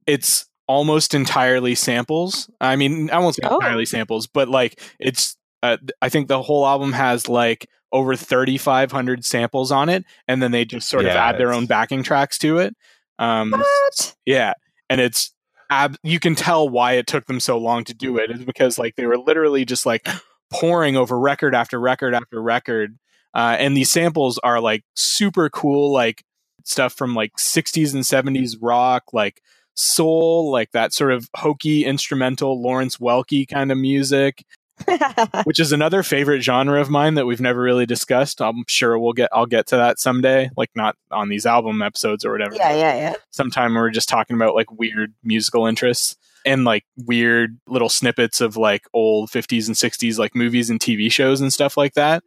it's almost entirely samples. I mean, I won't say Oh. entirely samples, but like it's, uh, I think the whole album has like over 3,500 samples on it, and then they just sort of Yeah, add their own backing tracks to it. Um, What? yeah, and it's ab- you can tell why it took them so long to do it is because like they were literally just like pouring over record after record after record, uh, and these samples are like super cool, like stuff from like 60s and 70s rock, like soul, like that sort of hokey instrumental Lawrence Welky kind of music which is another favorite genre of mine that we've never really discussed. I'm sure we'll get I'll get to that someday, like not on these album episodes or whatever. yeah, yeah, yeah. Sometime we're just talking about like weird musical interests and like weird little snippets of like old 50s and 60s like movies and TV shows and stuff like that.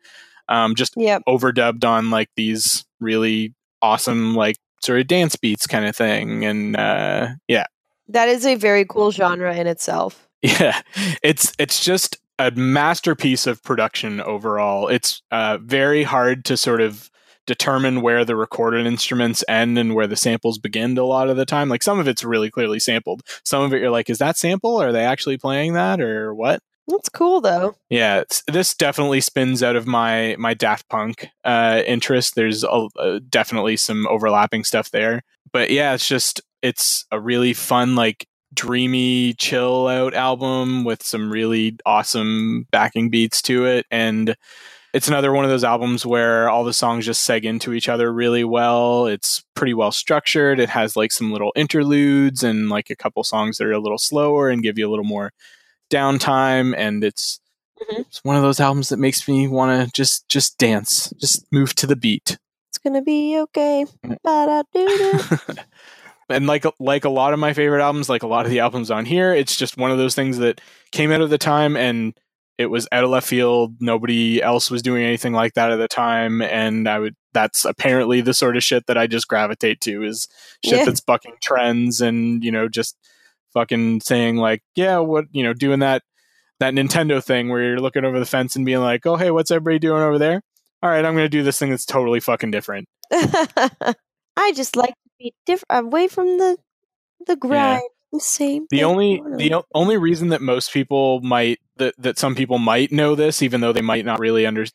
Um, just Yep. overdubbed on like these really awesome like sort of dance beats kind of thing and uh yeah That is a very cool genre in itself. Yeah, it's it's just a masterpiece of production overall. It's uh, very hard to sort of determine where the recorded instruments end and where the samples begin. A lot of the time, like some of it's really clearly sampled. Some of it, you're like, is that sample? Are they actually playing that or what? That's cool though. Yeah, this definitely spins out of my my Daft Punk uh, interest. There's a, uh, definitely some overlapping stuff there, but yeah, it's just it's a really fun, like dreamy, chill out album with some really awesome backing beats to it, and it's another one of those albums where all the songs just seg into each other really well. It's pretty well structured. It has like some little interludes and like a couple songs that are a little slower and give you a little more downtime and it's Mhm. it's one of those albums that makes me want to just just dance just move to the beat It's gonna be okay. and like like a lot of my favorite albums like a lot of the albums on here it's just one of those things that came out of the time and it was out of left field. Nobody else was doing anything like that at the time. And i would that's apparently the sort of shit that i just gravitate to is shit Yeah. that's bucking trends and you know just fucking saying like yeah what you know doing that that nintendo thing where you're looking over the fence and being like oh hey what's everybody doing over there? All right i'm gonna do this thing that's totally fucking different I just like to be different, away from the the grind. The same. The only the o- only reason that most people might that that some people might know this, even though they might not really under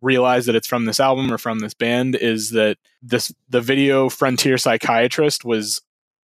realize that it's from this album or from this band, is that this the video "Frontier Psychiatrist" was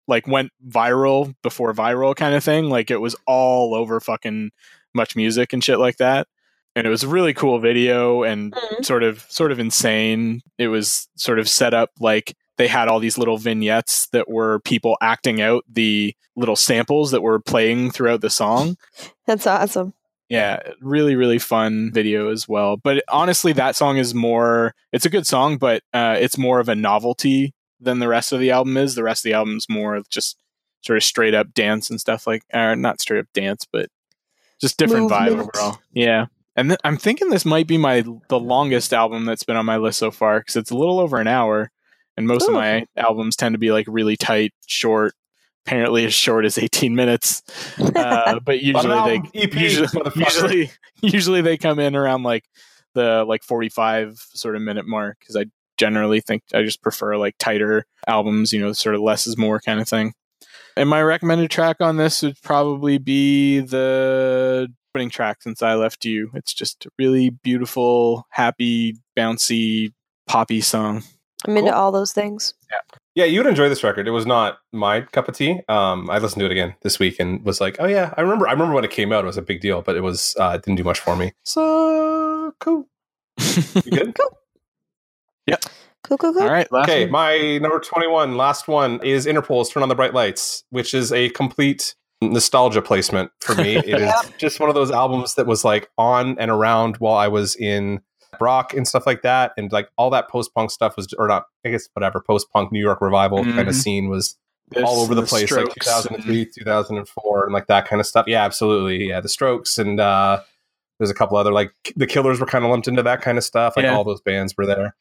like went viral before viral kind of thing. Like it was all over fucking MuchMusic and shit like that. And it was a really cool video and Mhm. sort of sort of insane. It was sort of set up like they had all these little vignettes that were people acting out the little samples that were playing throughout the song. That's awesome. Yeah, really, really fun video as well. But honestly, that song is more. It's a good song, but uh, it's more of a novelty than the rest of the album is. The rest of the album's more just sort of straight up dance and stuff like, or not straight up dance, but just different vibe overall. Yeah, and th- I'm thinking this might be my the longest album that's been on my list so far because it's a little over an hour, and most of my albums tend to be like really tight, short. Apparently, as short as 18 minutes, uh, but usually they EP, usually, motherfucker. usually usually they come in around like the like 45 sort of minute mark because i generally think i just prefer like tighter albums you know sort of less is more kind of thing and my recommended track on this would probably be the opening track since i left you it's just a really beautiful happy bouncy poppy song I'm into all those things. Yeah, Yeah, you would enjoy this record. It was not my cup of tea. Um, I listened to it again this week and was like, oh yeah, I remember. I remember when it came out. It was a big deal, but it was uh, it didn't do much for me. So cool. You good? Cool, Yeah. cool, cool. Cool. All right last okay, one. my number twenty-one, last one is Interpol's "Turn on the Bright Lights," which is a complete nostalgia placement for me. It is just one of those albums that was like on and around while I was in Brock and stuff like that, and like all that post-punk stuff was, or not, I guess whatever post-punk New York revival kind Mhm. of scene was This all over the and place, like 2003, 2004, and like that kind of stuff. Yeah, absolutely. Yeah, the Strokes and uh, there's a couple other like the Killers were kind of lumped into that kind of stuff. Like Yeah. all those bands were there.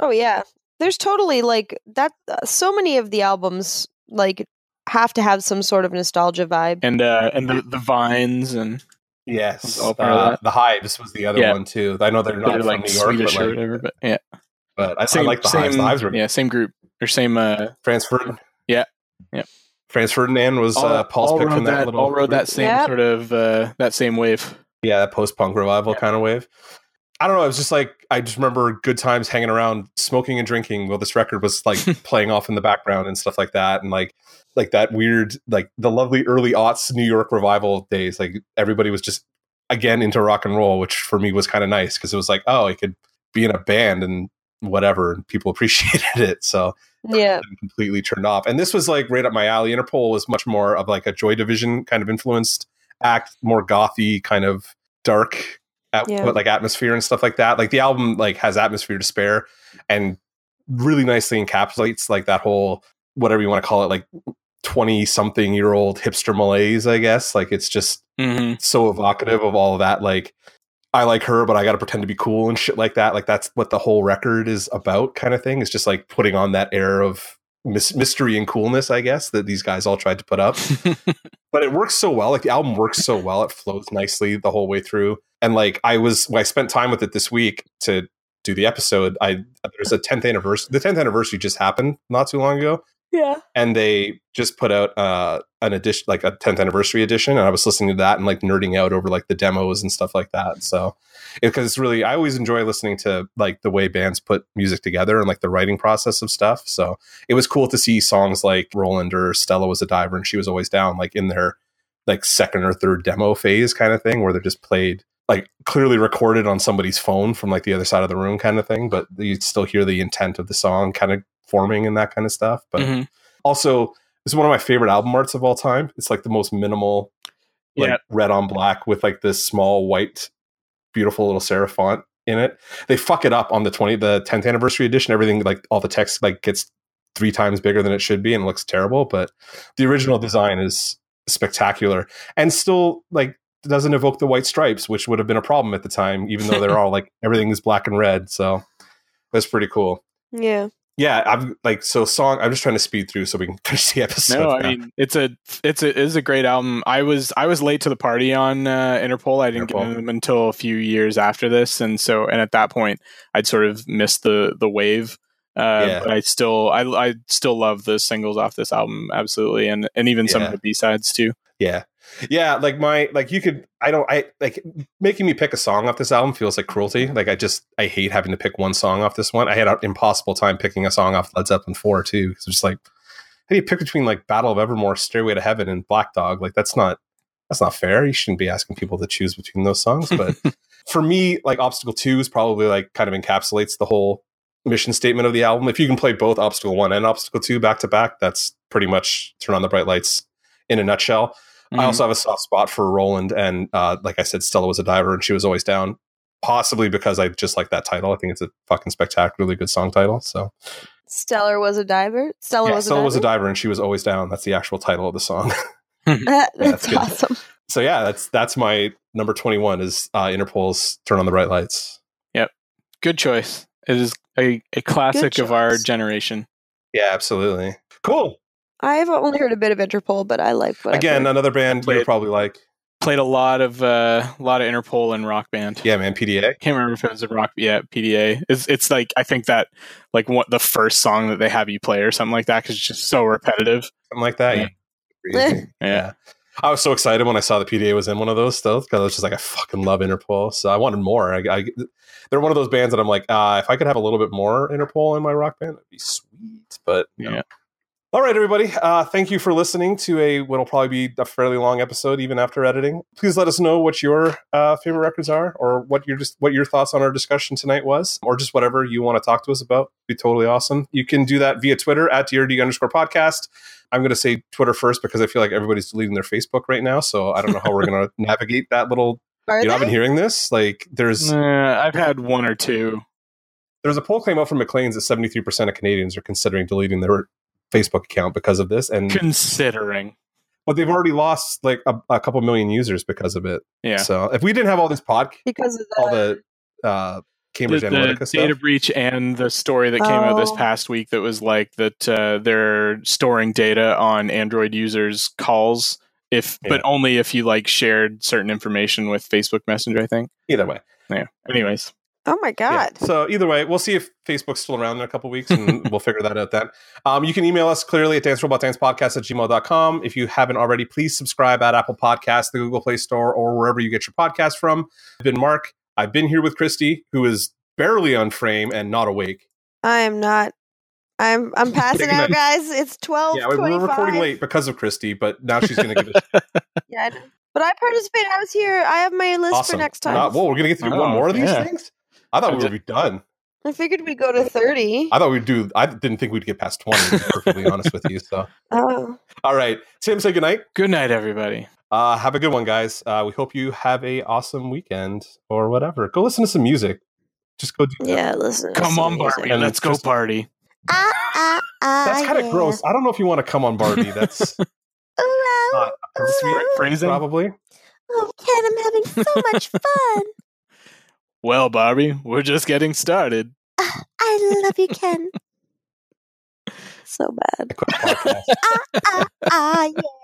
Oh yeah, there's totally like that. Uh, so many of the albums like have to have some sort of nostalgia vibe. and uh and the, the vines and Yes, Was all part uh, the Hives was the other Yeah. one too. I know they're not they're from like New York, swedish but, or whatever but yeah but I, same, I like the same, Hives. The Hives were yeah same group or same uh Franz Ferdinand. Yeah. Yeah. Franz Ferdinand was uh, Paul's pick from that, that little all rode that same Yep. sort of uh that same wave yeah, that post punk revival Yeah. kind of wave. I don't know. It was just like I just remember good times hanging around, smoking and drinking while this record was like playing off in the background and stuff like that, and like like that weird like the lovely early aughts New York revival days. Like everybody was just again into rock and roll, which for me was kind of nice because it was like oh, I could be in a band and whatever, and people appreciated it. So Yeah, completely turned off. And this was like right up my alley. Interpol was much more of like a Joy Division kind of influenced act, more gothy, kind of dark, at, Yeah. but like atmosphere and stuff like that. Like the album like has atmosphere to spare, and really nicely encapsulates like that whole whatever you want to call it, like twenty something year old hipster malaise. I guess like it's just mm-hmm. so evocative of all of that like i like her but i gotta pretend to be cool and shit like that like that's what the whole record is about kind of thing it's just like putting on that air of mys- mystery and coolness i guess that these guys all tried to put up but it works so well like the album works so well it flows nicely the whole way through and like i was when i spent time with it this week to do the episode i there's a 10th anniversary the 10th anniversary just happened not too long ago yeah. and they just put out uh, an edition, like a 10th anniversary edition, and I was listening to that and like nerding out over like the demos and stuff like that. So, because it's really, I always enjoy listening to like the way bands put music together and like the writing process of stuff. So it was cool to see songs like Roland or Stella was a diver and she was always down, like in their like second or third demo phase kind of thing, where they're just played like clearly recorded on somebody's phone from like the other side of the room kind of thing, but you still hear the intent of the song kind of forming and that kind of stuff. But Mhm. also, this is one of my favorite album arts of all time. It's like the most minimal, like Yeah. red on black with like this small white, beautiful little serif font in it. They fuck it up on the twenty, the tenth anniversary edition. Everything like all the text like gets three times bigger than it should be and looks terrible. But the original design is spectacular and still like doesn't evoke the white stripes, which would have been a problem at the time, even though they're all like everything is black and red. So that's pretty cool Yeah. yeah, I'm like so song. I'm just trying to speed through so we can finish the episode. no, now. I mean it's a it's a it is a great album. I was I was late to the party on uh, Interpol. I didn't Interpol. get into them until a few years after this, and so and at that point I'd sort of missed the the wave. Uh, Yeah. But I still, I, I still love the singles off this album, absolutely, and and even some Yeah. of the B sides too. Yeah. Yeah, like my like you could I don't I like making me pick a song off this album feels like cruelty. Like I just I hate having to pick one song off this one. I had an impossible time picking a song off Led Zeppelin 4 too cuz it's just like how do you pick between like Battle of Evermore, Stairway to Heaven and Black Dog? Like that's not that's not fair. You shouldn't be asking people to choose between those songs, but for me like Obstacle 2 is probably like kind of encapsulates the whole mission statement of the album. If you can play both Obstacle 1 and Obstacle 2 back to back, that's pretty much Turn on the Bright Lights in a nutshell. Mm-hmm. I also have a soft spot for Roland, and uh, like I said, Stella was a diver, and she was always down. Possibly because I just like that title. I think it's a fucking spectacularly good song title. So Stellar was a diver. Stella yeah, was a diver. was a diver, and she was always down. That's the actual title of the song. that's that's good. awesome. so yeah, that's that's my number twenty one is uh, Interpol's "Turn on the Bright Lights." Yep, good choice. It is a, a classic of our generation. Yeah, absolutely. Cool. I've only heard a bit of Interpol, but I like what I've Again, another band Played- you're probably like. Played a lot of uh, a lot of Interpol and Rock Band. Yeah, man. PDA. Can't remember if it was a rock. Yeah, PDA. It's it's like I think that like what the first song that they have you play or something like that because it's just so repetitive. Something like that. Yeah. Crazy. Yeah. I was so excited when I saw the PDA was in one of those still because I was just like, I fucking love Interpol. So I wanted more. I, I, they're one of those bands that I'm like, uh, if I could have a little bit more Interpol in my rock band, it'd be sweet. But no. Yeah. All right, everybody. Uh, thank you for listening to a what'll probably be a fairly long episode, even after editing. Please let us know what your uh, favorite records are, or what your just what your thoughts on our discussion tonight was, or just whatever you want to talk to us about. Be totally awesome. You can do that via Twitter at DRD underscore podcast. I'm going to say Twitter first because I feel like everybody's deleting their Facebook right now, so I don't know how we're going to navigate that little. Are You know, I've been hearing this. Like, there's Uh, I've had one or two. there's a poll came out from Maclean's that 73 percent of Canadians are considering deleting their Facebook account because of this, and Considering, but they've already lost like a, a couple million users because of it. yeah, So if we didn't have all this pod, because of all the, the uh, Cambridge the, Analytica the stuff, data breach and the story that came out this Oh. past week that was like that uh, they're storing data on Android users' calls if, but only if you like shared certain information with Facebook Messenger. I think. either way. Yeah. Anyways, oh my Yeah. god. So either way, we'll see if Facebook's still around in a couple weeks and we'll figure that out then. Um, you can email us clearly at dancerobotdancepodcast at gmail.com. If you haven't already, please subscribe at Apple Podcasts, the Google Play Store, or wherever you get your podcast from. I've been Mark. I've been here with Christy, who is barely on frame and not awake. I am not. I'm I'm passing out, guys. It's twelve. yeah, we we're recording late because of Christy, but now she's going to give us Yeah, I but I participated. I was here. I have my list awesome. for next time. Uh, whoa, we're going to get through one Oh, more of these yeah. things? I thought we would be done. I figured we'd go to thirty. I thought we'd do, I didn't think we'd get past 20, to be perfectly honest with you. So, Oh, all right. Tim, say goodnight. good night, everybody. Uh, have a good one, guys. Uh, we hope you have a awesome weekend or whatever. Go listen to some music. Just go do that. yeah. Listen. to Come some on, music. Barbie, And let's go just- party. Ah, ah, ah, That's kind of yeah. gross. I don't know if you want to come on Barbie. That's Ooh, ah, not ooh, Phrasing. probably. Oh, Ken, I'm having so much fun. Well, Barbie, we're just getting started. Ah, I love you, Ken. so bad. I quit the. Ah, ah, ah, yeah.